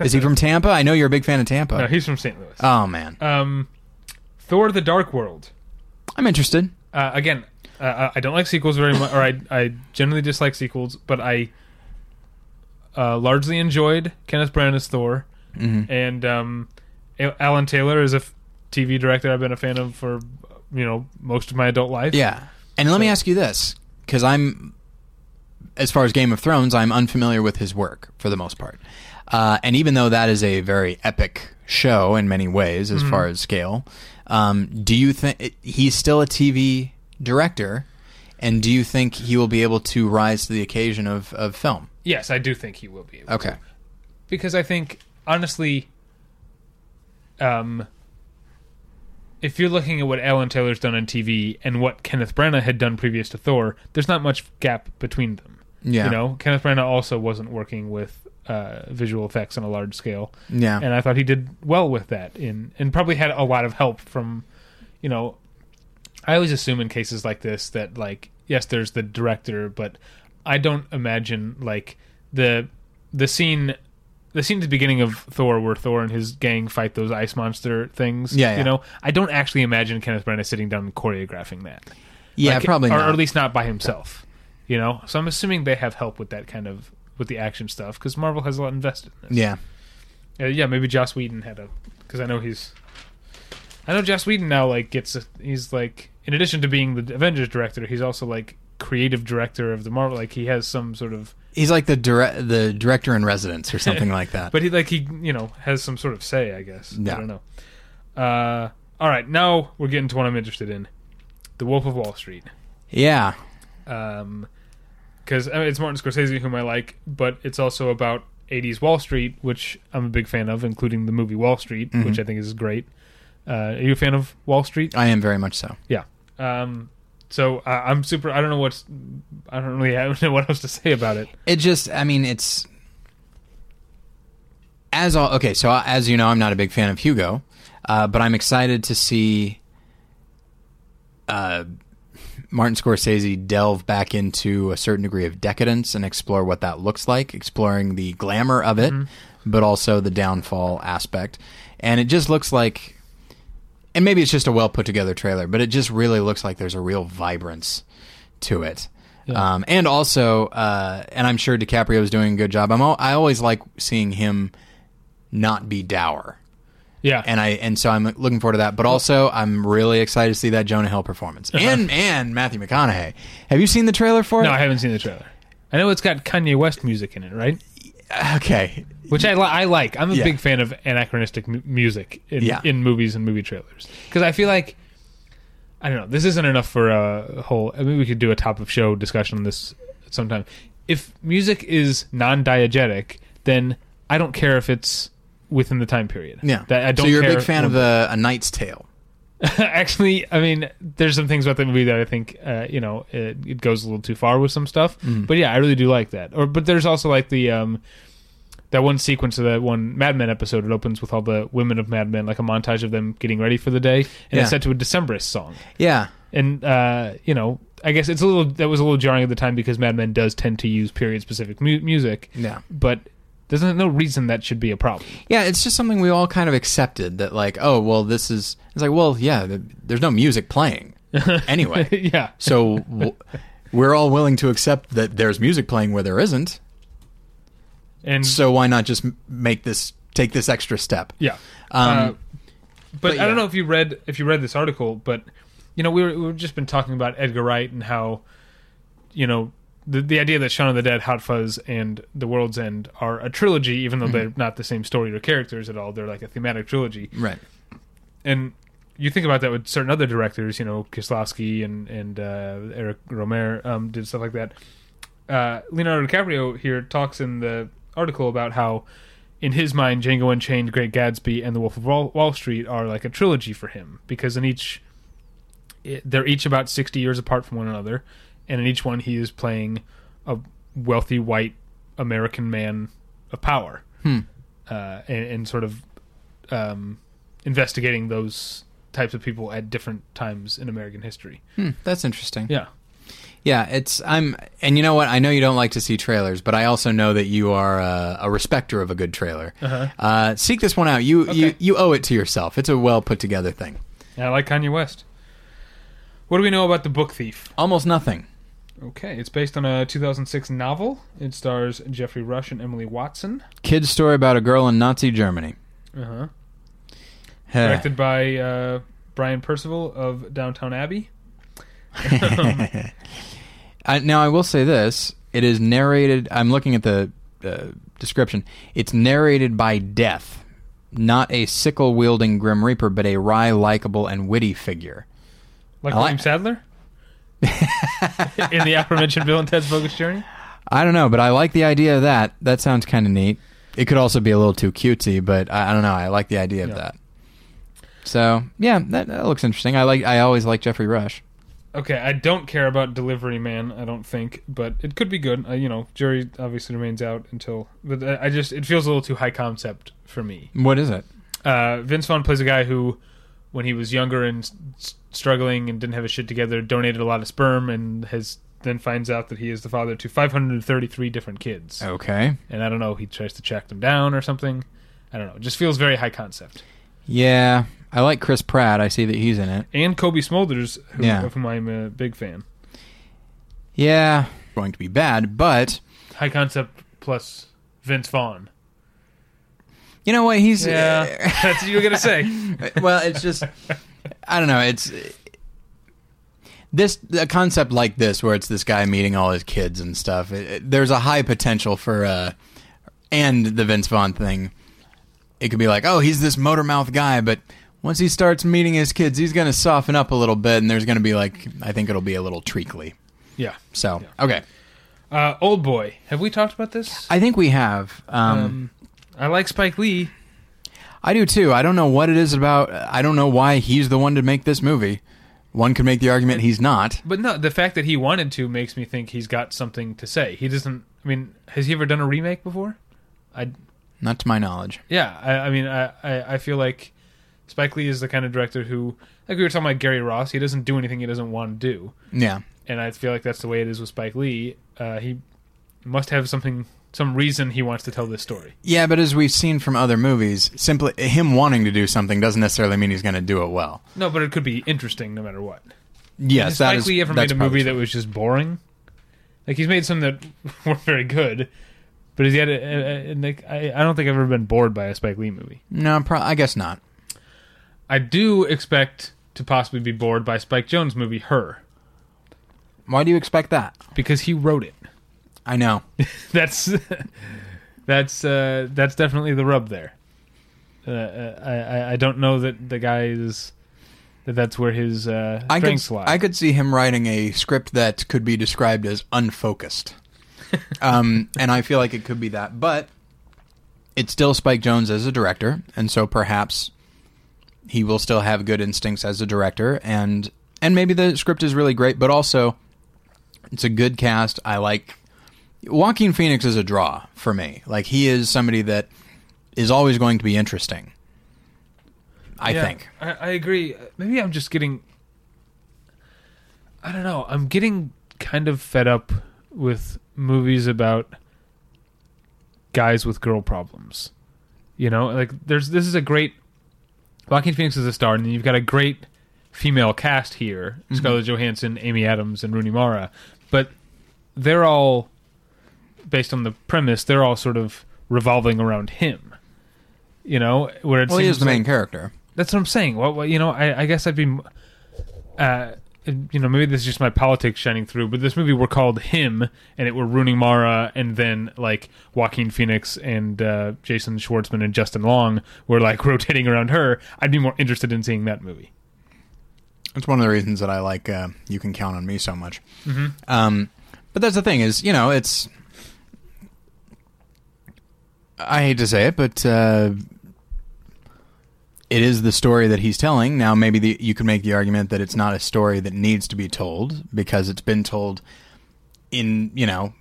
Is he from Tampa? I know you're a big fan of Tampa. No, he's from St. Louis. oh man, Um, Thor: The Dark World. I'm interested. Uh, again, uh, I don't like sequels very much, or I, I generally dislike sequels, but I uh, largely enjoyed Kenneth Branagh as Thor, Mm-hmm. and um, Alan Taylor is a f- TV director I've been a fan of for you know most of my adult life. Yeah. And let me ask you this, because I'm, as far as Game of Thrones, I'm unfamiliar with his work for the most part. Uh, and even though that is a very epic show in many ways, as far as scale, um, do you think he's still a TV director? And do you think he will be able to rise to the occasion of, of film? Yes, I do think he will be. Able Okay. to. because I think honestly, um, if you're looking at what Alan Taylor's done on TV and what Kenneth Branagh had done previous to Thor, there's not much gap between them. Yeah. You know, Kenneth Branagh also wasn't working with uh, visual effects on a large scale, Yeah. and I thought he did well with that. In and probably had a lot of help from, you know, I always assume in cases like this that like yes, there's the director, but I don't imagine like the the scene the scene at the beginning of Thor where Thor and his gang fight those ice monster things. Yeah, yeah. you know, I don't actually imagine Kenneth Branagh sitting down and choreographing that. yeah, Like, probably or, not. or at least not by himself. You know, so I'm assuming they have help with that kind of with the action stuff because Marvel has a lot invested in this. yeah. Uh, yeah, maybe Joss Whedon had a because I know he's. I know Joss Whedon now like gets a, he's like in addition to being the Avengers director, he's also like creative director of the Marvel. Like he has some sort of, He's like the dire- the director in residence or something like that. but he like he you know has some sort of say. I guess Yeah. I don't know. Uh, all right, now we're getting to what I'm interested in, The Wolf of Wall Street. yeah. Um, because I mean, it's Martin Scorsese whom I like, but it's also about 80s Wall Street, which I'm a big fan of, including the movie Wall Street, Mhm. which I think is great. Uh, are you a fan of Wall Street? I am very much so. Yeah. Um, so uh, I'm super. I don't know what's. I don't really have, know what else to say about it. It just, I mean, it's as all okay. So as you know, I'm not a big fan of Hugo, uh, but I'm excited to see uh, Martin Scorsese delve back into a certain degree of decadence and explore what that looks like, exploring the glamour of it, but also the downfall aspect. And it just looks like, and maybe it's just a well put together trailer, but it just really looks like there's a real vibrance to it. Yeah. Um, and also, uh, and I'm sure DiCaprio is doing a good job. I'm al- I always like seeing him not be dour, Yeah. and I and so I'm looking forward to that. But also, I'm really excited to see that Jonah Hill performance and and Matthew McConaughey. Have you seen the trailer for it? no, I haven't seen the trailer. I know it's got Kanye West music in it, right? Okay, Which I, li- I like. I'm a Yeah. big fan of anachronistic mu- music in, Yeah. in movies and movie trailers because I feel like I don't know. This isn't enough for a whole. I mean, we could do a top of show discussion on this sometime. If music is non-diegetic, then I don't care if it's within the time period. yeah. that I don't. so you're a care big fan of a, a Knight's Tale. Actually, I mean, there's some things about the movie that I think, uh, you know, it, it goes a little too far with some stuff. Mm. But yeah, I really do like that. Or, but there's also like the um, that one sequence of that one Mad Men episode. It opens with all the women of Mad Men, like a montage of them getting ready for the day, and Yeah. it's set to a Decemberist song. Yeah, And uh, you know, I guess it's a little that was a little jarring at the time because Mad Men does tend to use period specific mu- music, yeah. but there's no reason that should be a problem. Yeah, it's just something we all kind of accepted that, like, oh, well, this is. It's like, well, yeah, th- there's no music playing anyway. yeah, So w- we're all willing to accept that there's music playing where there isn't. And So why not just make this take this extra step? Yeah. Um, Uh, but, but I yeah. don't know if you read if you read this article, but you know we were we've just been talking about Edgar Wright and how you know the the idea that Shaun of the Dead, Hot Fuzz, and The World's End are a trilogy, even though Mm-hmm. they're not the same story or characters at all. They're like a thematic trilogy, Right. and you think about that with certain other directors, you know, Kieslowski and and uh, Eric Rohmer um, did stuff like that. Uh, Leonardo DiCaprio here talks in the article about how, in his mind, Django Unchained, Great Gatsby, and The Wolf of Wall, Wall Street are like a trilogy for him because in each, it, they're each about sixty years apart from one another, and in each one he is playing a wealthy white American man of power, Hmm. uh, and, and sort of um, investigating those types of people at different times in American history. Hmm, that's interesting. Yeah. Yeah, it's I'm, and you know what? I know you don't like to see trailers, but I also know that you are a, a respecter of a good trailer. Uh-huh. Uh, seek this one out. You you Okay. you owe it to yourself. It's a well put together thing. And I like Kanye West. What do we know about The Book Thief? Almost nothing. Okay, it's based on a 2006 novel. It stars Geoffrey Rush and Emily Watson. Kid's story about a girl in Nazi Germany. Uh-huh. Directed by uh, Brian Percival of Downton Abbey. I, now I will say this: it is narrated. I'm looking at the uh, description. It's narrated by Death, not a sickle wielding Grim Reaper, but a wry, likable, and witty figure. Like I like- Sadler in the aforementioned Bill and Ted's Bogus Journey. I don't know, but I like the idea of that. That sounds kind of neat. It could also be a little too cutesy, but I, I don't know. I like the idea of that. So yeah, that, that looks interesting. I like. I always like Geoffrey Rush. Okay, I don't care about Delivery Man. I don't think, but it could be good. Uh, you know, jury obviously remains out until. But uh, I just it feels a little too high concept for me. What is it? Uh, Vince Vaughn plays a guy who, when he was younger and s- struggling and didn't have his shit together, donated a lot of sperm and has then finds out that he is the father to 533 different kids. Okay. And I don't know, he tries to track them down or something. I don't know. It just feels very high concept. Yeah, I like Chris Pratt. I see that he's in it. And Cobie Smulders, who, Yeah. of whom I'm a big fan. Yeah, going to be bad, but High concept plus Vince Vaughn. you know what? He's Yeah, that's what you were gonna say. well, it's just I don't know. It's this a concept like this where it's this guy meeting all his kids and stuff. It, it- there's a high potential for uh and the Vince Vaughn thing. It could be like, oh, he's this motor mouth guy, but once he starts meeting his kids, he's going to soften up a little bit, and there's going to be like, I think it'll be a little treacly. Yeah. So, okay, Uh, Old Boy. Have we talked about this? I think we have. Um, Um, I like Spike Lee. I do too. I don't know what it is about. I don't know why he's the one to make this movie. One could make the argument he's not. But no, the fact that he wanted to makes me think he's got something to say. He doesn't. I mean, has he ever done a remake before? I Not to my knowledge. yeah. I, I mean, I, I I feel like Spike Lee is the kind of director who, like we were talking about Gary Ross, he doesn't do anything he doesn't want to do, Yeah. and I feel like that's the way it is with Spike Lee. Uh, he must have something, some reason he wants to tell this story. Yeah, but as we've seen from other movies, simply him wanting to do something doesn't necessarily mean he's going to do it well. No, but it could be interesting no matter what. Yes, Has Spike is. Lee ever made a movie that was just boring? Like he's made some that weren't very good, but has he had a, a, a, like, I, I don't think I've ever been bored by a Spike Lee movie. No, pro- I guess not. I do expect to possibly be bored by Spike Jonze' movie Her Why do you expect that? because he wrote it. I know. That's that's uh, that's definitely the rub there. Uh, uh, I I- I don't know that the guy is that that's where his uh, I could, strengths lie. I could see him writing a script that could be described as unfocused. um, and I feel like it could be that. But it's still Spike Jonze as a director, and so perhaps he will still have good instincts as a director, and and maybe the script is really great, but also it's a good cast. I like Joaquin Phoenix is a draw for me. Like he is somebody that is always going to be interesting. I Yeah, think. I, I agree. Maybe I'm just getting. I don't know. I'm getting kind of fed up with movies about guys with girl problems. You know, like there's this is a great. Joaquin Phoenix is a star, and then you've got a great female cast here: Scarlett Johansson, Amy Adams, and Rooney Mara. But they're all based on the premise. They're all sort of revolving around him. You know, where it Well, he seems is the main like- character. that's what I'm saying. Well, well you know, I, I guess I'd be, uh, you know, maybe this is just my politics shining through. But this movie were called Him, and it were Rooney Mara, and then like Joaquin Phoenix and uh, Jason Schwartzman and Justin Long were like rotating around her. I'd be more interested in seeing that movie. It's one of the reasons that I like uh, "You Can Count on Me" so much. Mm-hmm. Um, but that's the thing is, you know, it's. I hate to say it, but uh, it is the story that he's telling. Now, maybe the, you could make the argument that it's not a story that needs to be told because it's been told in, you know,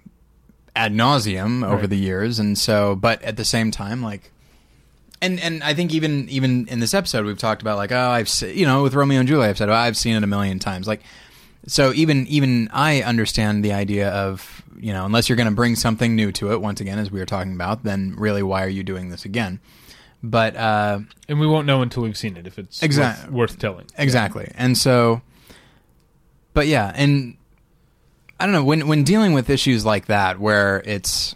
ad nauseum over Right. the years, and so. But at the same time, like, and and I think even even in this episode we've talked about like, oh, I've se- you know with Romeo and Juliet, I've said oh, I've seen it a million times, like. So even even I understand the idea of you know unless you're going to bring something new to it once again as we were talking about then really why are you doing this again? But uh, And we won't know until we've seen it if it's worth, worth telling. exactly, and so, but yeah, and I don't know when when dealing with issues like that where it's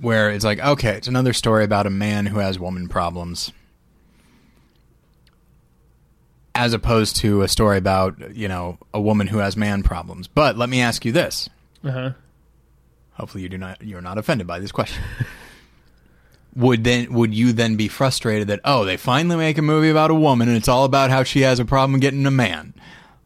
where it's like okay, it's another story about a man who has woman problems. As opposed to a story about, you know, a woman who has man problems. But let me ask you this. Uh huh. hopefully you do not you're not offended by this question. would then would you then be frustrated that oh they finally make a movie about a woman and it's all about how she has a problem getting a man,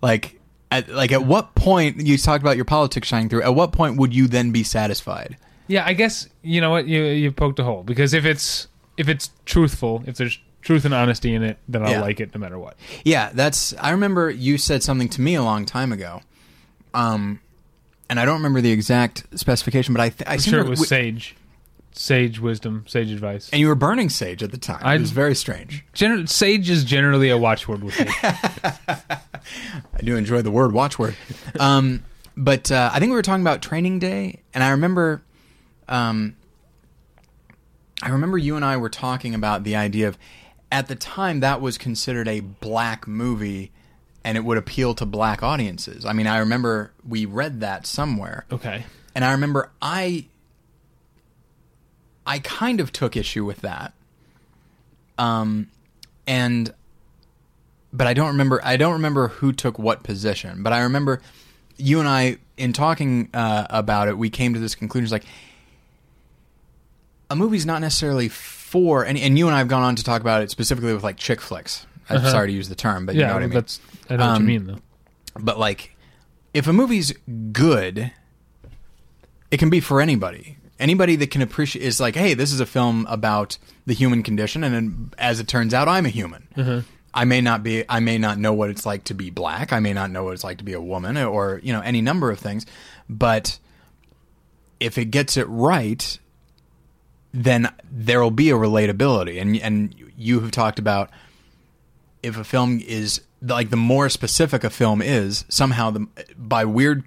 like at, like at what point you talked about your politics shining through? At what point would you then be satisfied? Yeah, I guess you know what you you poked a hole because if it's if it's truthful, if there's truth and honesty in it, then I'll Yeah. like it no matter what. Yeah, that's. I remember you said something to me a long time ago, um, and I don't remember the exact specification, but I th- I I'm sure it was sage, sage wisdom, sage advice. and you were burning sage at the time. I- it was very strange. Gener- sage is generally a watchword with me. I do enjoy the word watchword. Um, but uh, I think we were talking about Training Day, and I remember, um, I remember you and I were talking about the idea of, at the time, that was considered a black movie, and it would appeal to black audiences. I mean, I remember we read that somewhere, okay. and I remember I, I kind of took issue with that. Um, and but I don't remember. I don't remember who took what position. But I remember you and I, in talking uh, about it, we came to this conclusion: it's like a movie's not necessarily for. And, and you and I have gone on to talk about it specifically with like chick flicks. I'm Uh-huh. sorry to use the term, but you yeah, know what I mean. that's I know what Um, you mean though. But like, if a movie's good, it can be for anybody. Anybody that can appreciate is like, hey, this is a film about the human condition, and then, as it turns out, I'm a human. Mm-hmm. I may not be. I may not know what it's like to be black. I may not know what it's like to be a woman, or you know, any number of things. But if it gets it right, then there will be a relatability. And and you have talked about if a film is like the more specific a film is, somehow the by weird,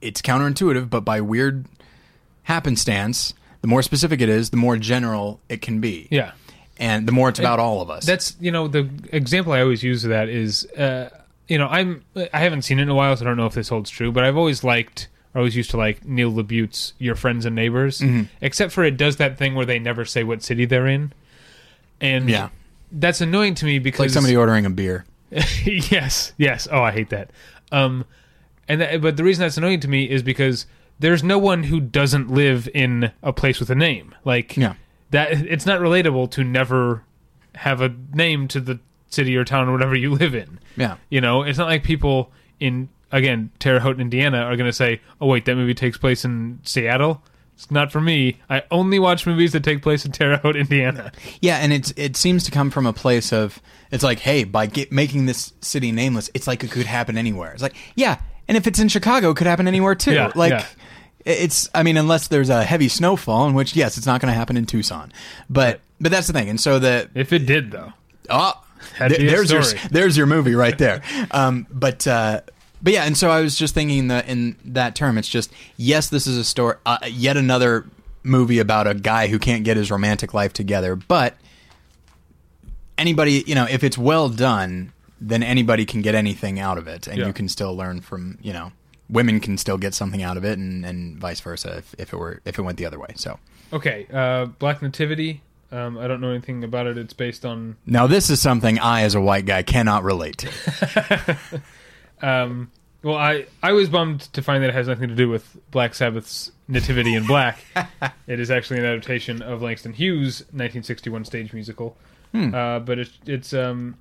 it's counterintuitive, but by weird happenstance, the more specific it is, the more general it can be. Yeah. and the more it's about all of us. That's you know the example I always use of that is uh, you know I'm I haven't seen it in a while, so I don't know if this holds true, but I've always liked. I always used to like Neil LaBute's "Your Friends and Neighbors," Mm-hmm. except for it does that thing where they never say what city they're in, and Yeah. that's annoying to me because like somebody ordering a beer. yes, yes. Oh, I hate that. Um, and that, but the reason that's annoying to me is because there's no one who doesn't live in a place with a name. Like Yeah. that, it's not relatable to never have a name to the city or town or whatever you live in. Yeah. You know, it's not like people in again Terre Haute, Indiana, are going to say, "Oh wait, that movie takes place in Seattle." It's not for me. I only watch movies that take place in Terre Haute, Indiana. Yeah, and it's it seems to come from a place of it's like, hey, by get, making this city nameless, it's like it could happen anywhere. It's like, yeah, and if it's in Chicago, it could happen anywhere too. Yeah, like, yeah. It's I mean, unless there's a heavy snowfall, in which yes, it's not going to happen in Tucson. But but that's the thing, and so the If it did, though, oh, a there's your there's your movie right there. um, but uh, but yeah, and so I was just thinking that in that term, it's just yes, this is a story, uh, yet another movie about a guy who can't get his romantic life together. But anybody, you know, if it's well done, then anybody can get anything out of it, and Yeah. you can still learn from you know. Women can still get something out of it, and, and vice versa if, if it were if it went the other way. So Okay, uh, Black Nativity. Um, I don't know anything about it. It's based on. now this is something I, as a white guy, cannot relate to. Um, well, I I was bummed to find that it has nothing to do with Black Sabbath's Nativity in Black. it is actually an adaptation of Langston Hughes' 1961 stage musical. Uh, but it's it's um,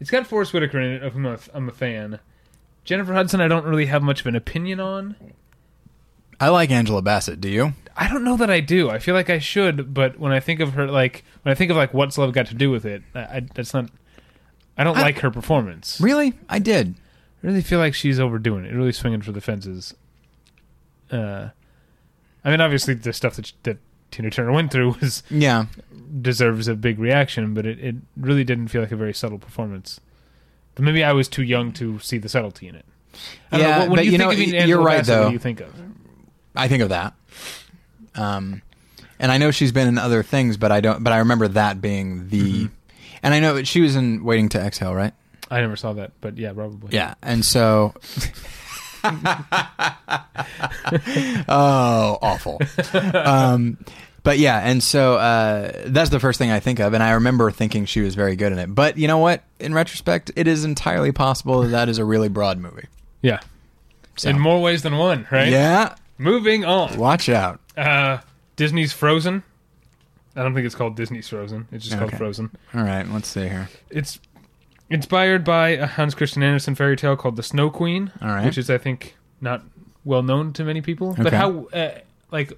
it's got Forest Whitaker in it, of whom I'm a fan. Jennifer Hudson, I don't really have much of an opinion on. I like Angela Bassett. Do you? I don't know that I do. I feel like I should, but when I think of her, like when I think of like what's love got to do with it, I, I that's not. I don't I- like her performance. Really? I did. I really feel like she's overdoing it. Really swinging for the fences. Uh, I mean, obviously the stuff that that Tina Turner went through was Yeah. deserves a big reaction, but it, it really didn't feel like a very subtle performance. Maybe I was too young to see the subtlety in it. I Yeah, know, when but you, you think know, of y- Angela you're right, Bassett, What do you think of? I think of that. Um, and I know she's been in other things, but I don't. But I remember that being the. Mm-hmm. And I know she was in Waiting to Exhale, right? I never saw that, but yeah, probably. Yeah. And so. oh, awful. Um, but yeah, and so uh, that's the first thing I think of, and I remember thinking she was very good in it. But you know what? In retrospect, it is entirely possible that that is a really broad movie. yeah. So. In more ways than one, right? Yeah, Moving on. Watch out. Uh, Disney's Frozen. I don't think it's called Disney's Frozen. It's just called Frozen. All right, let's see here. It's inspired by a Hans Christian Andersen fairy tale called The Snow Queen, All right. which is, I think, not well known to many people. But how, uh, like,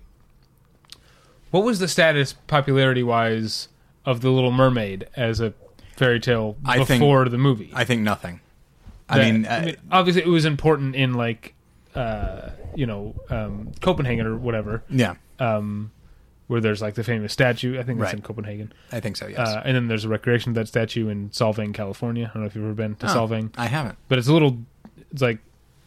what was the status, popularity wise, of The Little Mermaid as a fairy tale I think- before the movie? I think nothing. I That- mean, uh, obviously, it was important in, like, uh, you know, um, Copenhagen or whatever, yeah, um, where there's like the famous statue. I think that's Right. in Copenhagen. I think so. Yes. Uh, and then there's a recreation of that statue in Solvang, California. I don't know if you've ever been to Oh, Solvang, I haven't. but it's a little. It's like,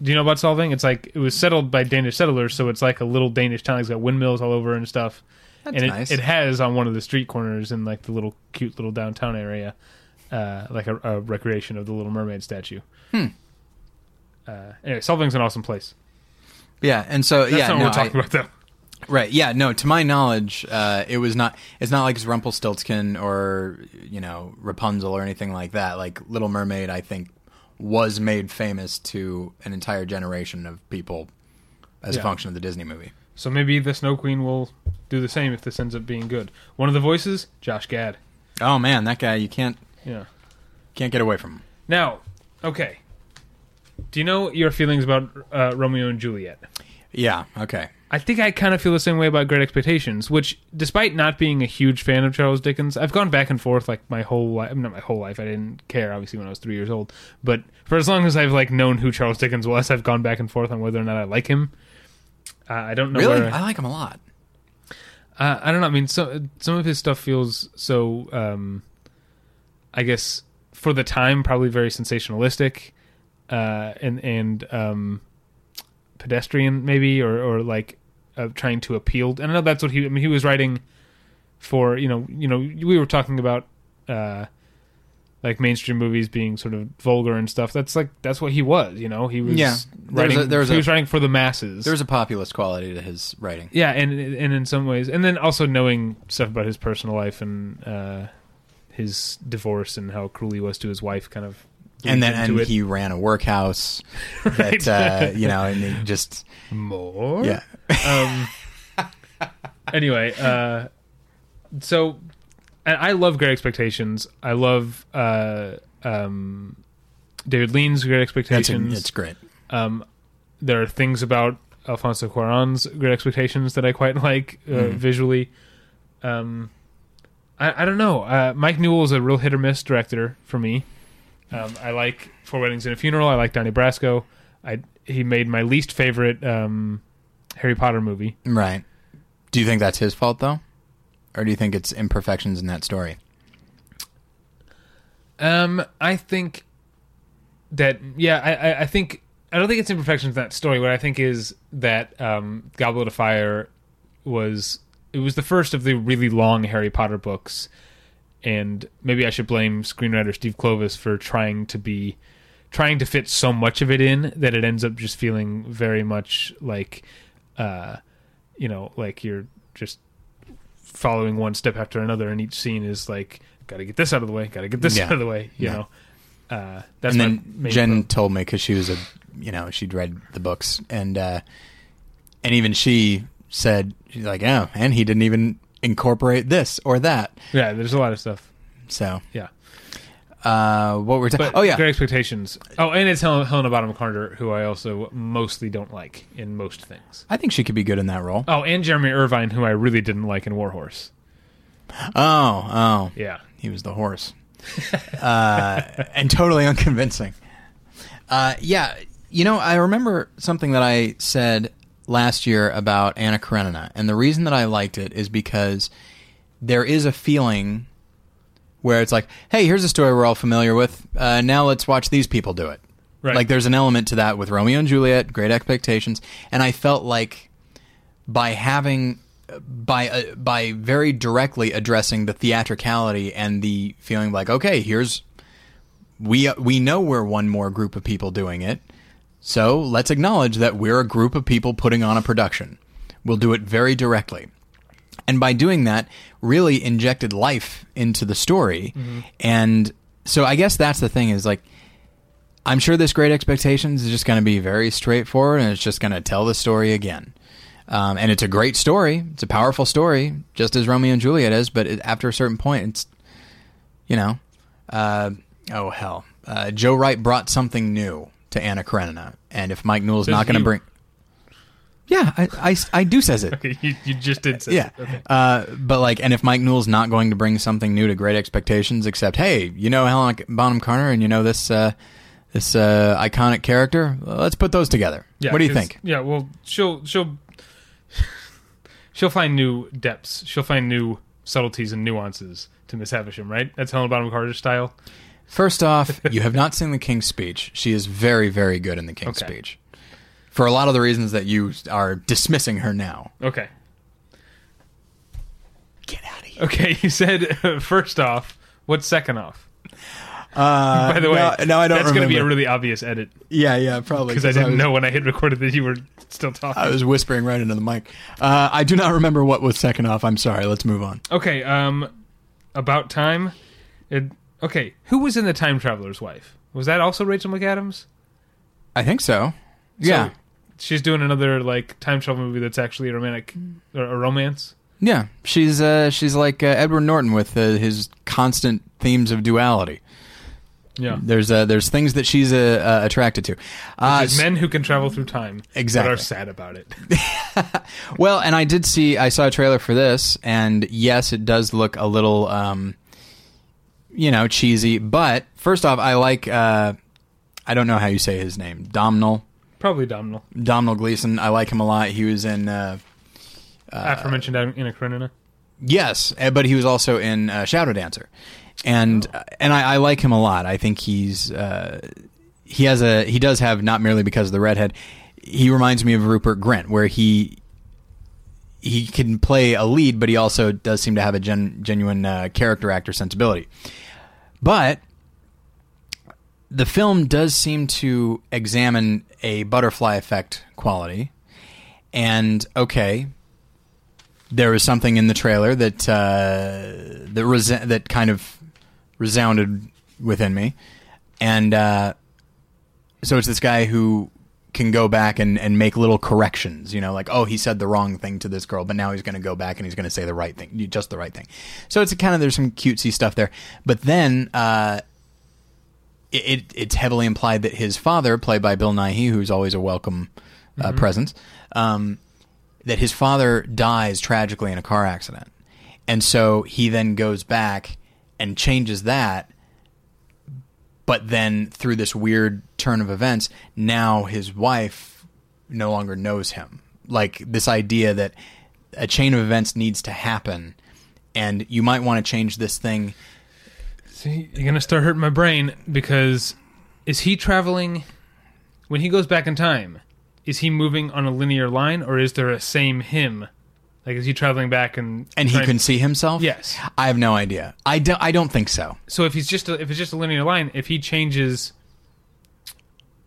do you know about Solvang? It's like it was settled by Danish settlers, so it's like a little Danish town. It's got windmills all over and stuff. That's and it, nice. it has on one of the street corners in like the little cute little downtown area, uh, like a, a recreation of the Little Mermaid statue. Hmm. Uh, anyway, Solvang's an awesome place. yeah, and so That's yeah, no, we're I- talking about though. Right. Yeah. No. To my knowledge, uh, it was not. It's not like it's Rumpelstiltskin or you know Rapunzel or anything like that. Like Little Mermaid, I think, was made famous to an entire generation of people as Yeah. a function of the Disney movie. So maybe the Snow Queen will do the same if this ends up being good. One of the voices, Josh Gad. Oh man, that guy you can't Yeah. can't get away from him. Now, okay. Do you know your feelings about uh, Romeo and Juliet? Yeah. Okay. I think I kind of feel the same way about Great Expectations, which, despite not being a huge fan of Charles Dickens, I've gone back and forth like my whole life. Not my whole life. I didn't care, obviously, when I was three years old. But for as long as I've like known who Charles Dickens was, I've gone back and forth on whether or not I like him. Uh, I don't know. Really, where- I like him a lot. Uh, I don't know. I mean, so, some of his stuff feels so. Um, I guess for the time, probably very sensationalistic, uh, and and um, pedestrian, maybe, or or like uh, trying to appeal. And I know that's what he. I mean, he was writing for you know you know we were talking about uh, like mainstream movies being sort of vulgar and stuff. That's like that's what he was. You know, he was Yeah. There's writing. a- there's he a- was writing for the masses. There's a populist quality to his writing. Yeah, and and in some ways, and then also knowing stuff about his personal life and uh, his divorce and how cruel he was to his wife, kind of. And then and it. he ran a workhouse Right. that uh, you know, and just more. yeah. Um. anyway, uh, so, and I love Great Expectations. I love uh, um, David Lean's Great Expectations. it's great. Um, there are things about Alfonso Cuarón's Great Expectations that I quite like uh, Mhm. visually. Um, I, I don't know. Uh, Mike Newell is a real hit or miss director for me. Um, I like Four Weddings and a Funeral. I like Donnie Brasco. I he made my least favorite um, Harry Potter movie. Right. Do you think that's his fault though, or do you think it's imperfections in that story? Um, I think that yeah, I, I, I think I don't think it's imperfections in that story. What I think is that um, Goblet of Fire was it was the first of the really long Harry Potter books, and maybe I should blame screenwriter Steve Kloves for trying to be trying to fit so much of it in that it ends up just feeling very much like uh you know like you're just following one step after another and each scene is like got to get this out of the way got to get this Yeah. out of the way you Yeah. know uh that's and then Jen pro- told me because she was a, you know, she'd read the books, and uh, and even she said she's like, oh, and he didn't even incorporate this or that. yeah there's a lot of stuff So yeah uh, what we're talking? Oh yeah, great expectations oh and it's Hel- Helena Bonham Carter who I also mostly don't like in most things I think she could be good in that role. oh and Jeremy Irvine who I really didn't like in Warhorse Oh, oh, yeah he was the horse, uh, and totally unconvincing. Uh, yeah, you know, I remember something that I said last year about Anna Karenina, and the reason that I liked it is because there is a feeling where it's like, hey, here's a story we're all familiar with. Uh, now let's watch these people do it. Right. Like there's an element to that with Romeo and Juliet, Great Expectations, and I felt like by having by uh, by very directly addressing the theatricality and the feeling like okay here's we we know we're one more group of people doing it so let's acknowledge that we're a group of people putting on a production we'll do it very directly and by doing that really injected life into the story and so i guess that's the thing is like i'm sure this great expectations is just going to be very straightforward and it's just going to tell the story again Um, and it's a great story. It's a powerful story, just as Romeo and Juliet is. But it, after a certain point, it's you know, uh, oh hell, uh, Joe Wright brought something new to Anna Karenina, and if Mike Newell's not going to bring, yeah, I, I, I do says it. Okay, you, you just did say Yeah, it. Okay. uh, but like, and if Mike Newell's not going to bring something new to Great Expectations, except hey, you know Helen Bonham Carter, and you know this uh, this uh, iconic character, let's put those together. Yeah, what do you think? Yeah, well, she'll she'll she'll find new depths. She'll find new subtleties and nuances to Miss Havisham, right? That's Helen Bonham Carter's style. First off, you have not seen the King's Speech. She is very, very good in the King's Okay. Speech. For a lot of the reasons that you are dismissing her now. Okay. Get out of here. Okay, you said first off. What's second off? Uh, By the way, no, no, I don't that's going to be a really obvious edit Yeah, yeah, probably. because I didn't was, know when I hit recorded that you were still talking. I was whispering right into the mic. Uh, I do not remember what was second off. I'm sorry. Let's move on. Okay, um, about time. It, okay, who was in the Time Traveler's Wife? Was that also Rachel McAdams? I think so. Yeah. So she's doing another like time travel movie that's actually a romantic or a romance. Yeah, she's uh, she's like uh, Edward Norton with uh, his constant themes of duality. Yeah. There's uh, there's things that she's uh, uh, attracted to. Uh, There's men who can travel through time Exactly. but are sad about it. well, and I did see I saw a trailer for this, and yes, it does look a little, um, you know, cheesy. But first off, I like uh, I don't know how you say his name, Domhnall Probably Domhnall. Domhnall Gleeson. I like him a lot. He was in. Uh, uh, Aforementioned Anna Karenina. Yes, eh, but he was also in uh, Shadow Dancer, and uh, and I, I like him a lot. I think he's uh, he has a he does have not merely because of the redhead. He reminds me of Rupert Grint, where he he can play a lead, but he also does seem to have a gen, genuine uh, character actor sensibility. But the film does seem to examine a butterfly effect quality, and okay, there was something in the trailer that uh, that rese- that kind of resounded within me, and uh, so it's this guy who can go back and, and make little corrections. You know, like oh, he said the wrong thing to this girl, but now he's going to go back and he's going to say the right thing, just the right thing. So it's kind of there's some cutesy stuff there, but then. Uh, it, it it's heavily implied that his father, played by Bill Nighy, who's always a welcome uh, presence, um, that his father dies tragically in a car accident, and so he then goes back and changes that. But then, through this weird turn of events, now his wife no longer knows him. Like this idea that a chain of events needs to happen, and you might want to change this thing. See, you're gonna start hurting my brain because is he traveling when he goes back in time? Is he moving on a linear line, or is there a same him? Like, is he traveling back and And he can see himself. Yes. I have no idea. I don't. I don't think so. So if he's just a, if it's just a linear line, if he changes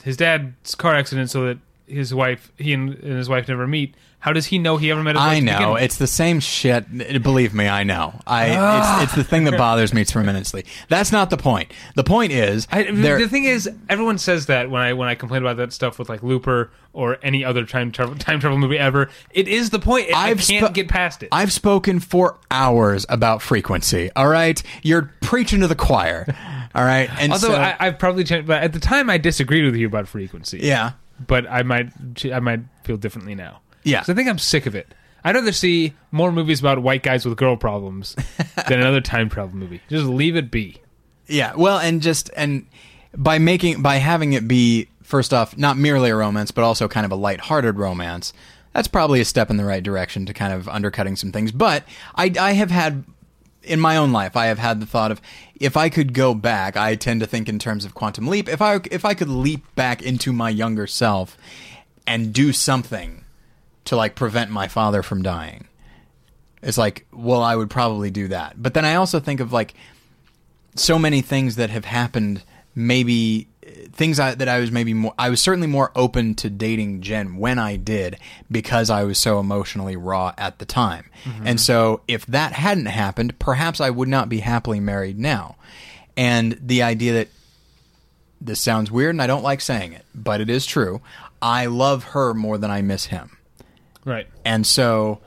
his dad's car accident so that his wife, he and, and his wife never meet, how does he know he ever met his wife? I begin know it's the same shit. Believe me, I know. I Ah. it's, it's the thing that bothers me tremendously. That's not the point. The point is I, the thing is, everyone says that when I when I complain about that stuff with like Looper or any other time travel time travel movie ever. It is the point. I I've can't spo- get past it. I've spoken for hours about frequency. All right, you're preaching to the choir. All right, and Although so, I, I've probably changed, but at the time I disagreed with you about frequency. yeah, but I might I might feel differently now. Yeah. 'Cause I think I'm sick of it. I'd rather see more movies about white guys with girl problems than another time travel movie. Just leave it be. Yeah, well, and just and by making by having it be first off not merely a romance, but also kind of a lighthearted romance, that's probably a step in the right direction to kind of undercutting some things. But I I have had in my own life, I have had the thought of if I could go back. I tend to think in terms of quantum leap. If I if I could leap back into my younger self and do something to like prevent my father from dying. It's like, well, I would probably do that. But then I also think of like so many things that have happened maybe things I, that I was maybe more I was certainly more open to dating Jen when I did because I was so emotionally raw at the time. Mm-hmm. And so if that hadn't happened, perhaps I would not be happily married now. And the idea that this sounds weird and I don't like saying it, but it is true. I love her more than I miss him. Right. And so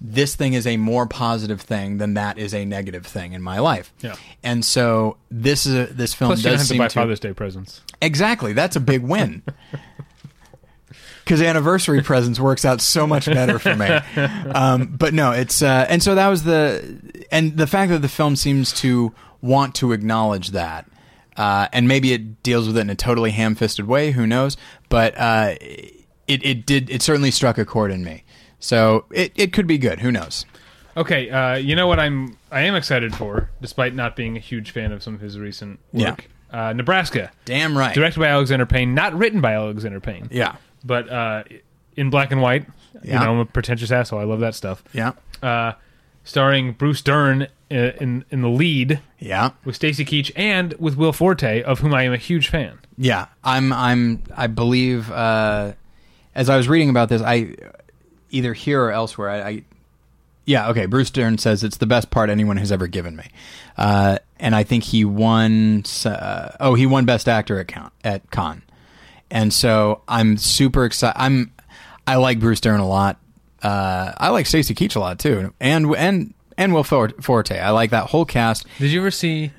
this thing is a more positive thing than that is a negative thing in my life. Yeah. And so this is a, this film Plus, you don't does have to buy to Father's Day presents. Exactly. That's a big win. Because anniversary presents works out so much better for me. Um, but no, it's uh, and so that was the and the fact that the film seems to want to acknowledge that, uh, and maybe it deals with it in a totally ham-fisted way. Who knows? But uh, it it did it certainly struck a chord in me. So it, it could be good. Who knows? Okay, uh, you know what I'm I am excited for, despite not being a huge fan of some of his recent work. Uh, Nebraska, Damn right. directed by Alexander Payne, not written by Alexander Payne, Yeah. but uh, in black and white. You Yeah. know, I'm a pretentious asshole. I love that stuff. Yeah. Uh, starring Bruce Dern uh, in in the lead Yeah. with Stacy Keach and with Will Forte, of whom I am a huge fan. Yeah, I'm. I'm. I believe. As I was reading about this, I either here or elsewhere. I, I yeah. Okay. Bruce Dern says it's the best part anyone has ever given me, uh, and I think he won. Uh, oh, he won Best Actor at at Cannes, and so I'm super excited. I'm. I like Bruce Dern a lot. Uh, I like Stacy Keach a lot too, and and and Will Forte. I like that whole cast. Did you ever see?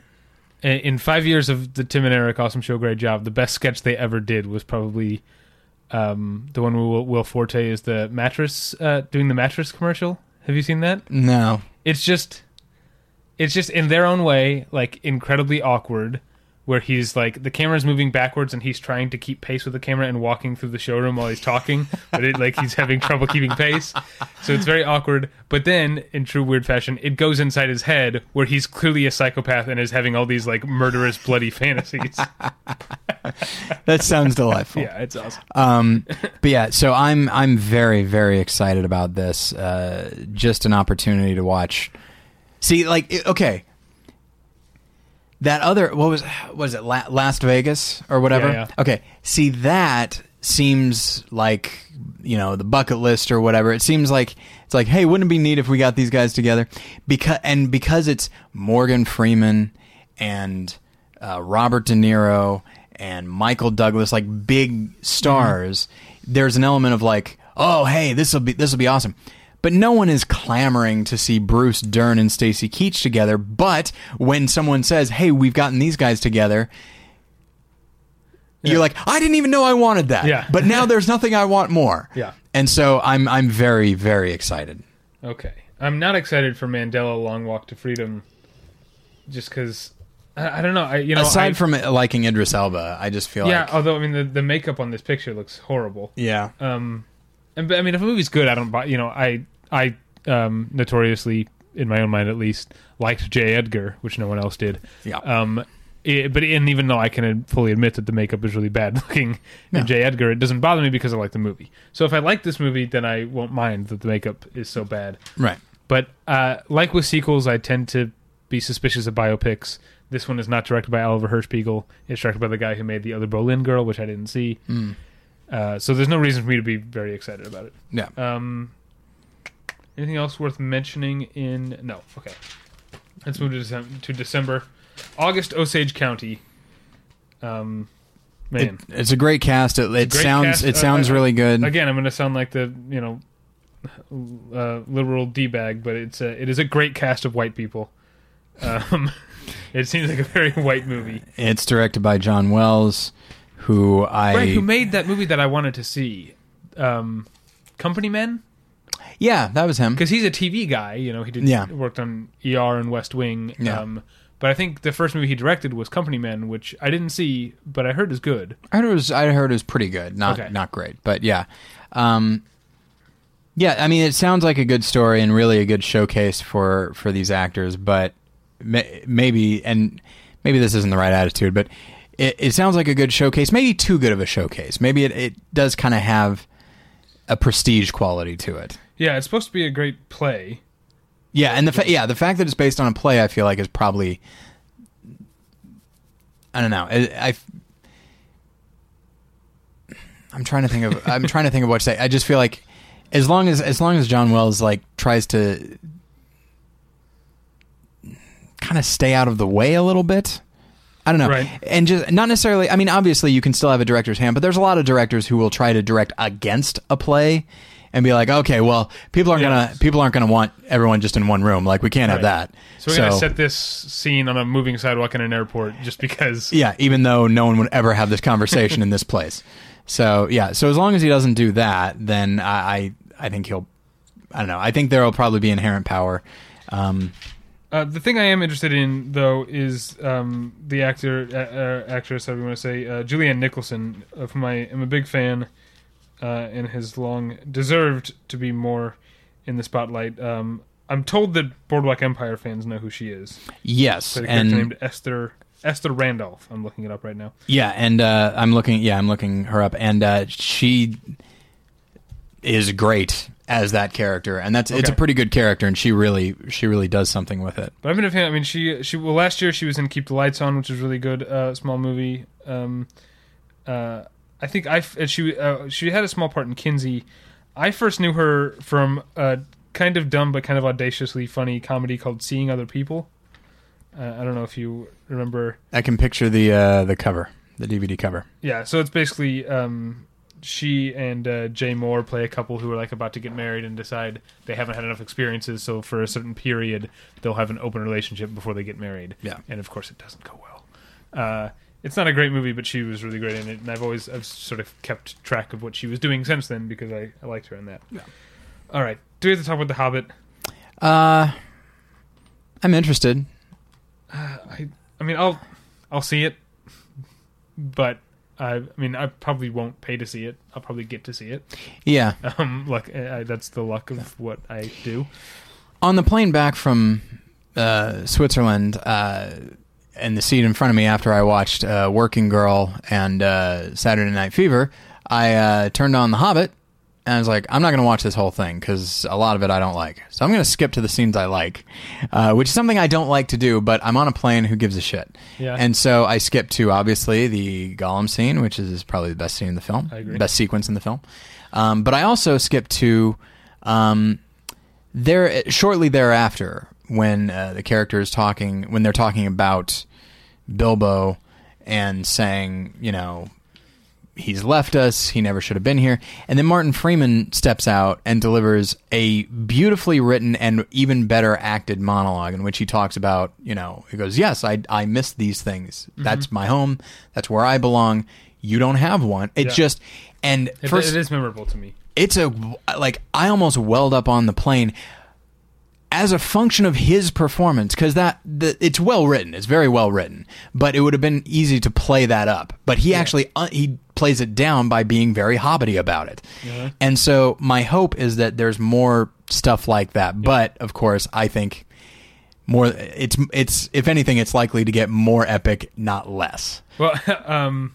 In five years of the Tim and Eric Awesome Show, great job. The best sketch they ever did was probably um, the one where Will, Will Forte is the mattress uh, doing the mattress commercial. Have you seen that? No. It's just, it's just in their own way, like incredibly awkward. Where he's like the camera's moving backwards and he's trying to keep pace with the camera and walking through the showroom while he's talking, but it like he's having trouble keeping pace. So it's very awkward. But then, in true weird fashion, it goes inside his head where he's clearly a psychopath and is having all these like murderous, bloody fantasies. That sounds delightful. yeah, it's awesome. Um, but yeah, so I'm I'm very very excited about this. Uh, just an opportunity to watch. See, like okay, that other what was was it La- Last Vegas or whatever? Yeah, yeah. Okay, see that seems like you know the bucket list or whatever. It seems like it's like hey, wouldn't it be neat if we got these guys together? Because and because it's Morgan Freeman and uh, Robert De Niro and Michael Douglas, like big stars. There's an element of like, oh hey, this will be this will be awesome. But no one is clamoring to see Bruce Dern and Stacy Keach together. But when someone says, "Hey, we've gotten these guys together," you're like, "I didn't even know I wanted that." Yeah. But now there's nothing I want more. Yeah. And so I'm I'm very very excited. Okay, I'm not excited for Mandela: Long Walk to Freedom, just because I, I don't know. I you know Aside I- from liking Idris Elba, I just feel like yeah, like although I mean the the makeup on this picture looks horrible. yeah. Um, and but, I mean, if a movie's good, I don't buy. You know, I I um notoriously, in my own mind at least, liked J. Edgar, which no one else did. Yeah. Um, it, but and even though I can fully admit that the makeup is really bad looking Yeah. in J. Edgar, it doesn't bother me because I like the movie. So if I like this movie, then I won't mind that the makeup is so bad. Right. But uh, like with sequels, I tend to be suspicious of biopics. This one is not directed by Oliver Hirschbiegel. It's directed by the guy who made the other Boleyn Girl, which I didn't see. Mm. Uh, so there's no reason for me to be very excited about it. Yeah. Um, anything else worth mentioning? In no, okay. Let's move to December. To December, August Osage County. Um, man, It- it's a great cast. It, it great sounds cast. it Uh, sounds uh, really good. again, I'm going to sound like the you know uh, liberal d bag, but it's a, it is a great cast of white people. Um, it seems like a very white movie. It's directed by John Wells, who I Right, who made that movie that I wanted to see? Um, Company Men. Yeah that was him. because he's a TV guy. You know, he did Yeah. worked on ER and West Wing. Yeah. Um, but I think the first movie he directed was Company Men, which I didn't see, but I heard is good. I heard it was I heard it was pretty good, not Okay. not great, but yeah, um, yeah. I mean, it sounds like a good story and really a good showcase for for these actors. But may, maybe and maybe this isn't the right attitude, but it, it sounds like a good showcase. Maybe too good of a showcase. Maybe it, it does kind of have a prestige quality to it. Yeah, it's supposed to be a great play. Yeah, and the fa- yeah the fact that it's based on a play, I feel like is probably I don't know. I, I I'm trying to think of I'm trying to think of what to say. I just feel like as long as as long as John Wells like tries to kind of stay out of the way a little bit. I don't know. Right. And just not necessarily I mean obviously you can still have a director's hand, but there's a lot of directors who will try to direct against a play and be like, okay, well, people aren't Yeah. gonna people aren't gonna want everyone just in one room. Like we can't have Right. that. So we're gonna set this scene on a moving sidewalk in an airport just because. Yeah, even though no one would ever have this conversation in this place. So yeah, so as long as he doesn't do that, then I I, I think he'll. I don't know. I think there will probably be inherent power. Um, Uh, the thing I am interested in, though, is um, the actor, uh, uh, actress, however you want to say, uh, Julianne Nicholson, of whom I am a big fan, uh, and has long deserved to be more in the spotlight. Um, I'm told that Boardwalk Empire fans know who she is. yes, a character and named Esther Esther Randolph. I'm looking it up right now. yeah, and uh, I'm looking. Yeah, I'm looking her up, and uh, she is great as that character, and that's it's a pretty good character, and she really she really does something with it. But I've been a fan. I mean, she she well last year she was in Keep the Lights On, which is really good, uh, small movie. Um, uh, I think I she uh, she had a small part in Kinsey. I first knew her from a kind of dumb but kind of audaciously funny comedy called Seeing Other People. Uh, I don't know if you remember. I can picture the uh, the cover, the DVD cover. Yeah, so it's basically um, she and uh, Jay Mohr play a couple who are like about to get married and decide they haven't had enough experiences, so for a certain period they'll have an open relationship before they get married. Yeah. and of course it doesn't go well. Uh, it's not a great movie, but she was really great in it, and I've always I've sort of kept track of what she was doing since then because I, I liked her in that. Yeah. All right, do we have to talk about The Hobbit? Uh, I'm interested. I I mean I'll I'll see it, but I, I mean I probably won't pay to see it. I'll probably get to see it. Yeah, Um, like I, that's the luck of what I do. on the plane back from uh, Switzerland, uh, and the seat in front of me after I watched uh, Working Girl and uh, Saturday Night Fever, I uh, turned on The Hobbit, and I was like, I'm not going to watch this whole thing because a lot of it I don't like. So I'm going to skip to the scenes I like, uh, which is something I don't like to do. But I'm on a plane. Who gives a shit? Yeah. And so I skipped to obviously the Gollum scene, which is probably the best scene in the film, I agree. best sequence in the film. Um, but I also skipped to um, there shortly thereafter when uh, the character is talking when they're talking about Bilbo and saying, you know, he's left us, he never should have been here. And then Martin Freeman steps out and delivers a beautifully written and even better acted monologue in which he talks about, you know, he goes, "Yes, I I miss these things. That's my home. That's where I belong. You don't have one." It Yeah. just and It, first it is memorable to me. it's a like I almost welled up on the plane as a function of his performance because that the, it's well written it's very well written but it would have been easy to play that up but he actually uh, he plays it down by being very hobbity about it Yeah. and so my hope is that there's more stuff like that but of course I think more it's it's if anything it's likely to get more epic not less Well, um,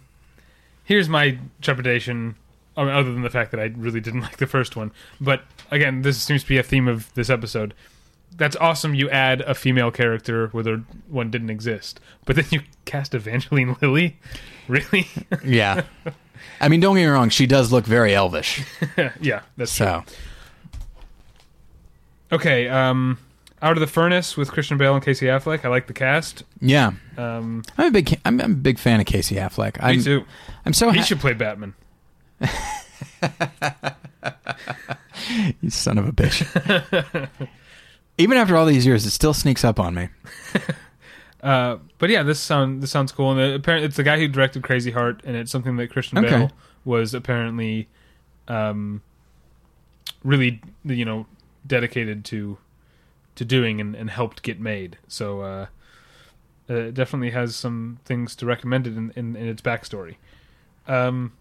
here's my trepidation. Other than the fact that I really didn't like the first one, but again, this seems to be a theme of this episode. That's awesome. You add a female character where there one didn't exist, but then you cast Evangeline Lilly. Really? yeah I mean don't get me wrong she does look very elvish yeah, that's true. so Okay, um, Out of the Furnace with Christian Bale and Casey Affleck. I like the cast. yeah Um, I'm a big I'm, I'm a big fan of Casey Affleck. I'm, me too. I'm so He ha- should play Batman. you son of a bitch. Even after all these years, it still sneaks up on me. Uh, but yeah, this sound this sounds cool. And uh, apparently, it's the guy who directed Crazy Heart, and it's something that Christian Okay. Bale was apparently, um, really you know dedicated to to doing and, and helped get made. So uh, uh, it definitely has some things to recommend it in, in, in its backstory. Um,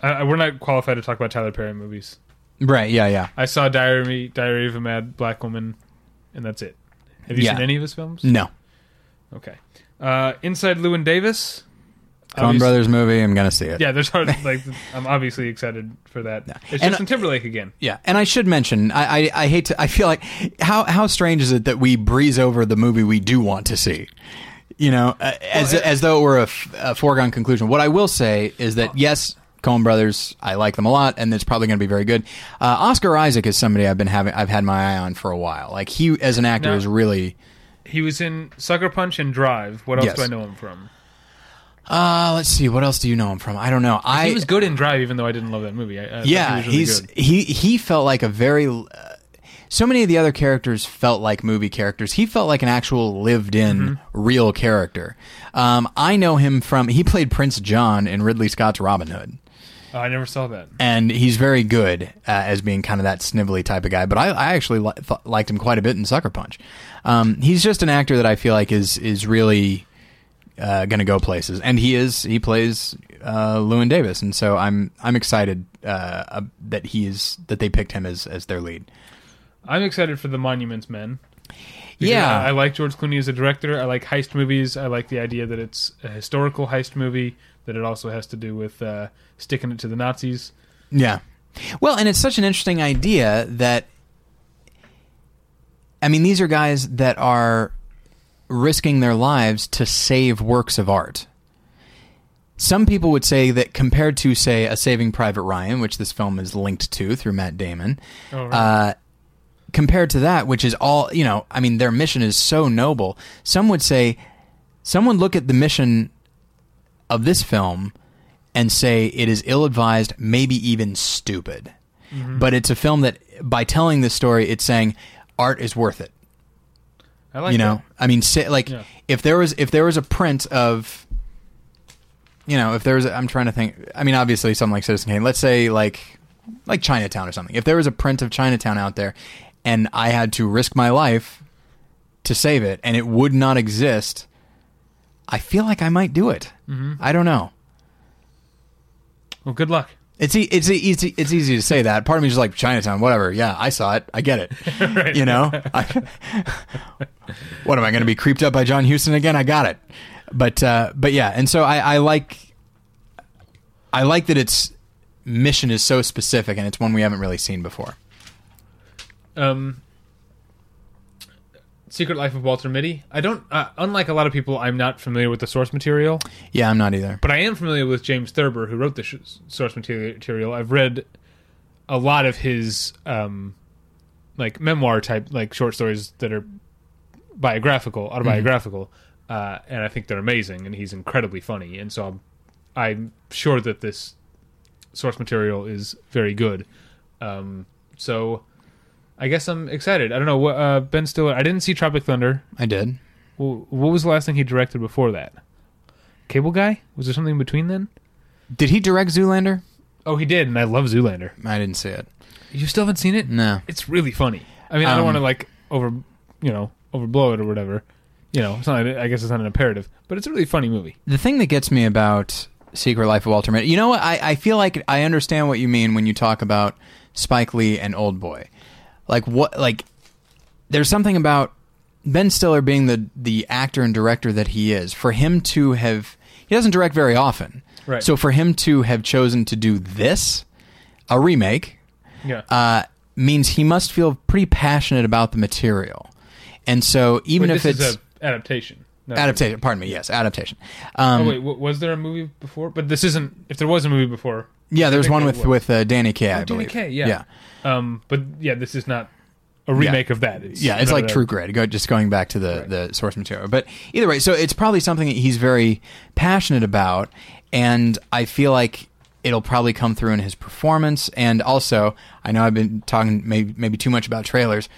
I, I- we're not qualified to talk about Tyler Perry movies. Right? Yeah, yeah. I saw Diary Diary of a Mad Black Woman, and that's it. Have you Yeah. seen any of his films? No, Okay. Uh, Inside Llewyn Davis. Coen Brothers movie. I'm gonna see it. Yeah, there's hard. Like, I'm obviously excited for that. It's And- Justin Timberlake again. Yeah, and I should mention, I, I, I hate to, I feel like how how strange is it that we breeze over the movie we do want to see, you know, uh, as it- as though it were a, f- a foregone conclusion. What I will say is that yes, Coen Brothers, I like them a lot, and it's probably going to be very good. Uh, Oscar Isaac is somebody I've been having, I've had my eye on for a while. Like he, as an actor, is really. He was in Sucker Punch and Drive. What else Yes. do I know him from? Uh, let's see. What else do you know him from? I don't know. I he was good in Drive, even though I didn't love that movie. I, I yeah, he really he's good. he he felt like a very. Uh, so many of the other characters felt like movie characters. He felt like an actual lived-in, Mm-hmm. real character. Um, I know him from he played Prince John in Ridley Scott's Robin Hood, Oh, I never saw that. and he's very good uh, as being kind of that snivelly type of guy. But I, I actually li- th- liked him quite a bit in Sucker Punch. Um, he's just an actor that I feel like is is really uh, going to go places, and he is. He plays uh, Llewyn Davis, and so I'm I'm excited uh, uh, that he is that they picked him as as their lead. I'm excited for the Monuments Men. Yeah. I, I like George Clooney as a director. I like heist movies. I like the idea that it's a historical heist movie. That it also has to do with uh, sticking it to the Nazis. Yeah. Well, and it's such an interesting idea that I mean, these are guys that are risking their lives to save works of art. Some people would say that compared to, say, a Saving Private Ryan, which this film is linked to through Matt Damon, Oh, right. uh, compared to that, which is all, you know, I mean, their mission is so noble. Some would say, someone look at the mission of this film and say it is ill advised, maybe even stupid. Mm-hmm. But it's a film that, by telling this story, it's saying art is worth it. I like you know, I mean, say, like Yeah. if there was if there was a print of, you know, if there was, a, I'm trying to think. I mean, obviously, something like Citizen Kane. Let's say like like Chinatown or something. If there was a print of Chinatown out there, and I had to risk my life to save it, and it would not exist, I feel like I might do it. Mm-hmm. I don't know. Well, good luck. It's e- it's e- easy it's easy to say that. Part of me is like Chinatown, whatever. Yeah, I saw it. I get it. You know, I, what am I going to be creeped up by John Huston again? I got it. But uh, but yeah, and so I, I like I like that its mission is so specific and it's one we haven't really seen before. Um, Secret Life of Walter Mitty. I don't. Uh, unlike a lot of people, I'm not familiar with the source material, Yeah, I'm not either. but I am familiar with James Thurber, who wrote the sh- source material. material. I've read a lot of his um, like memoir type, like short stories that are biographical, autobiographical, uh, and I think they're amazing. And he's incredibly funny, and so I'm, I'm sure that this source material is very good. Um, so I guess I'm excited. I don't know what uh, Ben Stiller. I didn't see Tropic Thunder. I did. Wh- What was the last thing he directed before that? Cable Guy? Was there something in between then? Did he direct Zoolander? Oh, he did, and I love Zoolander. I didn't see it. You still haven't seen it? No. It's really funny. I mean, I don't Um, want to like over, you know, overblow it or whatever. You know, it's not. I guess it's not an imperative, but it's a really funny movie. The thing that gets me about Secret Life of Walter Mitty, you know what? I, I feel like I understand what you mean when you talk about Spike Lee and Old Boy. Like what? Like there's something about Ben Stiller being the the actor and director that he is. For him to have, he doesn't direct very often. Right. So for him to have chosen to do this, a remake, Yeah. uh, means he must feel pretty passionate about the material. And so even But if this it's is a adaptation. adaptation, pardon me, yes, adaptation. Um, Oh wait, was there a movie before? But this isn't. If there was a movie before, Yeah, there's think one with was. with uh, Danny Kaye, I Oh, Danny believe. Kaye, yeah. yeah, um, but yeah, this is not a remake of that. It's yeah. It's like another- True Grit. Go, just going back to the Right. the source material. But either way, so it's probably something that he's very passionate about, and I feel like it'll probably come through in his performance. And also, I know I've been talking maybe maybe too much about trailers.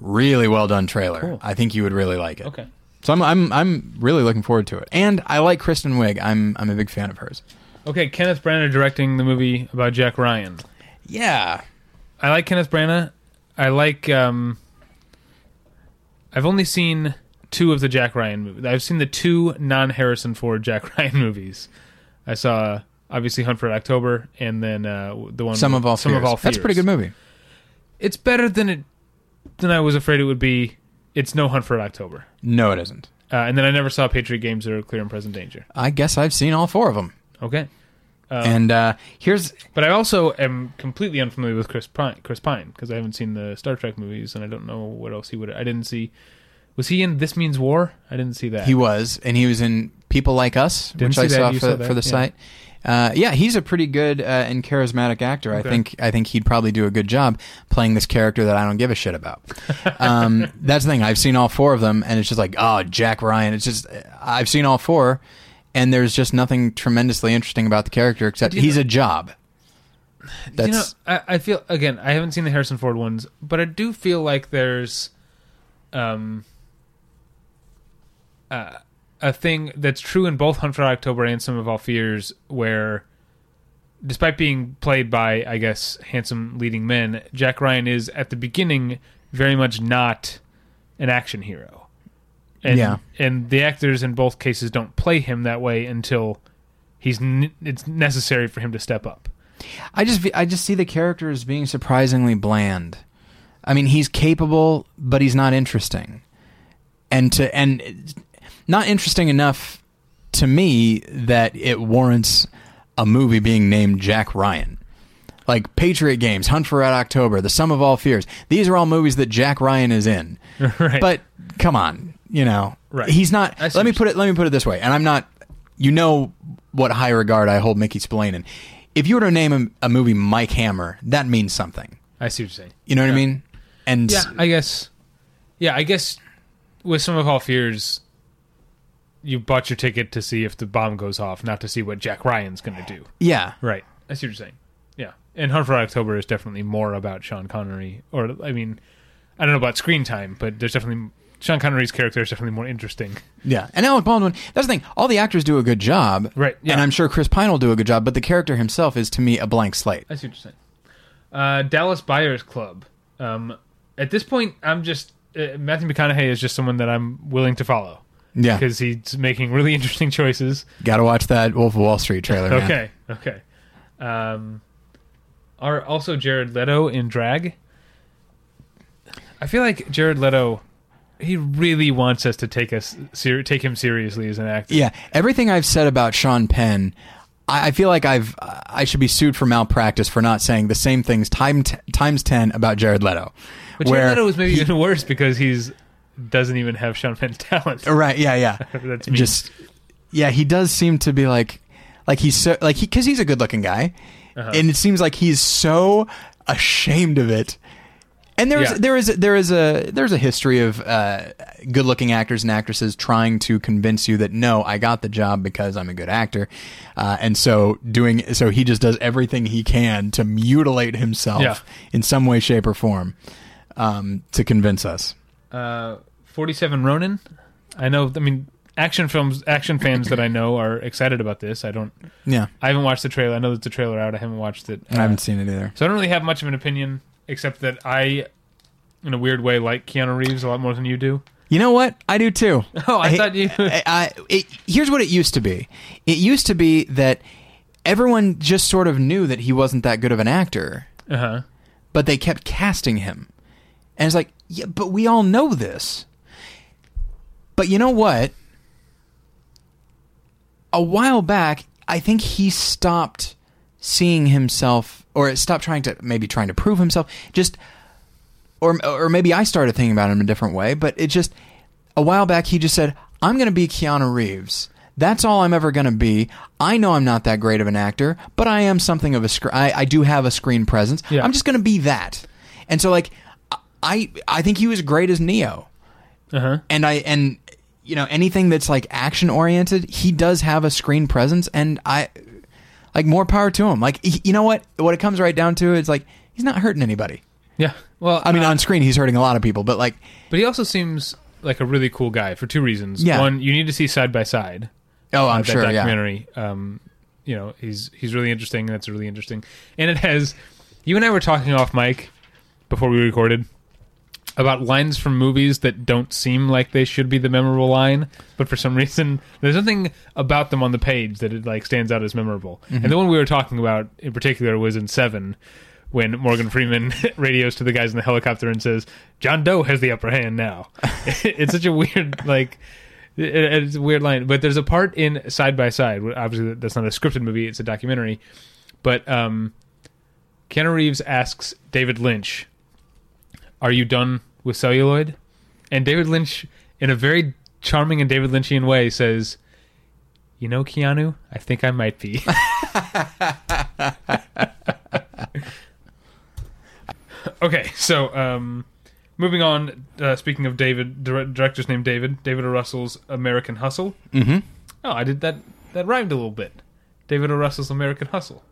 Really well done trailer. Cool. I think you would really like it. Okay. So I'm I'm I'm really looking forward to it. And I like Kristen Wiig. I'm I'm a big fan of hers. Okay, Kenneth Branagh directing the movie about Jack Ryan. Yeah. I like Kenneth Branagh. I like. Um, I've only seen two of the Jack Ryan movies. I've seen the two non-Harrison Ford Jack Ryan movies. I saw obviously Hunt for October, and then uh, the one Some of all Some fears. of all That's a pretty good movie. It's better than it than I was afraid it would be. It's no Hunt for October. No, it isn't. Uh, and then I never saw Patriot Games or Clear and Present Danger. I guess I've seen all four of them. Okay. Um, and uh, here's But I also am completely unfamiliar with Chris Pine, Chris Pine because I haven't seen the Star Trek movies and I don't know what else he would. I didn't see. Was he in This Means War? I didn't see that. he was, and he was in People Like Us, Didn't which I saw for, saw for the yeah. site. Uh, yeah, he's a pretty good uh, and charismatic actor. I think I think he'd probably do a good job playing this character that I don't give a shit about. um, that's the thing. I've seen all four of them, and it's just like, oh, Jack Ryan. It's just I've seen all four, and there's just nothing tremendously interesting about the character except he's know- a job. That's you know, I, I feel again. I haven't seen the Harrison Ford ones, but I do feel like there's, um, uh, a thing that's true in both Hunt for October and Sum of All Fears, where, despite being played by, I guess, handsome leading men, Jack Ryan is at the beginning very much not an action hero. And, Yeah. and the actors in both cases don't play him that way until he's n- it's necessary for him to step up. I just I just see the character as being surprisingly bland. I mean, he's capable, but he's not interesting, and to and not interesting enough to me that it warrants a movie being named Jack Ryan. Like Patriot Games, Hunt for Red October, The Sum of All Fears. These are all movies that Jack Ryan is in. right. But come on, you know, Right. he's not. Let me put it. Let me put it this way, and I'm not. You know what high regard I hold Mickey Spillane in. If you were to name a, a movie Mike Hammer, that means something. I see what you're saying. You know what I mean? And Yeah, I guess. Yeah, I guess with Sum of All Fears, you bought your ticket to see if the bomb goes off, not to see what Jack Ryan's going to do. yeah, Right. I see what you're saying. Yeah. And Hunt for October is definitely more about Sean Connery. Or, I mean, I don't know about screen time, but there's definitely. Sean Connery's character is definitely more interesting. yeah. And Alec Baldwin. That's the thing. All the actors do a good job, Right, yeah. And I'm sure Chris Pine will do a good job. But the character himself is to me a blank slate. I see what you're saying. Uh, Dallas Buyers Club. Um, at this point, I'm just. Uh, Matthew McConaughey is just someone that I'm willing to follow. Yeah, Because he's making really interesting choices. got to watch that Wolf of Wall Street trailer. man. Okay, okay. Um, are also Jared Leto in drag? I feel like Jared Leto, he really wants us to take us ser- take him seriously as an actor. Yeah, everything I've said about Sean Penn, I, I feel like I've I should be sued for malpractice for not saying the same things time t- times ten about Jared Leto. but Jared Leto was maybe even worse because he's doesn't even have Sean Penn's talent. right, yeah, yeah, That's mean. just yeah, he does seem to be like like he's so like he because he's a good looking guy, Uh-huh. and it seems like he's so ashamed of it. And there's Yeah. there is there is a there's a history of uh, good looking actors and actresses trying to convince you that no, I got the job because I'm a good actor, uh, and so doing so he just does everything he can to mutilate himself Yeah. in some way, shape, or form um, to convince us. uh, Forty-seven Ronin. I know. I mean, action films, action fans that I know are excited about this. I don't. Yeah, I haven't watched the trailer. I know there's a trailer out. I haven't watched it. I haven't seen it either. So I don't really have much of an opinion, except that I, in a weird way, like Keanu Reeves a lot more than you do. You know what? I do too. Oh, I thought you- I, I- it, here's what it used to be. It used to be that everyone just sort of knew that he wasn't that good of an actor, Uh huh. but they kept casting him, and it's like, yeah, but we all know this. But you know what? A while back, I think he stopped seeing himself, or stopped trying to maybe trying to prove himself. Just or or maybe I started thinking about him a different way, but it just a while back he just said, "I'm going to be Keanu Reeves. That's all I'm ever going to be. I know I'm not that great of an actor, but I am something of a screen. I, I do have a screen presence. Yeah. I'm just going to be that." And so, like, I I think he was great as Neo, Uh huh. and I and you know anything that's like action oriented, he does have a screen presence, and I like more power to him. Like, he- you know what? What it comes right down to is like he's not hurting anybody. Yeah. Well, I mean, uh, on screen he's hurting a lot of people, but like. but he also seems like a really cool guy for two reasons. Yeah. One, you need to see side by side. Oh, uh, I'm that sure. Yeah. documentary. Um, you know, he's he's really interesting. That's really interesting, and it has. You and I were talking off mic before we recorded about lines from movies that don't seem like they should be the memorable line, but for some reason there's something about them on the page that it like stands out as memorable. Mm-hmm. And the one we were talking about in particular was in Seven. When Morgan Freeman radios to the guys in the helicopter and says, "John Doe has the upper hand now," it's such a weird, like, it's a weird line. But there's a part in Side by Side. Obviously, that's not a scripted movie; it's a documentary. But um, Keanu Reeves asks David Lynch, "Are you done with celluloid?" And David Lynch, in a very charming and David Lynchian way, says, "You know, Keanu, I think I might be." okay, so um, moving on. Uh, speaking of David, dir- director's named David, David O. Russell's American Hustle. Mm-hmm. Oh, I did that. that rhymed a little bit. David O. Russell's American Hustle.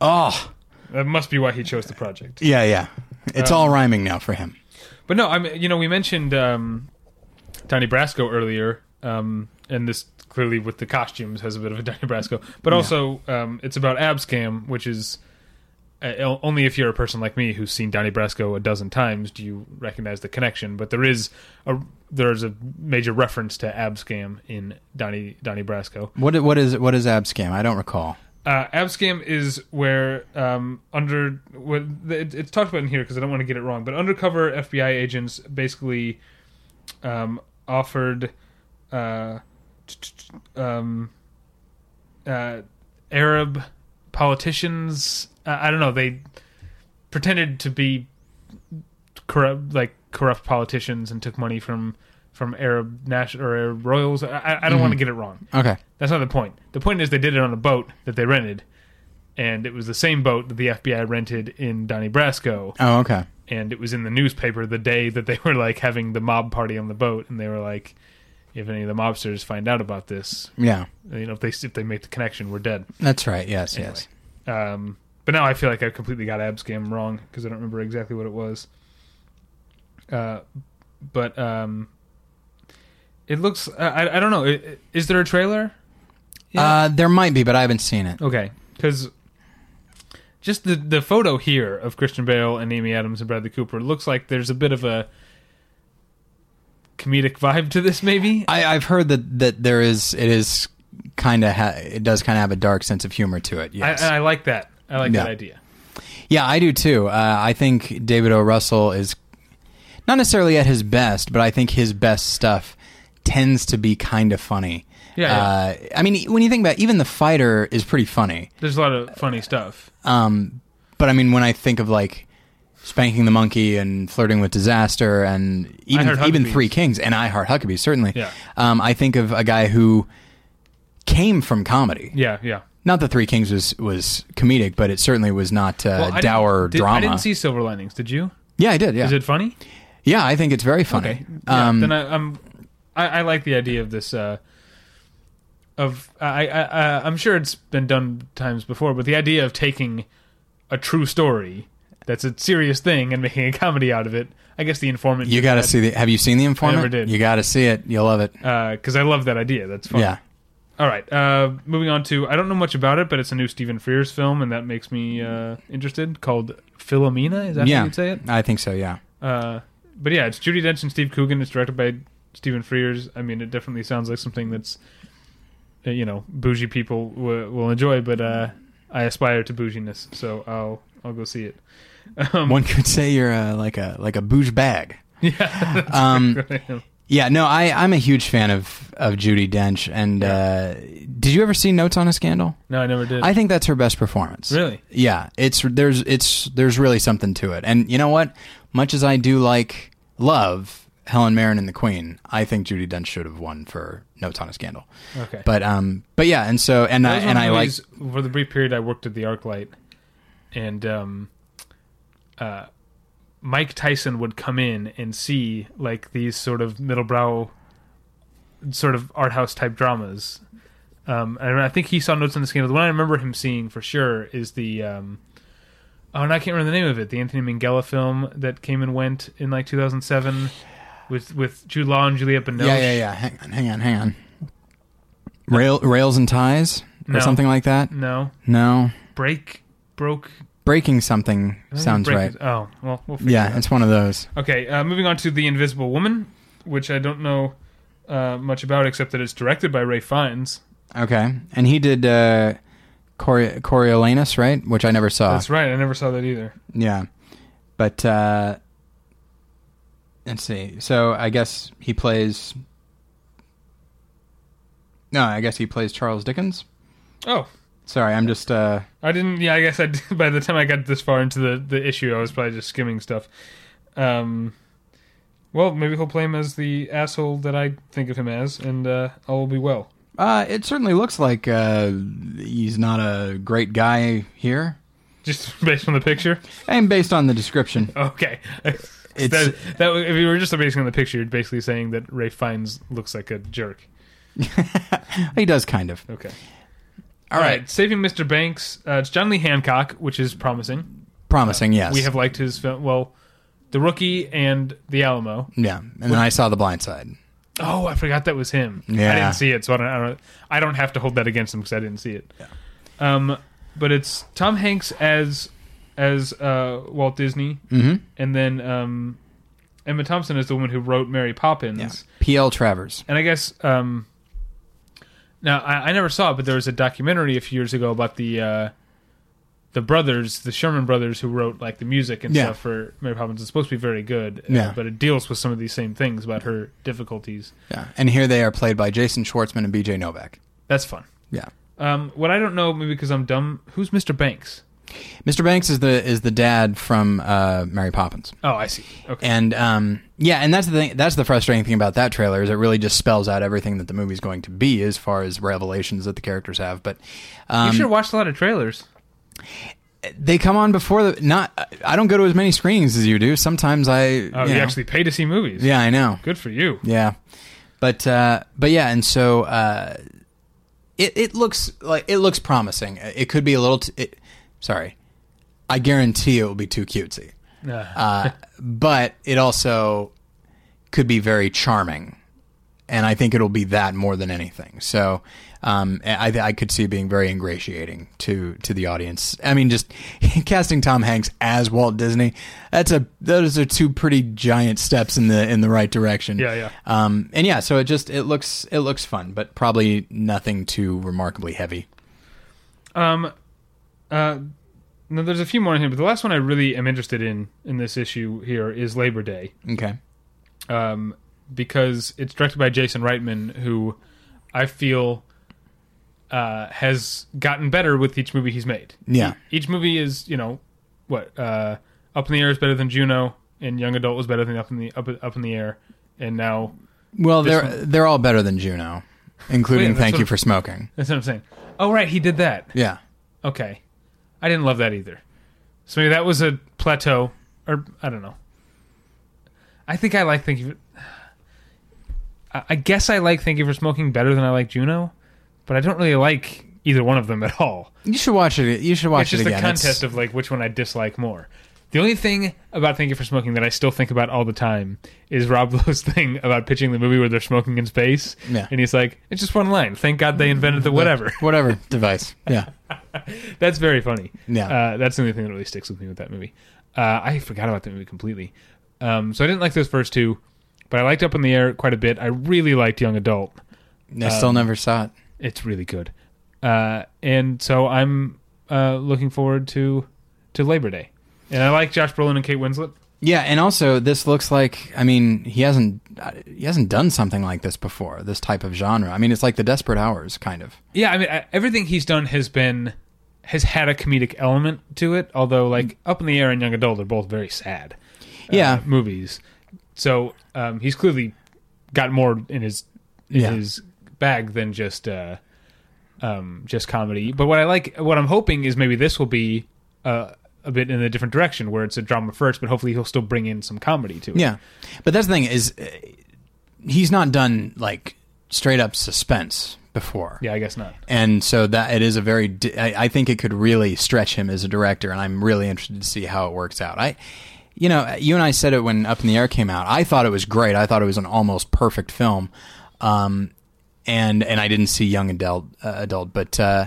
Oh, That must be why he chose the project. yeah, yeah. It's Um, all rhyming now for him. But no, I mean, you know, we mentioned um, Donnie Brasco earlier, um, and this clearly with the costumes has a bit of a Donnie Brasco. But also, um, it's about Abscam, which is uh, only if you're a person like me who's seen Donnie Brasco a dozen times do you recognize the connection. But there is a there's a major reference to Abscam in Donnie Donnie Brasco. What what is what is Abscam? I don't recall. Uh, Abscam is where um, under what it, it's talked about in here because I don't want to get it wrong, but undercover FBI agents basically um, offered uh, um, uh, Arab politicians. I don't know. They pretended to be corrupt, like corrupt politicians, and took money from from Arab national or Arab royals. I, I- don't want to get it wrong. Okay. That's not the point. The point is they did it on a boat that they rented, and it was the same boat that the FBI rented in Donnie Brasco, Oh, okay. and it was in the newspaper the day that they were like having the mob party on the boat, and they were like, if any of the mobsters find out about this, Yeah, you know, if they if they make the connection, we're dead. that's right. Yes, Anyway. yes. Um, but now I feel like I completely got Abscam wrong because I don't remember exactly what it was. Uh, but um, it looks. I, I don't know. I- I- Is there a trailer? Uh, there might be, but I haven't seen it. Okay, because just the the photo here of Christian Bale and Amy Adams and Bradley Cooper looks like there's a bit of a comedic vibe to this. Maybe I, I've heard that that there is it is kind of ha- it does kind of have a dark sense of humor to it. Yes. I, I like that. I like Yeah. that idea. Yeah, I do too. Uh, I think David O. Russell is not necessarily at his best, but I think his best stuff tends to be kind of funny. Yeah, yeah. Uh, I mean, when you think about it, even the fighter is pretty funny. There's a lot of funny stuff. Um, but I mean, when I think of like spanking the monkey and flirting with disaster and even even Three Kings and I Heart Huckabee certainly. Yeah. Um, I think of a guy who came from comedy. Yeah, yeah. Not that Three Kings was was comedic, but it certainly was not uh, Well, dour did- drama. I didn't see Silver Linings. Did you? yeah, I did. Yeah, Is it funny? yeah, I think it's very funny. Okay. Yeah, Um, then I, I'm. I, I like the idea of this. Uh, of I, I, I I'm sure it's been done times before, but the idea of taking a true story that's a serious thing and making a comedy out of it. I guess the informant. you got to see the. Have you seen the informant? Never did. You got to see it. You'll love it. because I love that idea. That's fun. Yeah. All right. Uh, moving on to I don't know much about it, but it's a new Stephen Frears film, and that makes me uh, interested. Called Philomena. Is that yeah, how you'd say it? I think so. Yeah. Uh, but yeah, it's Judi Dench and Steve Coogan. It's directed by Stephen Frears. I mean, it definitely sounds like something that's uh, you know bougie people w- will enjoy. But uh, I aspire to bouginess, so I'll I'll go see it. Um, One could say you're uh, like a like a bouge bag. yeah, Um, Yeah, no, I I'm a huge fan of of Judi Dench. And uh, did you ever see Notes on a Scandal? no, I never did. I think that's her best performance. really? Yeah, it's there's it's there's really something to it. And you know what? Much as I do like love Helen Mirren and the Queen, I think Judi Dench should have won for Notes on a Scandal. Okay. But um, but yeah, and so and I and I like for the brief period I worked at the ArcLight, and um, uh, Mike Tyson would come in and see like these sort of middlebrow, sort of art house type dramas. Um, and I think he saw Notes on the Scandal. The one I remember him seeing for sure is the um, oh, and I can't remember the name of it. The Anthony Minghella film that came and went in like 2007 with with Jude Law and Juliette Binoche. yeah yeah yeah. Hang on, hang on, hang on. Rail, rails and ties or No. something like that. No, No, break broke. breaking something I think sounds Break right. is- oh well, we'll figure it Yeah, out. it's one of those. Okay, uh, moving on to The Invisible Woman, which I don't know uh, much about except that it's directed by Ralph Fiennes. Okay, and he did uh, Cori- Coriolanus, right? Which I never saw. That's right, I never saw that either. Yeah, but uh, let's see. So I guess he plays. No, I guess he plays Charles Dickens. Oh, Sorry, I'm just. Uh, I didn't. Yeah, I guess I. did- By the time I got this far into the the issue, I was probably just skimming stuff. Um, well, maybe he'll play him as the asshole that I think of him as, and uh, all will be well. uh, it certainly looks like uh, he's not a great guy here, Just based on the picture. and based on the description, Okay. It's- that, that if you were just basing on the picture, you're basically saying that Ralph Fiennes looks like a jerk. he does kind of. Okay. All right. Saving Mr. Banks. Uh, it's John Lee Hancock, which is promising. Promising, yes. We have liked his film. Well, The Rookie and The Alamo. yeah, and then I saw The Blind Side. Oh, I forgot that was him. Yeah. I didn't see it, so I don't. I don't, I don't have to hold that against him because I didn't see it. Yeah. Um, but it's Tom Hanks as as uh, Walt Disney, Mm-hmm. and then um, Emma Thompson is the woman who wrote Mary Poppins. Yeah. P.L. Travers. And I guess um, now I, I never saw it, but there was a documentary a few years ago about the uh, the brothers, the Sherman brothers, who wrote like the music and Yeah. stuff for Mary Poppins. It's supposed to be very good, uh, Yeah. but it deals with some of these same things about her difficulties. Yeah, and here they are played by Jason Schwartzman and B.J. Novak. That's fun. Yeah. Um, what I don't know, maybe because I'm dumb. Who's Mr. Banks? Mr. Banks is the is the dad from uh, Mary Poppins, Oh, I see. Okay. and um, yeah, and that's the thing. That's the frustrating thing about that trailer is it really just spells out everything that the movie's going to be as far as revelations that the characters have. But um, you should watch a lot of trailers. they come on before the not. I don't go to as many screenings as you do. Sometimes I. Oh, you you, know. actually pay to see movies. Yeah, I know. Good for you. Yeah, but uh, but yeah, and so uh, it it looks like it looks promising. It could be a little. T- it, sorry, I guarantee it will be too cutesy. Uh, but it also could be very charming, and I think it'll be that more than anything. So. Um, I, I could see it being very ingratiating to, to the audience. I mean, just casting Tom Hanks as Walt Disney, that's a, those are two pretty giant steps in the, in the right direction. Yeah, yeah. Um, and yeah, so it just it looks it looks fun, but probably nothing too remarkably heavy. Um, uh, no, there's a few more in here, but the last one I really am interested in in this issue here is Labor Day, Okay. um, because it's directed by Jason Reitman, who I feel uh, has gotten better with each movie he's made. Yeah. Each movie is, you know, what uh, Up in the Air is better than Juno, and Young Adult was better than Up in the Up, Up in the Air, and now Well, they're one- they're all better than Juno, including Wait, Thank You for Smoking. that's what I'm saying. Oh, right, he did that. Yeah. Okay. I didn't love that either. So maybe that was a plateau, or I don't know. I think I like Thank You. For, I guess I like Thank You for Smoking better than I like Juno, but I don't really like either one of them at all. You should watch it. You should watch it. it's just it a contest It's- of like which one I dislike more. The only thing about Thank You for Smoking that I still think about all the time is Rob Lowe's thing about pitching the movie where they're smoking in space. Yeah. And he's like, it's just one line. Thank God they invented the whatever. whatever device. Yeah. That's very funny. Yeah. Uh, that's the only thing that really sticks with me with that movie. Uh, I forgot about that movie completely. Um, so I didn't like those first two, but I liked Up in the Air quite a bit. I really liked Young Adult. I still Um, never saw it. It's really good. Uh, and so I'm uh, looking forward to to Labor Day. And I like Josh Brolin and Kate Winslet. Yeah, and also this looks like I mean he hasn't he hasn't done something like this before. This type of genre. I mean it's like the Desperate Hours kind of. Yeah, I mean I, everything he's done has been has had a comedic element to it. Although like Up in the Air and Young Adult are both very sad. uh, Yeah. movies. So um, he's clearly got more in his in Yeah. his bag than just uh, um, just comedy. But what I like, what I'm hoping is maybe this will be uh, a bit in a different direction, where it's a drama first, but hopefully he'll still bring in some comedy to it. Yeah, but that's the thing is, uh, he's not done like straight up suspense before. yeah, I guess not. and so that it is a very. di- I, I think it could really stretch him as a director, and I'm really interested to see how it works out. I, you know, you and I said it when Up in the Air came out. I thought it was great. I thought it was an almost perfect film, um, and and I didn't see Young Adult, uh, adult, but. Uh,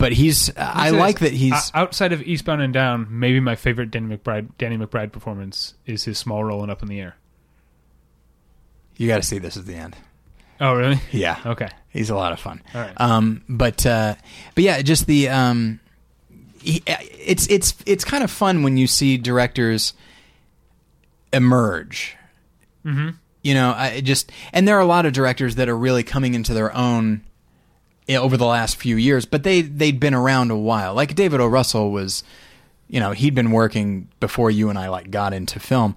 but he's. I like that he's. o- outside of Eastbound and Down. Maybe my favorite Danny McBride Danny McBride performance is his small role in Up in the Air. you got to see this at the end. Oh, really? Yeah. Okay. He's a lot of fun. All right. Um, but uh, but yeah, just the um, he, it's it's it's kind of fun when you see directors emerge. Mm-hmm. You know, I just and there are a lot of directors that are really coming into their own over the last few years, but they they'd been around a while. Like David O. Russell was, you know, he'd been working before you and I like got into film,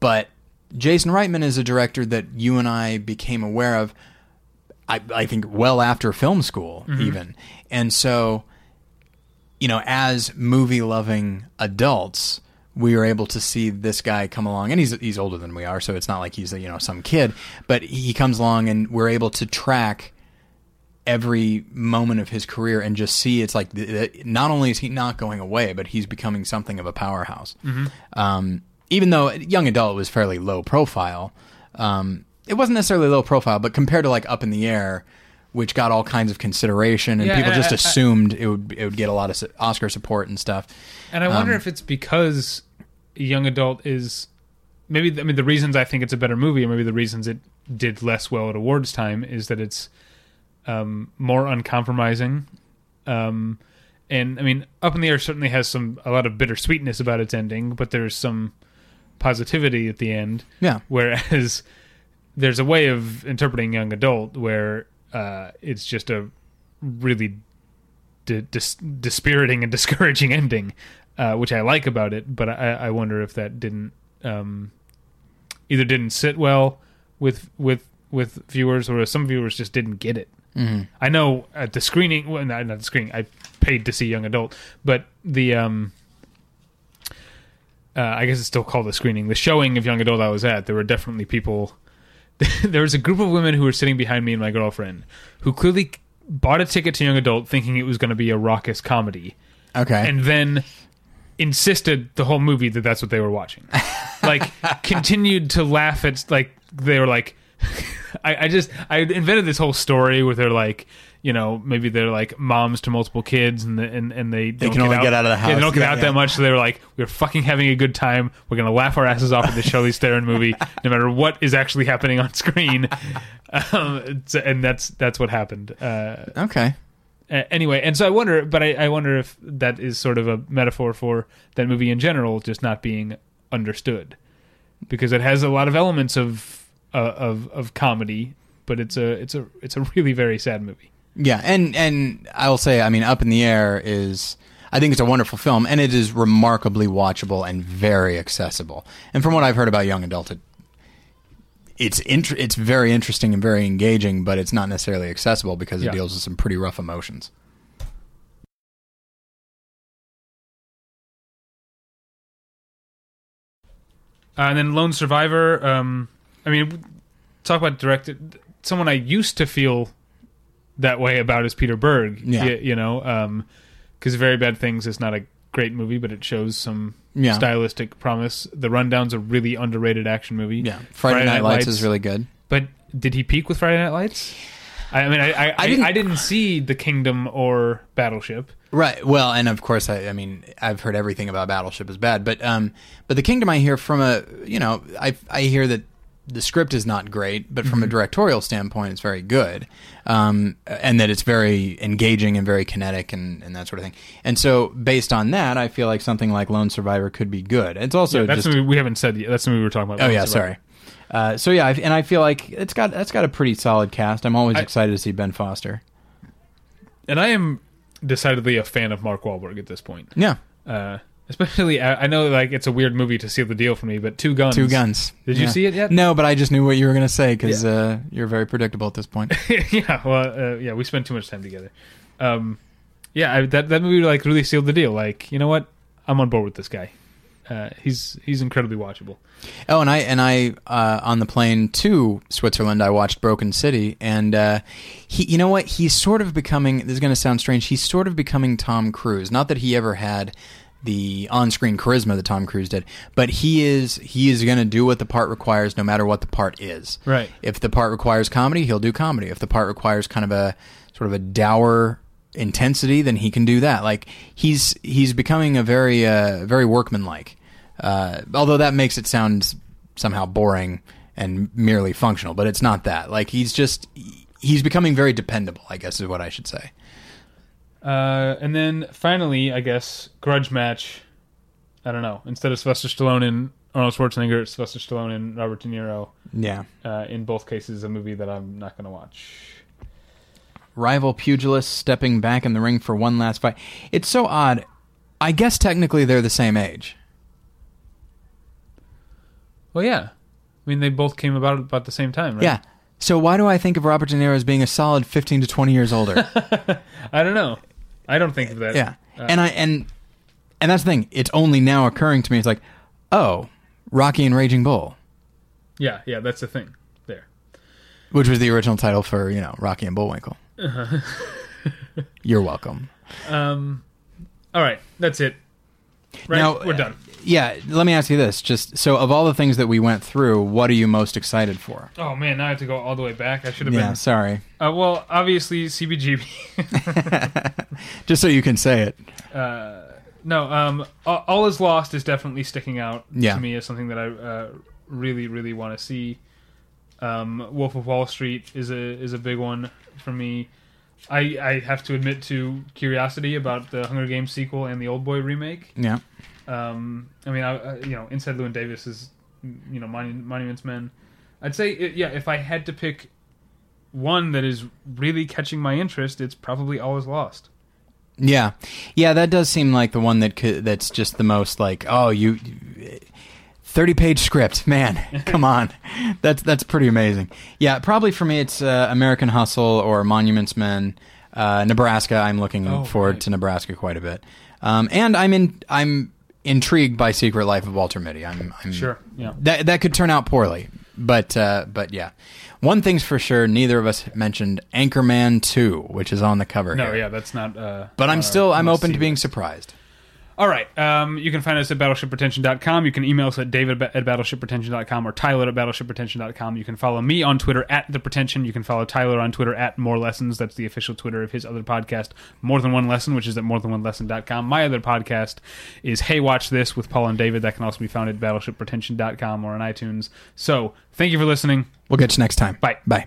but Jason Reitman is a director that you and I became aware of. I, I think well after film school mm-hmm. even and so you know as movie loving adults we were able to see this guy come along and he's he's older than we are so it's not like he's you know some kid but he comes along and we're able to track every moment of his career and just see it's like not only is he not going away, but he's becoming something of a powerhouse. Um, even though young adult was fairly low profile, um, it wasn't necessarily low profile, but compared to like Up in the Air, which got all kinds of consideration and Yeah, people and just I- I- assumed it would it would get a lot of Oscar support and stuff. And I wonder Um, if it's because young adult is maybe I mean the reasons I think it's a better movie, or maybe the reasons it did less well at awards time is that it's um, more uncompromising. Um, and I mean, Up in the Air certainly has some a lot of bittersweetness about its ending, but there's some positivity at the end. Yeah. Whereas there's a way of interpreting young adult where uh, it's just a really di- dis- dispiriting and discouraging ending, uh, which I like about it. But I, I wonder if that didn't um, either didn't sit well with with with viewers, or some viewers just didn't get it. Mhm. I know at the screening, well, not, not the screening. I paid to see young adult, but the um, uh, I guess it's still called a screening. The showing of young adult I was at, there were definitely people. there was a group of women who were sitting behind me and my girlfriend, who clearly bought a ticket to young adult thinking it was going to be a raucous comedy, Okay. and then insisted the whole movie that that's what they were watching. like continued to laugh at like they were like I, I just I invented this whole story where they're like you know maybe they're like moms to multiple kids and the, and and they don't can only get out of the house. Yeah, they don't get Yeah, out yeah. that much so they were like we're fucking having a good time we're gonna laugh our asses off at the Charlize Theron movie no matter what is actually happening on screen um, and that's that's what happened uh, okay. anyway, and so I wonder, but I, I wonder if that is sort of a metaphor for that movie in general just not being understood, because it has a lot of elements of uh, of of comedy, but it's a it's a it's a really very sad movie. Yeah, and and I will say, I mean, Up in the Air is. I think it's a wonderful film, and it is remarkably watchable and very accessible. And from what I've heard about young adult, it, it's int- it's very interesting and very engaging, but it's not necessarily accessible because it Yeah. deals with some pretty rough emotions. Uh, and then Lone Survivor. Um, I mean, talk about directed. Someone I used to feel that way about is Peter Berg. Yeah. Y- you know, because Very Bad Things is not a great movie, but it shows some Yeah. stylistic promise. The Rundown's a really underrated action movie. Yeah, Friday, Night, Lights, is really good. But did he peak with Friday Night Lights? I, I mean, I I, I, didn't- I didn't see The Kingdom or Battleship. Right. Well, and of course, I, I mean, I've heard everything about Battleship is bad, but um, but the Kingdom, I hear from a, you know, I I hear that the script is not great, but from a directorial standpoint, it's very good, um, and that it's very engaging and very kinetic and, and that sort of thing. And so, based on that, I feel like something like Lone Survivor could be good. It's also That's just we haven't said yet. That's movie we were talking about. oh yeah, Survivor. sorry. Uh, so yeah, and I feel like it's got that's got a pretty solid cast. I'm always I- excited to see Ben Foster. And I am decidedly a fan of Mark Wahlberg at this point. Yeah, Uh, especially, I, I know like it's a weird movie to seal the deal for me, but Two Guns. Two Guns. Did you Yeah. see it yet? No, but I just knew what you were going to say because uh, you're very predictable at this point. yeah, well, uh, yeah, we spent too much time together. Um, yeah, I, that that movie like really sealed the deal. Like, you know what? I'm on board with this guy. Uh, he's he's incredibly watchable. Oh, and I and I uh, on the plane to Switzerland, I watched Broken City, and uh, he, you know what? He's sort of becoming. This is going to sound strange. He's sort of becoming Tom Cruise. Not that he ever had the on-screen charisma that Tom Cruise did, but he is he is going to do what the part requires, no matter what the part is. Right. If the part requires comedy, he'll do comedy. If the part requires kind of a sort of a dour intensity, then he can do that. Like he's he's becoming a very uh, very workmanlike. Uh, although that makes it sound somehow boring and merely functional, but it's not that. Like he's just he's becoming very dependable. I guess is what I should say. Uh, and then finally, I guess grudge match. I don't know. Instead of Sylvester Stallone and Arnold Schwarzenegger, it's Sylvester Stallone and Robert De Niro. Yeah. Uh, in both cases, a movie that I'm not going to watch. Rival pugilists stepping back in the ring for one last fight. It's so odd. I guess technically they're the same age. Well, yeah. I mean, they both came about about the same time, right? Yeah. So why do I think of Robert De Niro as being a solid 15 to 20 years older? I don't know. I don't think of that. yeah. Uh, And I and and that's the thing. It's only now occurring to me. It's like, "Oh, Rocky and Raging Bull." yeah, yeah. That's the thing. There. which was the original title for you know Rocky and Bullwinkle. You're welcome. Um, all right, that's it. Right, Now, we're done. Yeah, let me ask you this: just so of all the things that we went through, what are you most excited for? Oh man, now I have to go all the way back. I should have been Yeah, sorry. Uh, well, obviously CBGB. Just so you can say it. uh, no, um, all, all is lost is definitely sticking out Yeah. to me as something that I uh, really, really want to see. Um, Wolf of Wall Street is a is a big one for me. I I have to admit to curiosity about the Hunger Games sequel and the Old Boy remake. Yeah. Um, I mean, I, I, you know, Inside Llewyn Davis is, you know, Monu- Monuments Men. I'd say, it, yeah, if I had to pick one that is really catching my interest, it's probably All Is Lost. Yeah, yeah, that does seem like the one that could, that's just the most like, oh, you, thirty page script, man, come on, that's that's pretty amazing. Yeah, probably for me, it's uh, American Hustle or Monuments Men. Uh, Nebraska, I'm looking Oh, forward right. to Nebraska quite a bit, um, and I'm in, I'm intrigued by Secret Life of Walter Mitty. I'm, I'm Sure, yeah. that that could turn out poorly, but uh, but yeah, one thing's for sure, neither of us mentioned Anchorman Two, which is on the cover. No, here. yeah, that's not. Uh, But I'm still I'm open to being surprised. All right. Um, you can find us at battleshippretension.com. You can email us at david at battleshippretension.com or tyler at battleshippretension.com. You can follow me on Twitter at The Pretension. You can follow Tyler on Twitter at More Lessons. That's the official Twitter of his other podcast, More Than One Lesson, which is at morethanonelesson.com. My other podcast is Hey Watch This with Paul and David. That can also be found at battleshippretension.com or on iTunes. So thank you for listening. We'll get you next time. Bye. Bye.